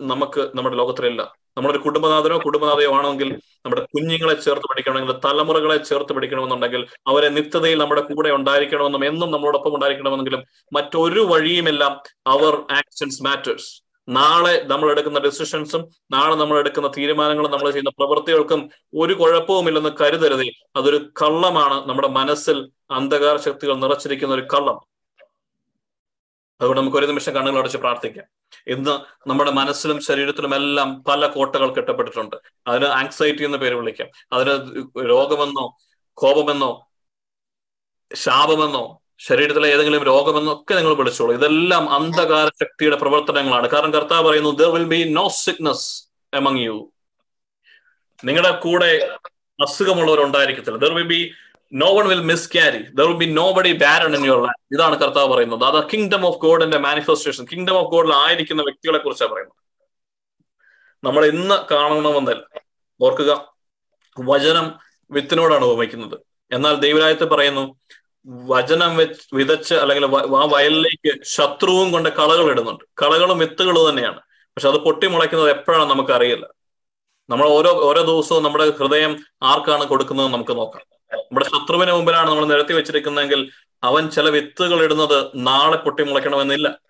നമുക്ക് നമ്മുടെ ലോകത്തിലില്ല. നമ്മളൊരു കുടുംബനാഥനോ കുടുംബനാഥയോ ആണെങ്കിൽ നമ്മുടെ കുഞ്ഞുങ്ങളെ ചേർത്ത് പഠിക്കണമെങ്കിൽ തലമുറകളെ ചേർത്ത് പഠിക്കണമെന്നുണ്ടെങ്കിൽ അവരെ നിത്യതയിൽ നമ്മുടെ കൂടെ ഉണ്ടായിരിക്കണമെന്നും എന്നും നമ്മളോടൊപ്പം ഉണ്ടായിരിക്കണമെന്നെങ്കിലും മറ്റൊരു വഴിയുമെല്ലാം. അവർ ആക്ഷൻസ് മാറ്റേഴ്സ് നാളെ നമ്മൾ എടുക്കുന്ന ഡിസിഷൻസും നാളെ നമ്മൾ എടുക്കുന്ന തീരുമാനങ്ങളും നമ്മൾ ചെയ്യുന്ന പ്രവൃത്തികൾക്കും ഒരു കുഴപ്പവുമില്ലെന്ന് കരുതരുതേ. അതൊരു കള്ളമാണ്. നമ്മുടെ മനസ്സിൽ അന്ധകാര ശക്തികൾ നിറച്ചിരിക്കുന്ന ഒരു കള്ളം. അതുകൊണ്ട് നമുക്ക് ഒരു നിമിഷം കണ്ണുകൾ അടച്ച് പ്രാർത്ഥിക്കാം. ഇന്ന് നമ്മുടെ മനസ്സിലും ശരീരത്തിലും എല്ലാം പല കോട്ടകൾ കെട്ടപ്പെട്ടിട്ടുണ്ട്. അതിന് ആങ്സൈറ്റി എന്ന് പേര് വിളിക്കാം. അതിന് രോഗമെന്നോ കോപമെന്നോ ശാപമെന്നോ ശരീരത്തിലെ ഏതെങ്കിലും രോഗമെന്നോ ഒക്കെ നിങ്ങൾ വിളിച്ചോളൂ. ഇതെല്ലാം അന്ധകാര ശക്തിയുടെ പ്രവർത്തനങ്ങളാണ്. കാരണം കർത്താവ് പറയുന്നു there will be no sickness among you നിങ്ങളുടെ കൂടെ അസുഖമുള്ളവർ ഉണ്ടായിരിക്കത്തില്ല there will be no one will miscarry there will be nobody barren in your life ഇതാണ് കർത്താവ് പറയുന്നത്. അത് കിങ്ഡം ഓഫ് ഗോഡിന്റെ മാനിഫെസ്റ്റേഷൻ കിങ്ഡം ഓഫ് ഗോഡിൽ ആയിരിക്കുന്ന വ്യക്തികളെ കുറിച്ചാണ് പറയുന്നത്. നമ്മൾ ഇന്ന് കാണണമെന്നല്ല ഓർക്കുക വചനം വിത്തിനോടാണ് ഉപമിക്കുന്നത്. എന്നാൽ ദൈവരായത്തെ പറയുന്നു വചനം വെച്ച് വിതച്ച് അല്ലെങ്കിൽ ആ വയലിലേക്ക് ശത്രുവും കൊണ്ട് കളകൾ ഇടുന്നുണ്ട്. കളകളും വിത്തുകളും തന്നെയാണ്. പക്ഷെ അത് പൊട്ടിമുളയ്ക്കുന്നത് എപ്പോഴാണ് നമുക്ക് അറിയില്ല നമ്മൾ ഓരോ ഓരോ ദിവസവും നമ്മുടെ ഹൃദയം ആർക്കാണ് കൊടുക്കുന്നത് നമുക്ക് നോക്കാം. നമ്മുടെ ശത്രുവിന് മുമ്പിലാണ് നമ്മൾ നിരത്തി വെച്ചിരിക്കുന്നതെങ്കിൽ അവൻ ചില വിത്തുകൾ ഇടുന്നത് നാളെ പൊട്ടിമുളയ്ക്കണമെന്നില്ല.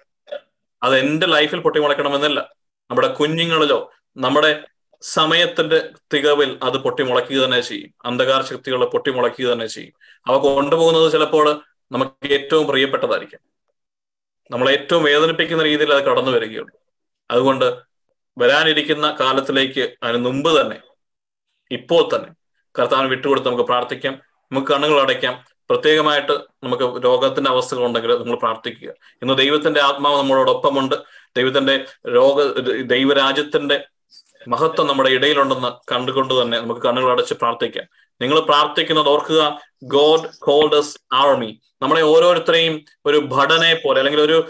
അത് എന്റെ ലൈഫിൽ പൊട്ടിമുളയ്ക്കണമെന്നില്ല. നമ്മുടെ കുഞ്ഞുങ്ങളിലോ നമ്മുടെ സമയത്തിന്റെ തികവിൽ അത് പൊട്ടിമുളയ്ക്കുക തന്നെ ചെയ്യും. അന്ധകാര ശക്തികളെ പൊട്ടിമുളയ്ക്കുക തന്നെ ചെയ്യും. അവ കൊണ്ടുപോകുന്നത് ചിലപ്പോൾ നമുക്ക് ഏറ്റവും പ്രിയപ്പെട്ടതായിരിക്കും. നമ്മൾ ഏറ്റവും വേദനിപ്പിക്കുന്ന രീതിയിൽ അത് കടന്നു വരികയുള്ളൂ. അതുകൊണ്ട് വരാനിരിക്കുന്ന കാലത്തിലേക്ക് അതിന് മുമ്പ് തന്നെ ഇപ്പോൾ തന്നെ കർത്താവിന് വിട്ടുകൊടുത്ത് നമുക്ക് പ്രാർത്ഥിക്കാം. നമുക്ക് കണ്ണുകൾ അടയ്ക്കാം. പ്രത്യേകമായിട്ട് നമുക്ക് രോഗത്തിന്റെ അവസ്ഥകൾ ഉണ്ടെങ്കിൽ നമ്മൾ പ്രാർത്ഥിക്കുക. ഇന്ന് ദൈവത്തിന്റെ ആത്മാവ് നമ്മളോടൊപ്പമുണ്ട്. ദൈവത്തിന്റെ രോഗ ദൈവരാജ്യത്തിന്റെ മഹത്വം നമ്മുടെ ഇടയിലുണ്ടെന്ന് കണ്ടുകൊണ്ട് തന്നെ നമുക്ക് കണ്ണുകൾ അടച്ച് പ്രാർത്ഥിക്കാം. നിങ്ങൾ പ്രാർത്ഥിക്കുന്നത് ഓർക്കുക ഗോഡ് കോൾഡസ് ആർമി നമ്മളെ ഓരോരുത്തരെയും ഒരു ഭടനെ പോലെ അല്ലെങ്കിൽ ഒരു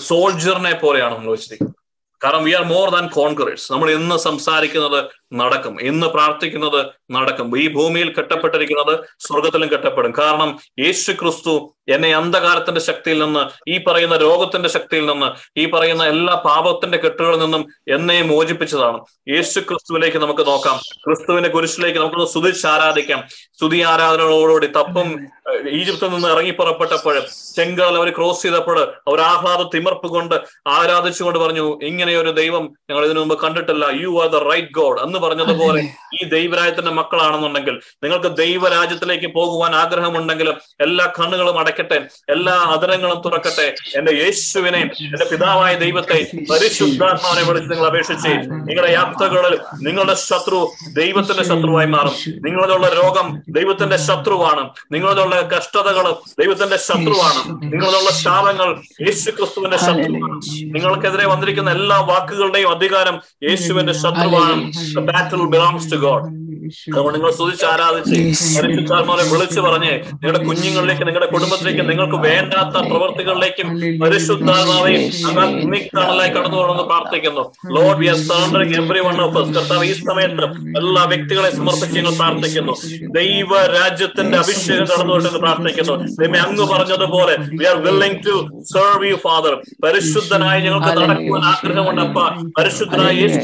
സോൾജറിനെ പോലെയാണ് നമ്മൾ വെച്ചിരിക്കുന്നത്. കാരണം we are more than conquerors നമ്മൾ ഇന്ന് സംസാരിക്കുന്നത് നടക്കും. ഇന്ന് പ്രാർത്ഥിക്കുന്നത് നടക്കും. ഈ ഭൂമിയിൽ കെട്ടപ്പെട്ടിരിക്കുന്നത് സ്വർഗത്തിലും കെട്ടപ്പെടും. കാരണം യേശു ക്രിസ്തു എന്നെ അന്ധകാരത്തിന്റെ ശക്തിയിൽ നിന്ന് ഈ പറയുന്ന രോഗത്തിന്റെ ശക്തിയിൽ നിന്ന് ഈ പറയുന്ന എല്ലാ പാപത്തിന്റെ കെട്ടുകളിൽ നിന്നും എന്നെ മോചിപ്പിച്ചതാണ്. യേശു ക്രിസ്തുവിലേക്ക് നമുക്ക് നോക്കാം. ക്രിസ്തുവിന്റെ കുരിശിലേക്ക് നമുക്ക് സ്തുതിച്ച് ആരാധിക്കാം. സ്തുതി ആരാധനകളോടുകൂടി തപ്പം ഈജിപ്തിൽ നിന്ന് ഇറങ്ങി പുറപ്പെട്ടപ്പോൾ ചെങ്കാൽ അവർ ക്രോസ് ചെയ്തപ്പോൾ അവർ ആഹ്ലാദ തിമർപ്പ് കൊണ്ട് ആരാധിച്ചുകൊണ്ട് പറഞ്ഞു ഇങ്ങനെ ഒരു ദൈവം ഞങ്ങൾ ഇതിനു മുമ്പ് കണ്ടിട്ടില്ല. You are the right God അന്ന് എന്ന് പറഞ്ഞതുപോലെ ഈ ദൈവരാജ്യത്തിന്റെ മക്കളാണെന്നുണ്ടെങ്കിൽ നിങ്ങൾക്ക് ദൈവരാജ്യത്തിലേക്ക് പോകുവാൻ ആഗ്രഹമുണ്ടെങ്കിലും എല്ലാ കണ്ണുകളും അടയ്ക്കട്ടെ എല്ലാ അതരങ്ങളും തുറക്കട്ടെ. എന്റെ യേശുവിനെ എന്റെ പിതാവായ ദൈവത്തെ പരിശുദ്ധാത്മാവിനെ വിളിച്ച് നിങ്ങൾ അപേക്ഷിച്ച് നിങ്ങളുടെ യാത്രകളിൽ നിങ്ങളുടെ ശത്രു ദൈവത്തിന്റെ ശത്രുവായി മാറും. നിങ്ങളിലുള്ള രോഗം ദൈവത്തിന്റെ ശത്രുവാണ്. നിങ്ങളിലുള്ള കഷ്ടതകൾ ദൈവത്തിന്റെ ശത്രുവാണ്. നിങ്ങളിലുള്ള ശാപങ്ങൾ യേശു ക്രിസ്തുവിന്റെ ശത്രുവാണ്. നിങ്ങൾക്കെതിരെ വന്നിരിക്കുന്ന എല്ലാ വാക്കുകളുടെയും അധികാരം യേശുവിന്റെ ശത്രുവാണ്. ബാറ്റിൽ ബിലോങ്സ് ടു ഗോഡ് അതുകൊണ്ട് നിങ്ങൾ സ്തുതിച്ച് ആരാധിച്ച് പരിശുദ്ധാത്മാവിനെ വിളിച്ചു പറഞ്ഞ് നിങ്ങളുടെ കുഞ്ഞുങ്ങളിലേക്ക് നിങ്ങളുടെ കുടുംബത്തിലേക്ക് നിങ്ങൾക്ക് വേണ്ടാത്ത പ്രവൃത്തികളിലേക്കും പരിശുദ്ധാത്മാവെയും അഗ്നിക്കണലായി കടന്നു പോകണമെന്ന് പ്രാർത്ഥിക്കുന്നു. Lord we are surrendering every one of കർത്താവ് ഈ സമയത്ത് എല്ലാ വ്യക്തികളെ സമർപ്പിച്ച് ഞങ്ങൾ പ്രാർത്ഥിക്കുന്നു. ദൈവ രാജ്യത്തിന്റെ അഭിഷേകം കടന്നു പോകട്ടെന്ന് പ്രാർത്ഥിക്കുന്നു. ദൈവം അങ്ങ് പറഞ്ഞതുപോലെ we are willing to serve you father പരിശുദ്ധനായി ഞങ്ങൾക്ക് നടക്കുവാൻ ആഗ്രഹമുണ്ടപ്പ പരിശുദ്ധനായി യേശു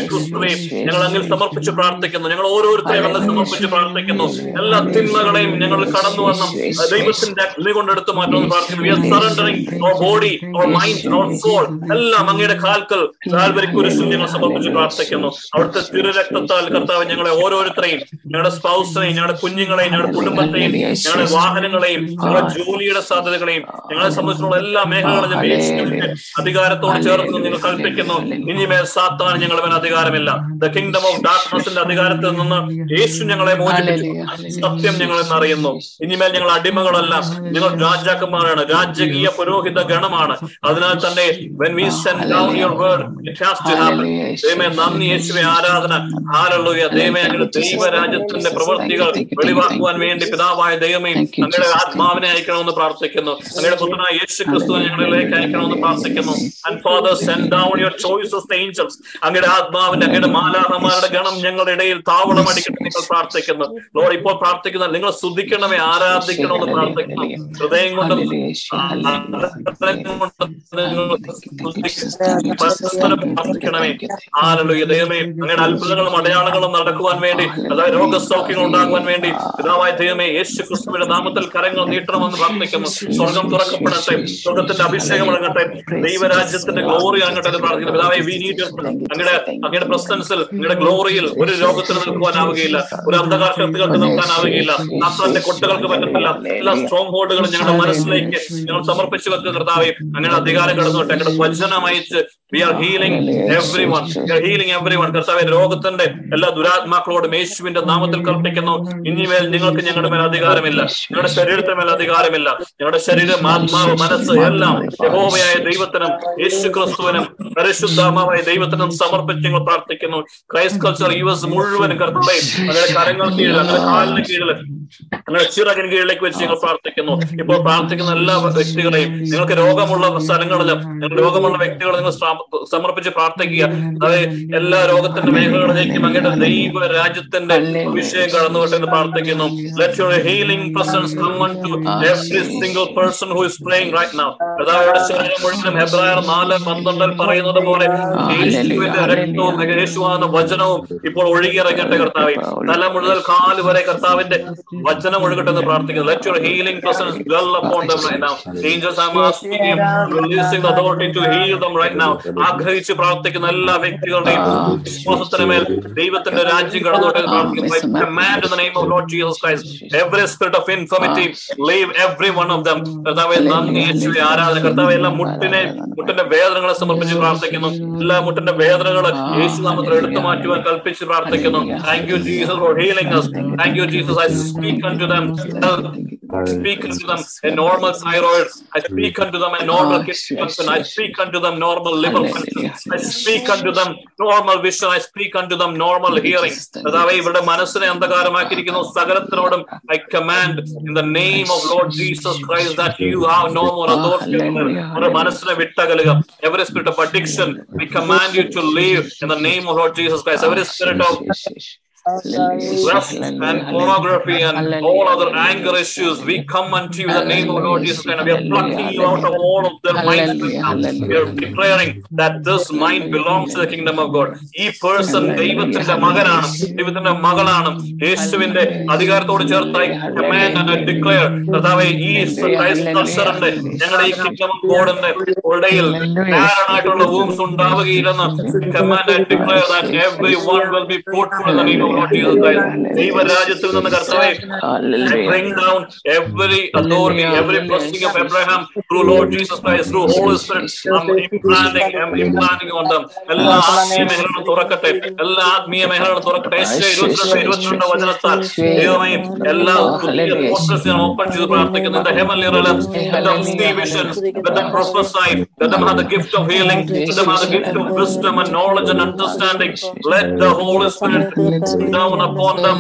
ഞങ്ങൾ അങ്ങിൽ സമർപ്പിച്ച് പ്രാർത്ഥിക്കുന്നു. ഞങ്ങൾ ഓരോരുത്തരെയും അങ്ങ് സമർപ്പിച്ച് പ്രാർത്ഥിക്കുന്നു. എല്ലാ തിന്മകളെയും ഞങ്ങൾ കടന്നു വന്നും ദൈവത്തിന്റെ അഗ്നി കൊണ്ടെടുത്ത് മാറ്റുമെന്ന് പ്രാർത്ഥിക്കുന്നു. സറണ്ടറിംഗ് ബോഡി മൈൻഡ് സോൾ എല്ലാം അങ്ങയുടെ കാൽക്കൽ കാൽവരി കുരിശിൽ ഞങ്ങൾ സമർപ്പിച്ച് പ്രാർത്ഥിക്കുന്നു. അവിടുത്തെ തിരുരക്തത്താൽ കർത്താവ് ഞങ്ങളെ ഓരോരുത്തരെയും ഞങ്ങളുടെ സ്പൗസിനെയും ഞങ്ങളുടെ കുഞ്ഞുങ്ങളെയും ഞങ്ങളുടെ കുടുംബത്തെയും ഞങ്ങളുടെ വാഹനങ്ങളെയും ഞങ്ങളുടെ ജോലിയുടെ സാധ്യതകളെയും ഞങ്ങളെ സംബന്ധിച്ചുള്ള എല്ലാ മേഖലകളും അധികാരത്തോട് ചേർത്ത് നിങ്ങൾ കൽപ്പിക്കുന്നു. ഇനിമേൽ സാത്താൻ ഞങ്ങളുടെ മേൽ അധികാരമില്ല. ദ കിങ്ഡം ഓഫ് ഡാർക്ക്നസിന്റെ അധികാരത്തിൽ നിന്ന് യേശു ഞങ്ങളെ മോചിപ്പിച്ചു. സത്യം ഞങ്ങൾ എന്നറിയുന്നു. ഇനിമേൽ ഞങ്ങൾ അടിമകളല്ല ഞങ്ങൾ രാജാക്കന്മാരാണ്. രാജകീയ പുരോഹിത ഗണമാണ്. അതിനാൽ തന്നെ when we send down your word it has to happen. ദൈവമേ നന്ദി യേശുവെ ആരാധന. ഹാലല്ലുയ. ദൈവമേ ദൈവരാജ്യത്തിന്റെ പ്രവൃത്തികൾ വെളിവാക്കുവാൻ വേണ്ടി പിതാവായ ദൈവമേ അങ്ങയുടെ ആത്മാവിനെ അയക്കണമെന്ന് പ്രാർത്ഥിക്കുന്നു. അങ്ങയുടെ പുത്രനായ യേശു ക്രിസ്തുവിനെ ഞങ്ങളിലേക്ക് അയക്കണമെന്ന് പ്രാർത്ഥിക്കുന്നു. And father send down your choices angels അങ്ങയുടെ ആത്മാവിന്റെ അങ്ങയുടെ മാലാഹമാരുടെ ഗണം ഞങ്ങളുടെ ഇടയിൽ താവളം അടിക്കട്ടെ നിങ്ങൾ പ്രാർത്ഥിക്കുന്നു. ലോഡ് ഇപ്പോൾ പ്രാർത്ഥിക്കുന്ന നിങ്ങൾ സ്തുതിക്കണമേ ആരാധിക്കണമെന്ന് പ്രാർത്ഥിക്കണം ഹൃദയം കൊണ്ട് പ്രാർത്ഥിക്കണമേ ആരല്ലോ ദൈവമേ അങ്ങനെ അത്ഭുതങ്ങളും അടയാളങ്ങളും നടക്കുവാൻ വേണ്ടി അതായത് രോഗസൗഖ്യങ്ങൾ ഉണ്ടാകുവാൻ വേണ്ടി പിതാവായ ദൈവമേ യേശു ക്രിസ്തുവിന്റെ നാമത്തിൽ കരങ്ങൾ നീട്ടണമെന്ന് പ്രാർത്ഥിക്കുന്നു. സ്വർഗം തുറക്കപ്പെടട്ടെ സ്വർഗത്തിന്റെ അഭിഷേകം ഇറങ്ങട്ടെ ദൈവരാജ്യത്തിന്റെ ഗ്ലോറി ഇറങ്ങട്ടെ എന്ന് പ്രാർത്ഥിക്കുന്നു. പിതാവെ വി നീഡ് അങ്ങയുടെ അങ്ങയുടെ പ്രസൻസിൽ അങ്ങയുടെ ഗ്ലോറിയിൽ ഒരു രോഗത്തിന് നിൽക്കുവാനാവുകയില്ല. ഒരു അന്ധകാര ശക്തികൾക്ക് നിൽക്കാനാവുകയില്ല. നാത്തന്റെ കൊട്ടുകൾക്ക് പറ്റത്തില്ല. എല്ലാ സ്ട്രോങ് ഹോൾഡുകളും ഞങ്ങളുടെ മനസ്സിലേക്ക് ഞങ്ങൾ സമർപ്പിച്ചു വെക്കുന്ന കർത്താവെ. അങ്ങനെ അധികാരം കിടന്നോട്ടെ അങ്ങയുടെ വചനം അയച്ച് we are healing every one healing every one കർത്താവെ രോഗത്തിന്റെ എല്ലാ ദുരാത്മാക്കളോടും യേശുവിന്റെ നാമത്തിൽ കൽപ്പിക്കുന്നു. ഇനിമേൽ നിങ്ങൾക്ക് ഞങ്ങളുടെ മേൽ അധികാരമില്ല. ഞങ്ങളുടെ ശരീരത്തിന് മേൽ അധികാരമില്ല. ഞങ്ങളുടെ ശരീരം ആത്മാവ് മനസ്സ് എല്ലാം യഹോവയായ ദൈവത്തിനും യേശു ക്രിസ്തുവിനും പരിശുദ്ധാത്മാവായ ദൈവത്തിനും സമർപ്പിച്ച് ഞങ്ങൾ പ്രാർത്ഥിക്കുന്നു. ക്രൈസ്റ്റ് കൾച്ചർ യു എസ് മുഴുവനും കർത്താവെ അങ്ങനെ കരങ്ങൾ കീഴിൽ അങ്ങനെ കാലിന് കീഴിൽ അങ്ങനെ ചിറകിന് കീഴിലേക്ക് വെച്ച് ഞങ്ങൾ പ്രാർത്ഥിക്കുന്നു. ഇപ്പോൾ പ്രാർത്ഥിക്കുന്ന എല്ലാ വ്യക്തികളെയും നിങ്ങൾക്ക് രോഗമുള്ള സ്ഥലങ്ങളിലും രോഗമുള്ള വ്യക്തികളെ നിങ്ങൾ സമർപ്പിച്ച് പ്രാർത്ഥിക്കുക. അതായത് എല്ലാ രോഗത്തിന്റെ മേഖലകളിലേക്കും അങ്ങയുടെ ദൈവ രാജ്യത്തിന്റെ വിഷയം കടന്നുകൊണ്ട് എന്ന് പ്രാർത്ഥിക്കുന്നു. Let your healing presence come to every single person who is praying right now കർത്താവയുടെ ശരീരം മുഴുവനും ഹെബ്രായർ നാല് പന്ത്രണ്ടിൽ പറയുന്നത് പോലെ യേശുവിന്റെ രക്തവും യേശുവാന വചനവും ഇപ്പോൾ ഒഴുകിയിറങ്ങട്ടെ കർത്താവെ. തല മുതൽ കാൽ വരെ കർത്താവിന്റെ വചനം ഒഴുകട്ടെ എന്ന് പ്രാർത്ഥിക്കുന്നു. Let your healing presence develop upon them right now angels i'm asking you releasing the authority to heal them right now. ആഗ്രഹിച്ച് പ്രാർത്ഥിക്കുന്ന എല്ലാ വ്യക്തികളുടെയും മേൽ ദൈവത്തിന്റെ രാജ്യം കടന്നോട്ടെ മുട്ടിനെ മുട്ടിന്റെ വേദനകളെ സമർപ്പിച്ച് പ്രാർത്ഥിക്കുന്നു. എല്ലാ മുട്ടിന്റെ വേദനകൾ യേശു നാമത്തിൽ എടുത്തു മാറ്റുവാൻ കൽപ്പിച്ച് പ്രാർത്ഥിക്കുന്നു. Thank you Jesus for healing thank you Jesus I speak speak normal thyroid I speak normal I speak normal liver I speak unto them normal vision. I speak unto them normal hearing. കർത്താവേ ഇവരുടെ മനസ്സിനെ അന്ധകാരമാക്കിയിരിക്കുന്ന. സകലത്തിനോടും I command in the name of Lord Jesus Christ that you have no more authority അവരുടെ മനസ്സിനെ വിട്ടകലുക. Every spirit of addiction I command you to leave in the name of Lord Jesus Christ every spirit of lust and pornography and all other anger issues, we come unto you in the name of Lord Jesus Christ. and We are plucking you out of all of their minds. now. We are declaring that this mind belongs to the kingdom of God. ഈ person ദൈവത്തിന്റെ മകനാണ് ദൈവത്തിന്റെ മകളാണ് യേശുവിന്റെ അധികാരത്തോട് ചേർത്തായി command and declare കർത്താവെ ഈ കൾച്ചറിന്റെ ഞങ്ങളുടെ ഈ കിങ്ഡം ഓഫ് ഗോഡിന്റെ ഇടയിൽ ആയിട്ടുള്ള വൂംസ് ഉണ്ടാവുകയില്ലെന്ന് command and declare that every one will be fruitful in the name of Lord Jesus Christ ദൈവരാജ്യത്തിൽ നിന്ന് കർത്താവെ bring down every authority every blessing of Abraham through Lord Jesus Christ through Holy Spirit I'm implanting I'm implanting on them എല്ലാ ആത്മീയ മേഖലകളും തുറക്കട്ടെ എല്ലാ ആത്മീയ മേഖലകളും തുറക്കട്ടെ ഇരുപത്തിരണ്ട് ഇരുപത്തിരണ്ട് വചനത്താൽ ദൈവമേ എല്ലാ ഞാൻ ഓപ്പൺ ചെയ്ത് പ്രാർത്ഥിക്കുന്നു the heavenly realms let them see visions let them prophesy let them have the gift of healing let them have the gift of wisdom and knowledge and understanding let the Holy Spirit down upon them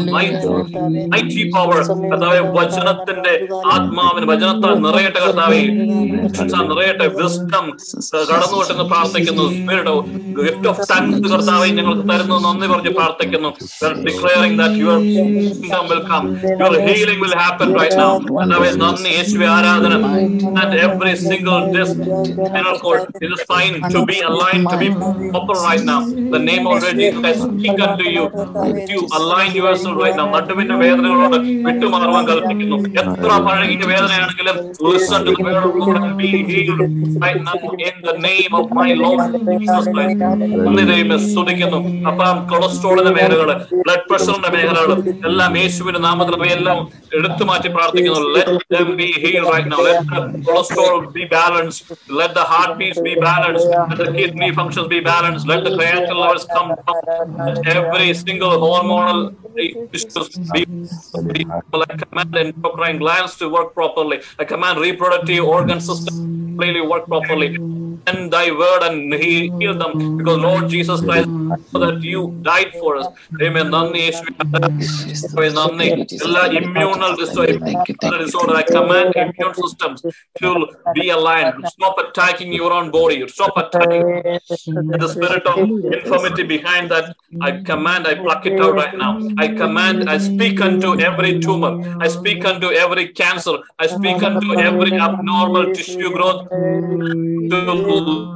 mighty power കർത്താവെ വചനത്തിന്റെ ആത്മാവിന് വചനത്താൽ നിറയട്ടെ കർത്താവെ നിറയട്ടെ wisdom കടന്നു വിട്ടെന്ന് പ്രാർത്ഥിക്കുന്നു gift of tongues കർത്താവെ ഞങ്ങൾക്ക് തരുന്നു നന്ദി പറഞ്ഞ് പ്രാർത്ഥിക്കുന്നു declaring that your will come your healing will happen right now കർത്താവെ നന്ദി യേശുവെ ആരാധന every single disc spinal cord is fine to be aligned to be proper right now the name already I speak unto you you align yourself right now നടുവിന്റെ വേദനകളോട് വിട്ടുമാറുവാൻ കൽപ്പിക്കുന്നു എത്ര പഴകിയ വേദനയാണെങ്കിലും the word of God and be healed right now in the name of my Lord Jesus Christ നന്ദി ദൈവമേ സ്തുതിക്കുന്നു അപ്പം കൊളസ്ട്രോളിന്റെ മേഖലകൾ ബ്ലഡ് പ്രഷറിന്റെ മേഖലകൾ എല്ലാം യേശുവിന്റെ നാമത്തിൽ അവയെല്ലാം എടുത്തു മാറ്റി പ്രാർത്ഥിക്കുന്നു let them be healed right now let the cholesterol be balanced let the heartbeats be balanced let the kidney functions be balanced let the creatinine levels come down let every single hormonal issues be I command endocrine glands to work properly. I command reproductive organ system to completely work properly and thy word and He heal them. Because Lord Jesus Christ, that you died for us. Amen. Nanni, Nanni, immune disorder. I command immune systems to be aligned. Stop attacking your own body. Stop attacking the spirit of infirmity behind that. I command, I pluck it out right now. I command, I speak unto every tumor. I speak unto every cancer. I speak unto every abnormal tissue growth. To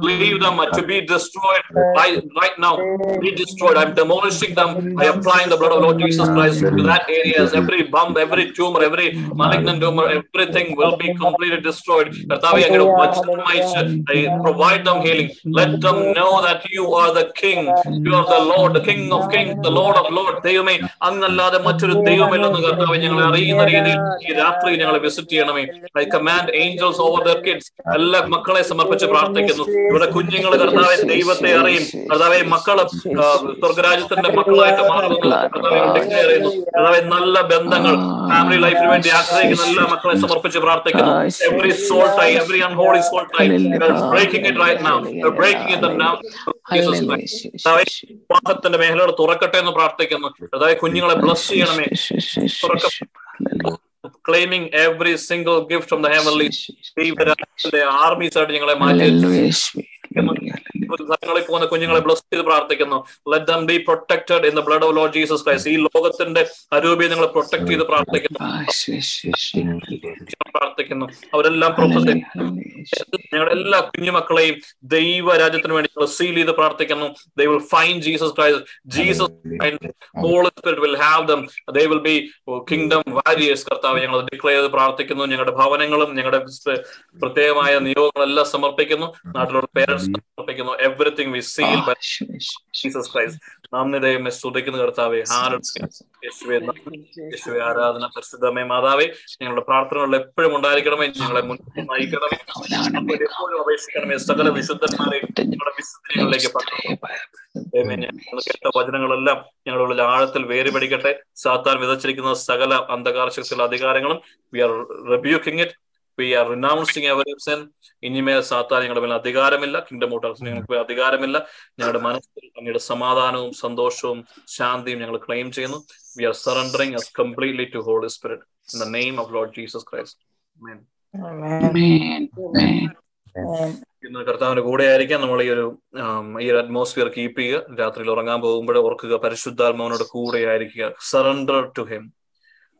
leave them to be destroyed right, right now be destroyed I'm demolishing them by applying the blood of Lord Jesus Christ to that areas every bump every tumor every malignant tumor everything will be completely destroyed കർത്താവേ അങ്ങയുടെ വചനം അയച്ച് I provide them healing let them know that you are the king you are the Lord the king of kings the Lord of lords ദൈവമേ അങ്ങല്ലാതെ മറ്റൊരു ദൈവമില്ലെന്ന് കർത്താവെ ഞങ്ങളെ അറിയുന്ന രീതിയിൽ ഈ രാത്രി ഞങ്ങളെ വിസിറ്റ് ചെയ്യണമേ I command angels over their kids എല്ലാ മക്കളെ സമർപ്പിച്ച് പ്രാർത്ഥിക്കുന്നു. ഇവിടെ കുഞ്ഞുങ്ങൾ കർത്താവെ ദൈവത്തെ അറിയും. കർത്താവെ മക്കൾ സ്വർഗരാജ്യത്തിന്റെ മക്കളായിട്ട് മാറുന്നു. കർത്താവെ ഡിക്ലെയർ ചെയ്യുന്നു കർത്താവെ നല്ല ബന്ധങ്ങൾ ഫാമിലി ലൈഫിന് വേണ്ടി ആഗ്രഹിക്കുന്ന എല്ലാ മക്കളെ സമർപ്പിച്ച് പ്രാർത്ഥിക്കുന്നു. എവറി സോൾ ആയി എവറി അൺഹോളി സോൾ ആയി breaking it right now breaking it now വിവാഹത്തിന്റെ മേഖലകൾ തുറക്കട്ടെ എന്ന് പ്രാർത്ഥിക്കുന്നു. അതായത് കുഞ്ഞുങ്ങളെ ബ്ലസ് ചെയ്യണമേ. Claiming every single gift from the heavenly ദൈവരാജ്യത്തിന്റെ ആർമീസ് ആയിട്ട് ഞങ്ങളെ മാറ്റി സ്ഥലങ്ങളിൽ പോകുന്ന കുഞ്ഞുങ്ങളെ ബ്ലസ് ചെയ്ത് പ്രാർത്ഥിക്കുന്നു. Let them be protected in the blood of Lord Jesus Christ ഈ ലോകത്തിന്റെ അരൂപിയെ നിങ്ങൾ പ്രൊട്ടക്ട് ചെയ്ത് പ്രാർത്ഥിക്കുന്നു. പ്രാർത്ഥിക്കുന്നു. അവരെല്ലാം പ്രൊഫസർ ഞങ്ങളുടെ എല്ലാ കുഞ്ഞുമക്കളെയും ദൈവ രാജ്യത്തിന് വേണ്ടി സീൽ ചെയ്ത് പ്രാർത്ഥിക്കുന്നു. They will find Jesus Christ Jesus Holy Spirit will have them they will be kingdom warriors കർത്താവ് ഞങ്ങൾ ഡിക്ലെയർ ചെയ്ത് പ്രാർത്ഥിക്കുന്നു. ഞങ്ങളുടെ ഭവനങ്ങളും ഞങ്ങളുടെ പ്രത്യേകമായ നിയോഗങ്ങളെല്ലാം സമർപ്പിക്കുന്നു. നാട്ടിലുള്ള പേരൻസ് സമർപ്പിക്കുന്നു. Everything we seal by Jesus Christ നന്ദി ദൈവമേ സ്തുതിക്കുന്ന കർത്താവെ. യേശുവെ. യേശുവെ ആരാധന പരിശുദ്ധമേ മാതാവേ ഞങ്ങളുടെ പ്രാർത്ഥനകൾ എപ്പോഴും ഉണ്ടായിരിക്കണമേ ഞങ്ങളെ മുന്നിൽ നയിക്കണമേ. എപ്പോഴും അപേക്ഷിക്കണമേ സകല വിശുദ്ധന്മാരെ ഞങ്ങളുടെ വിശുദ്ധങ്ങളിലേക്ക് ഞങ്ങൾ കേട്ട വചനങ്ങളെല്ലാം ഞങ്ങളുടെ ആഴത്തിൽ വേറി പഠിക്കട്ടെ സാത്താൻ വിതച്ചിരിക്കുന്ന സകല അന്ധകാര ശക്തിയുള്ള അധികാരങ്ങളും we are rebuking it we are renouncing ever sin ഇനിമേൽ സാത്താൻ ഞങ്ങളുടെ മേൽ അധികാരമില്ല. കിങ്ഡം മോട്ടോർസ് ഞങ്ങൾക്ക് മേൽ അധികാരമില്ല. ഞങ്ങളുടെ മനസ്സിൽ അങ്ങയുടെ സമാധാനവും സന്തോഷവും ശാന്തിയും ഞങ്ങൾ ക്ലെയിം ചെയ്യുന്നു. We are surrendering us completely to Holy Spirit in the name of Lord Jesus Christ ഇന്ന് കർത്താവിന്റെ കൂടെ ആയിരിക്കാം. നമ്മൾ ഈ ഒരു ഈ ഒരു അറ്റ്മോസ്ഫിയർ കീപ്പ് ചെയ്യുക. രാത്രിയിൽ ഉറങ്ങാൻ പോകുമ്പോൾ ഓർക്കുക പരിശുദ്ധാത്മാവിനോട് കൂടെ ആയിരിക്കുക. സറണ്ടർ ടു ഹിം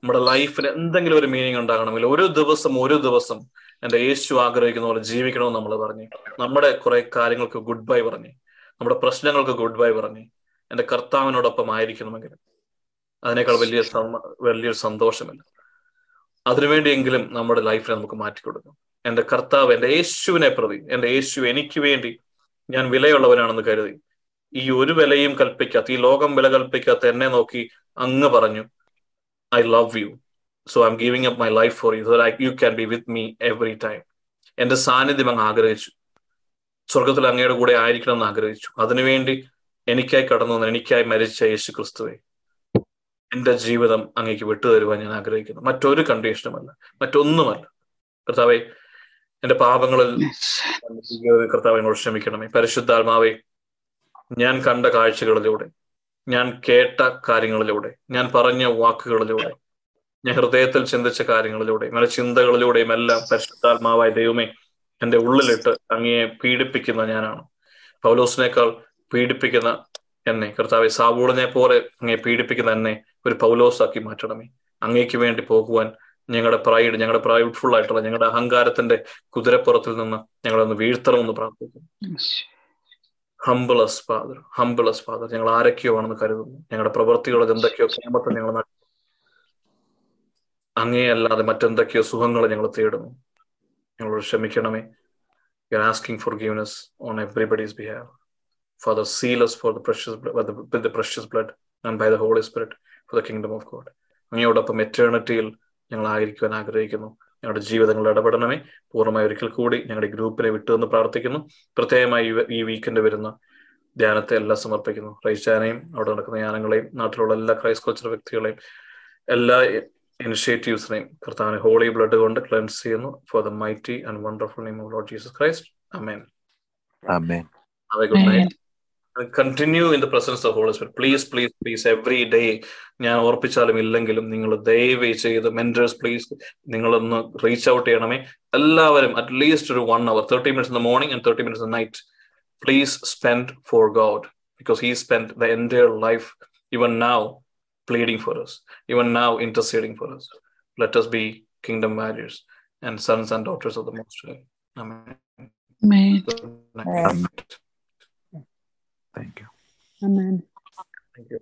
നമ്മുടെ ലൈഫിന് എന്തെങ്കിലും ഒരു മീനിങ് ഉണ്ടാകണമെങ്കിൽ ഒരു ദിവസം ഒരു ദിവസം എന്റെ യേശു ആഗ്രഹിക്കുന്ന പോലെ ജീവിക്കണമെന്ന് നമ്മൾ പറഞ്ഞു. നമ്മുടെ കുറെ കാര്യങ്ങൾക്ക് ഗുഡ് ബൈ പറഞ്ഞു. നമ്മുടെ പ്രശ്നങ്ങൾക്ക് ഗുഡ് ബൈ പറഞ്ഞു. എന്റെ കർത്താവിനോടൊപ്പം ആയിരിക്കണമെങ്കിൽ അതിനേക്കാൾ വലിയ വലിയൊരു സന്തോഷമില്ല. അതിനുവേണ്ടിയെങ്കിലും നമ്മുടെ ലൈഫിനെ നമുക്ക് മാറ്റിക്കൊടുക്കാം. എന്റെ കർത്താവ് എന്റെ യേശുവിനെ പ്രതി എന്റെ യേശു എനിക്ക് വേണ്ടി ഞാൻ വിലയുള്ളവനാണെന്ന് കരുതി ഈ ഒരു വിലയും കൽപ്പിക്കാത്ത ഈ ലോകം വില കൽപ്പിക്കാത്ത എന്നെ നോക്കി അങ്ങ് പറഞ്ഞു I love you so I am giving up my life for you so like you can be with me every time എന്റെ സാന്നിധ്യം അങ്ങ് ആഗ്രഹിച്ചു. സ്വർഗത്തിൽ അങ്ങയുടെ കൂടെ ആയിരിക്കണം എന്ന് ആഗ്രഹിച്ചു. അതിനുവേണ്ടി എനിക്കായി കടന്നു വന്ന എനിക്കായി മരിച്ച യേശു ക്രിസ്തുവെ എന്റെ ജീവിതം അങ്ങേക്ക് വിട്ടുതരുവാൻ ഞാൻ ആഗ്രഹിക്കുന്നു. മറ്റൊരു കണ്ടീഷനുമല്ല മറ്റൊന്നുമല്ല. കർത്താവെ എന്റെ പാപങ്ങളിൽ കർത്താവ് എന്നോട് ക്ഷമിക്കണമേ. പരിശുദ്ധാത്മാവെ ഞാൻ കണ്ട കാഴ്ചകളിലൂടെ ഞാൻ കേട്ട കാര്യങ്ങളിലൂടെ ഞാൻ പറഞ്ഞ വാക്കുകളിലൂടെ ഞാൻ ഹൃദയത്തിൽ ചിന്തിച്ച കാര്യങ്ങളിലൂടെയും എന്റെ ചിന്തകളിലൂടെയും എല്ലാം പരിശുദ്ധാത്മാവായ ദൈവമേ എന്റെ ഉള്ളിലിട്ട് അങ്ങയെ പീഡിപ്പിക്കുന്ന ഞാനാണ്. പൗലോസിനേക്കാൾ പീഡിപ്പിക്കുന്ന എന്നെ കർത്താവെ സാവൂളിനെ പോലെ അങ്ങയെ പീഡിപ്പിക്കുന്ന എന്നെ ഒരു പൗലോസാക്കി മാറ്റണമേ. അങ്ങേക്ക് വേണ്ടി പോകുവാൻ ഞങ്ങളുടെ പ്രൈഡ് ഞങ്ങളുടെ പ്രൈഡ്ഫുൾ ആയിട്ടുള്ള ഞങ്ങളുടെ അഹങ്കാരത്തിന്റെ കുതിരപ്പുറത്തിൽ നിന്ന് ഞങ്ങളൊന്ന് വീഴ്ത്തണമെന്ന് പ്രാർത്ഥിക്കുന്നു. ഹംബിളസ് ഫാദർ ഹംബിളസ് ഫാദർ ഞങ്ങൾ ആരൊക്കെയോ ആണെന്ന് കരുതുന്നു. ഞങ്ങളുടെ പ്രവൃത്തികളിൽ എന്തൊക്കെയോ ക്ഷേമത്തെ ഞങ്ങൾ അങ്ങേയല്ലാതെ മറ്റെന്തൊക്കെയോ സുഖങ്ങൾ ഞങ്ങൾ തേടുന്നു. ഞങ്ങളോട് ക്ഷമിക്കണമേ. You are asking forgiveness on everybody's behalf father seal us for with the, with the precious blood and by the Holy Spirit for the kingdom of God. അങ്ങയോടൊപ്പം എറ്റേണിറ്റിയിൽ ഞങ്ങൾ ആയിരിക്കുവാൻ ആഗ്രഹിക്കുന്നു. ഞങ്ങളുടെ ജീവിതങ്ങളിൽ ഇടപെടണമേ. പൂർണമായി ഒരിക്കൽ കൂടി ഞങ്ങളുടെ ഗ്രൂപ്പിനെ വിട്ടുവെന്ന് പ്രാർത്ഥിക്കുന്നു. പ്രത്യേകമായി ഈ- വീക്കെൻഡ് വരുന്ന ധ്യാനത്തെ എല്ലാം സമർപ്പിക്കുന്നു. റൈച്ചാനെയും അവിടെ നടക്കുന്ന ധ്യാനങ്ങളെയും നാട്ടിലുള്ള എല്ലാ ക്രൈസ്റ്റ് കൾച്ചർ വ്യക്തികളെയും എല്ലാ ഇനിഷ്യേറ്റീവ്സിനെയും കർത്താവിനെ ഹോളി ബ്ലഡ് കൊണ്ട് ക്ലെൻസ് ചെയ്യുന്നു. For the mighty and wonderful name of Lord Jesus Christ amen അതെ good a continue in the presence of Holy Spirit. Please, please, please, every day ഞാൻ ഓർപ്പിച്ചാലും ഇല്ലെങ്കിലും നിങ്ങൾ ദയവ് ചെയ്ത് മെന്റേഴ്സ് പ്ലീസ് നിങ്ങളൊന്ന് റീച്ച് ഔട്ട് ചെയ്യണമേ എല്ലാവരും അറ്റ്ലീസ്റ്റ് ഒരു one hour thirty minutes in the morning and thirty minutes in night please spend for God because he spend the entire life even now pleading for us, even now interceding for us. Let us be kingdom warriors and sons and daughters of the Most High. Amen. Amen. Night. Thank you. Amen. Thank you.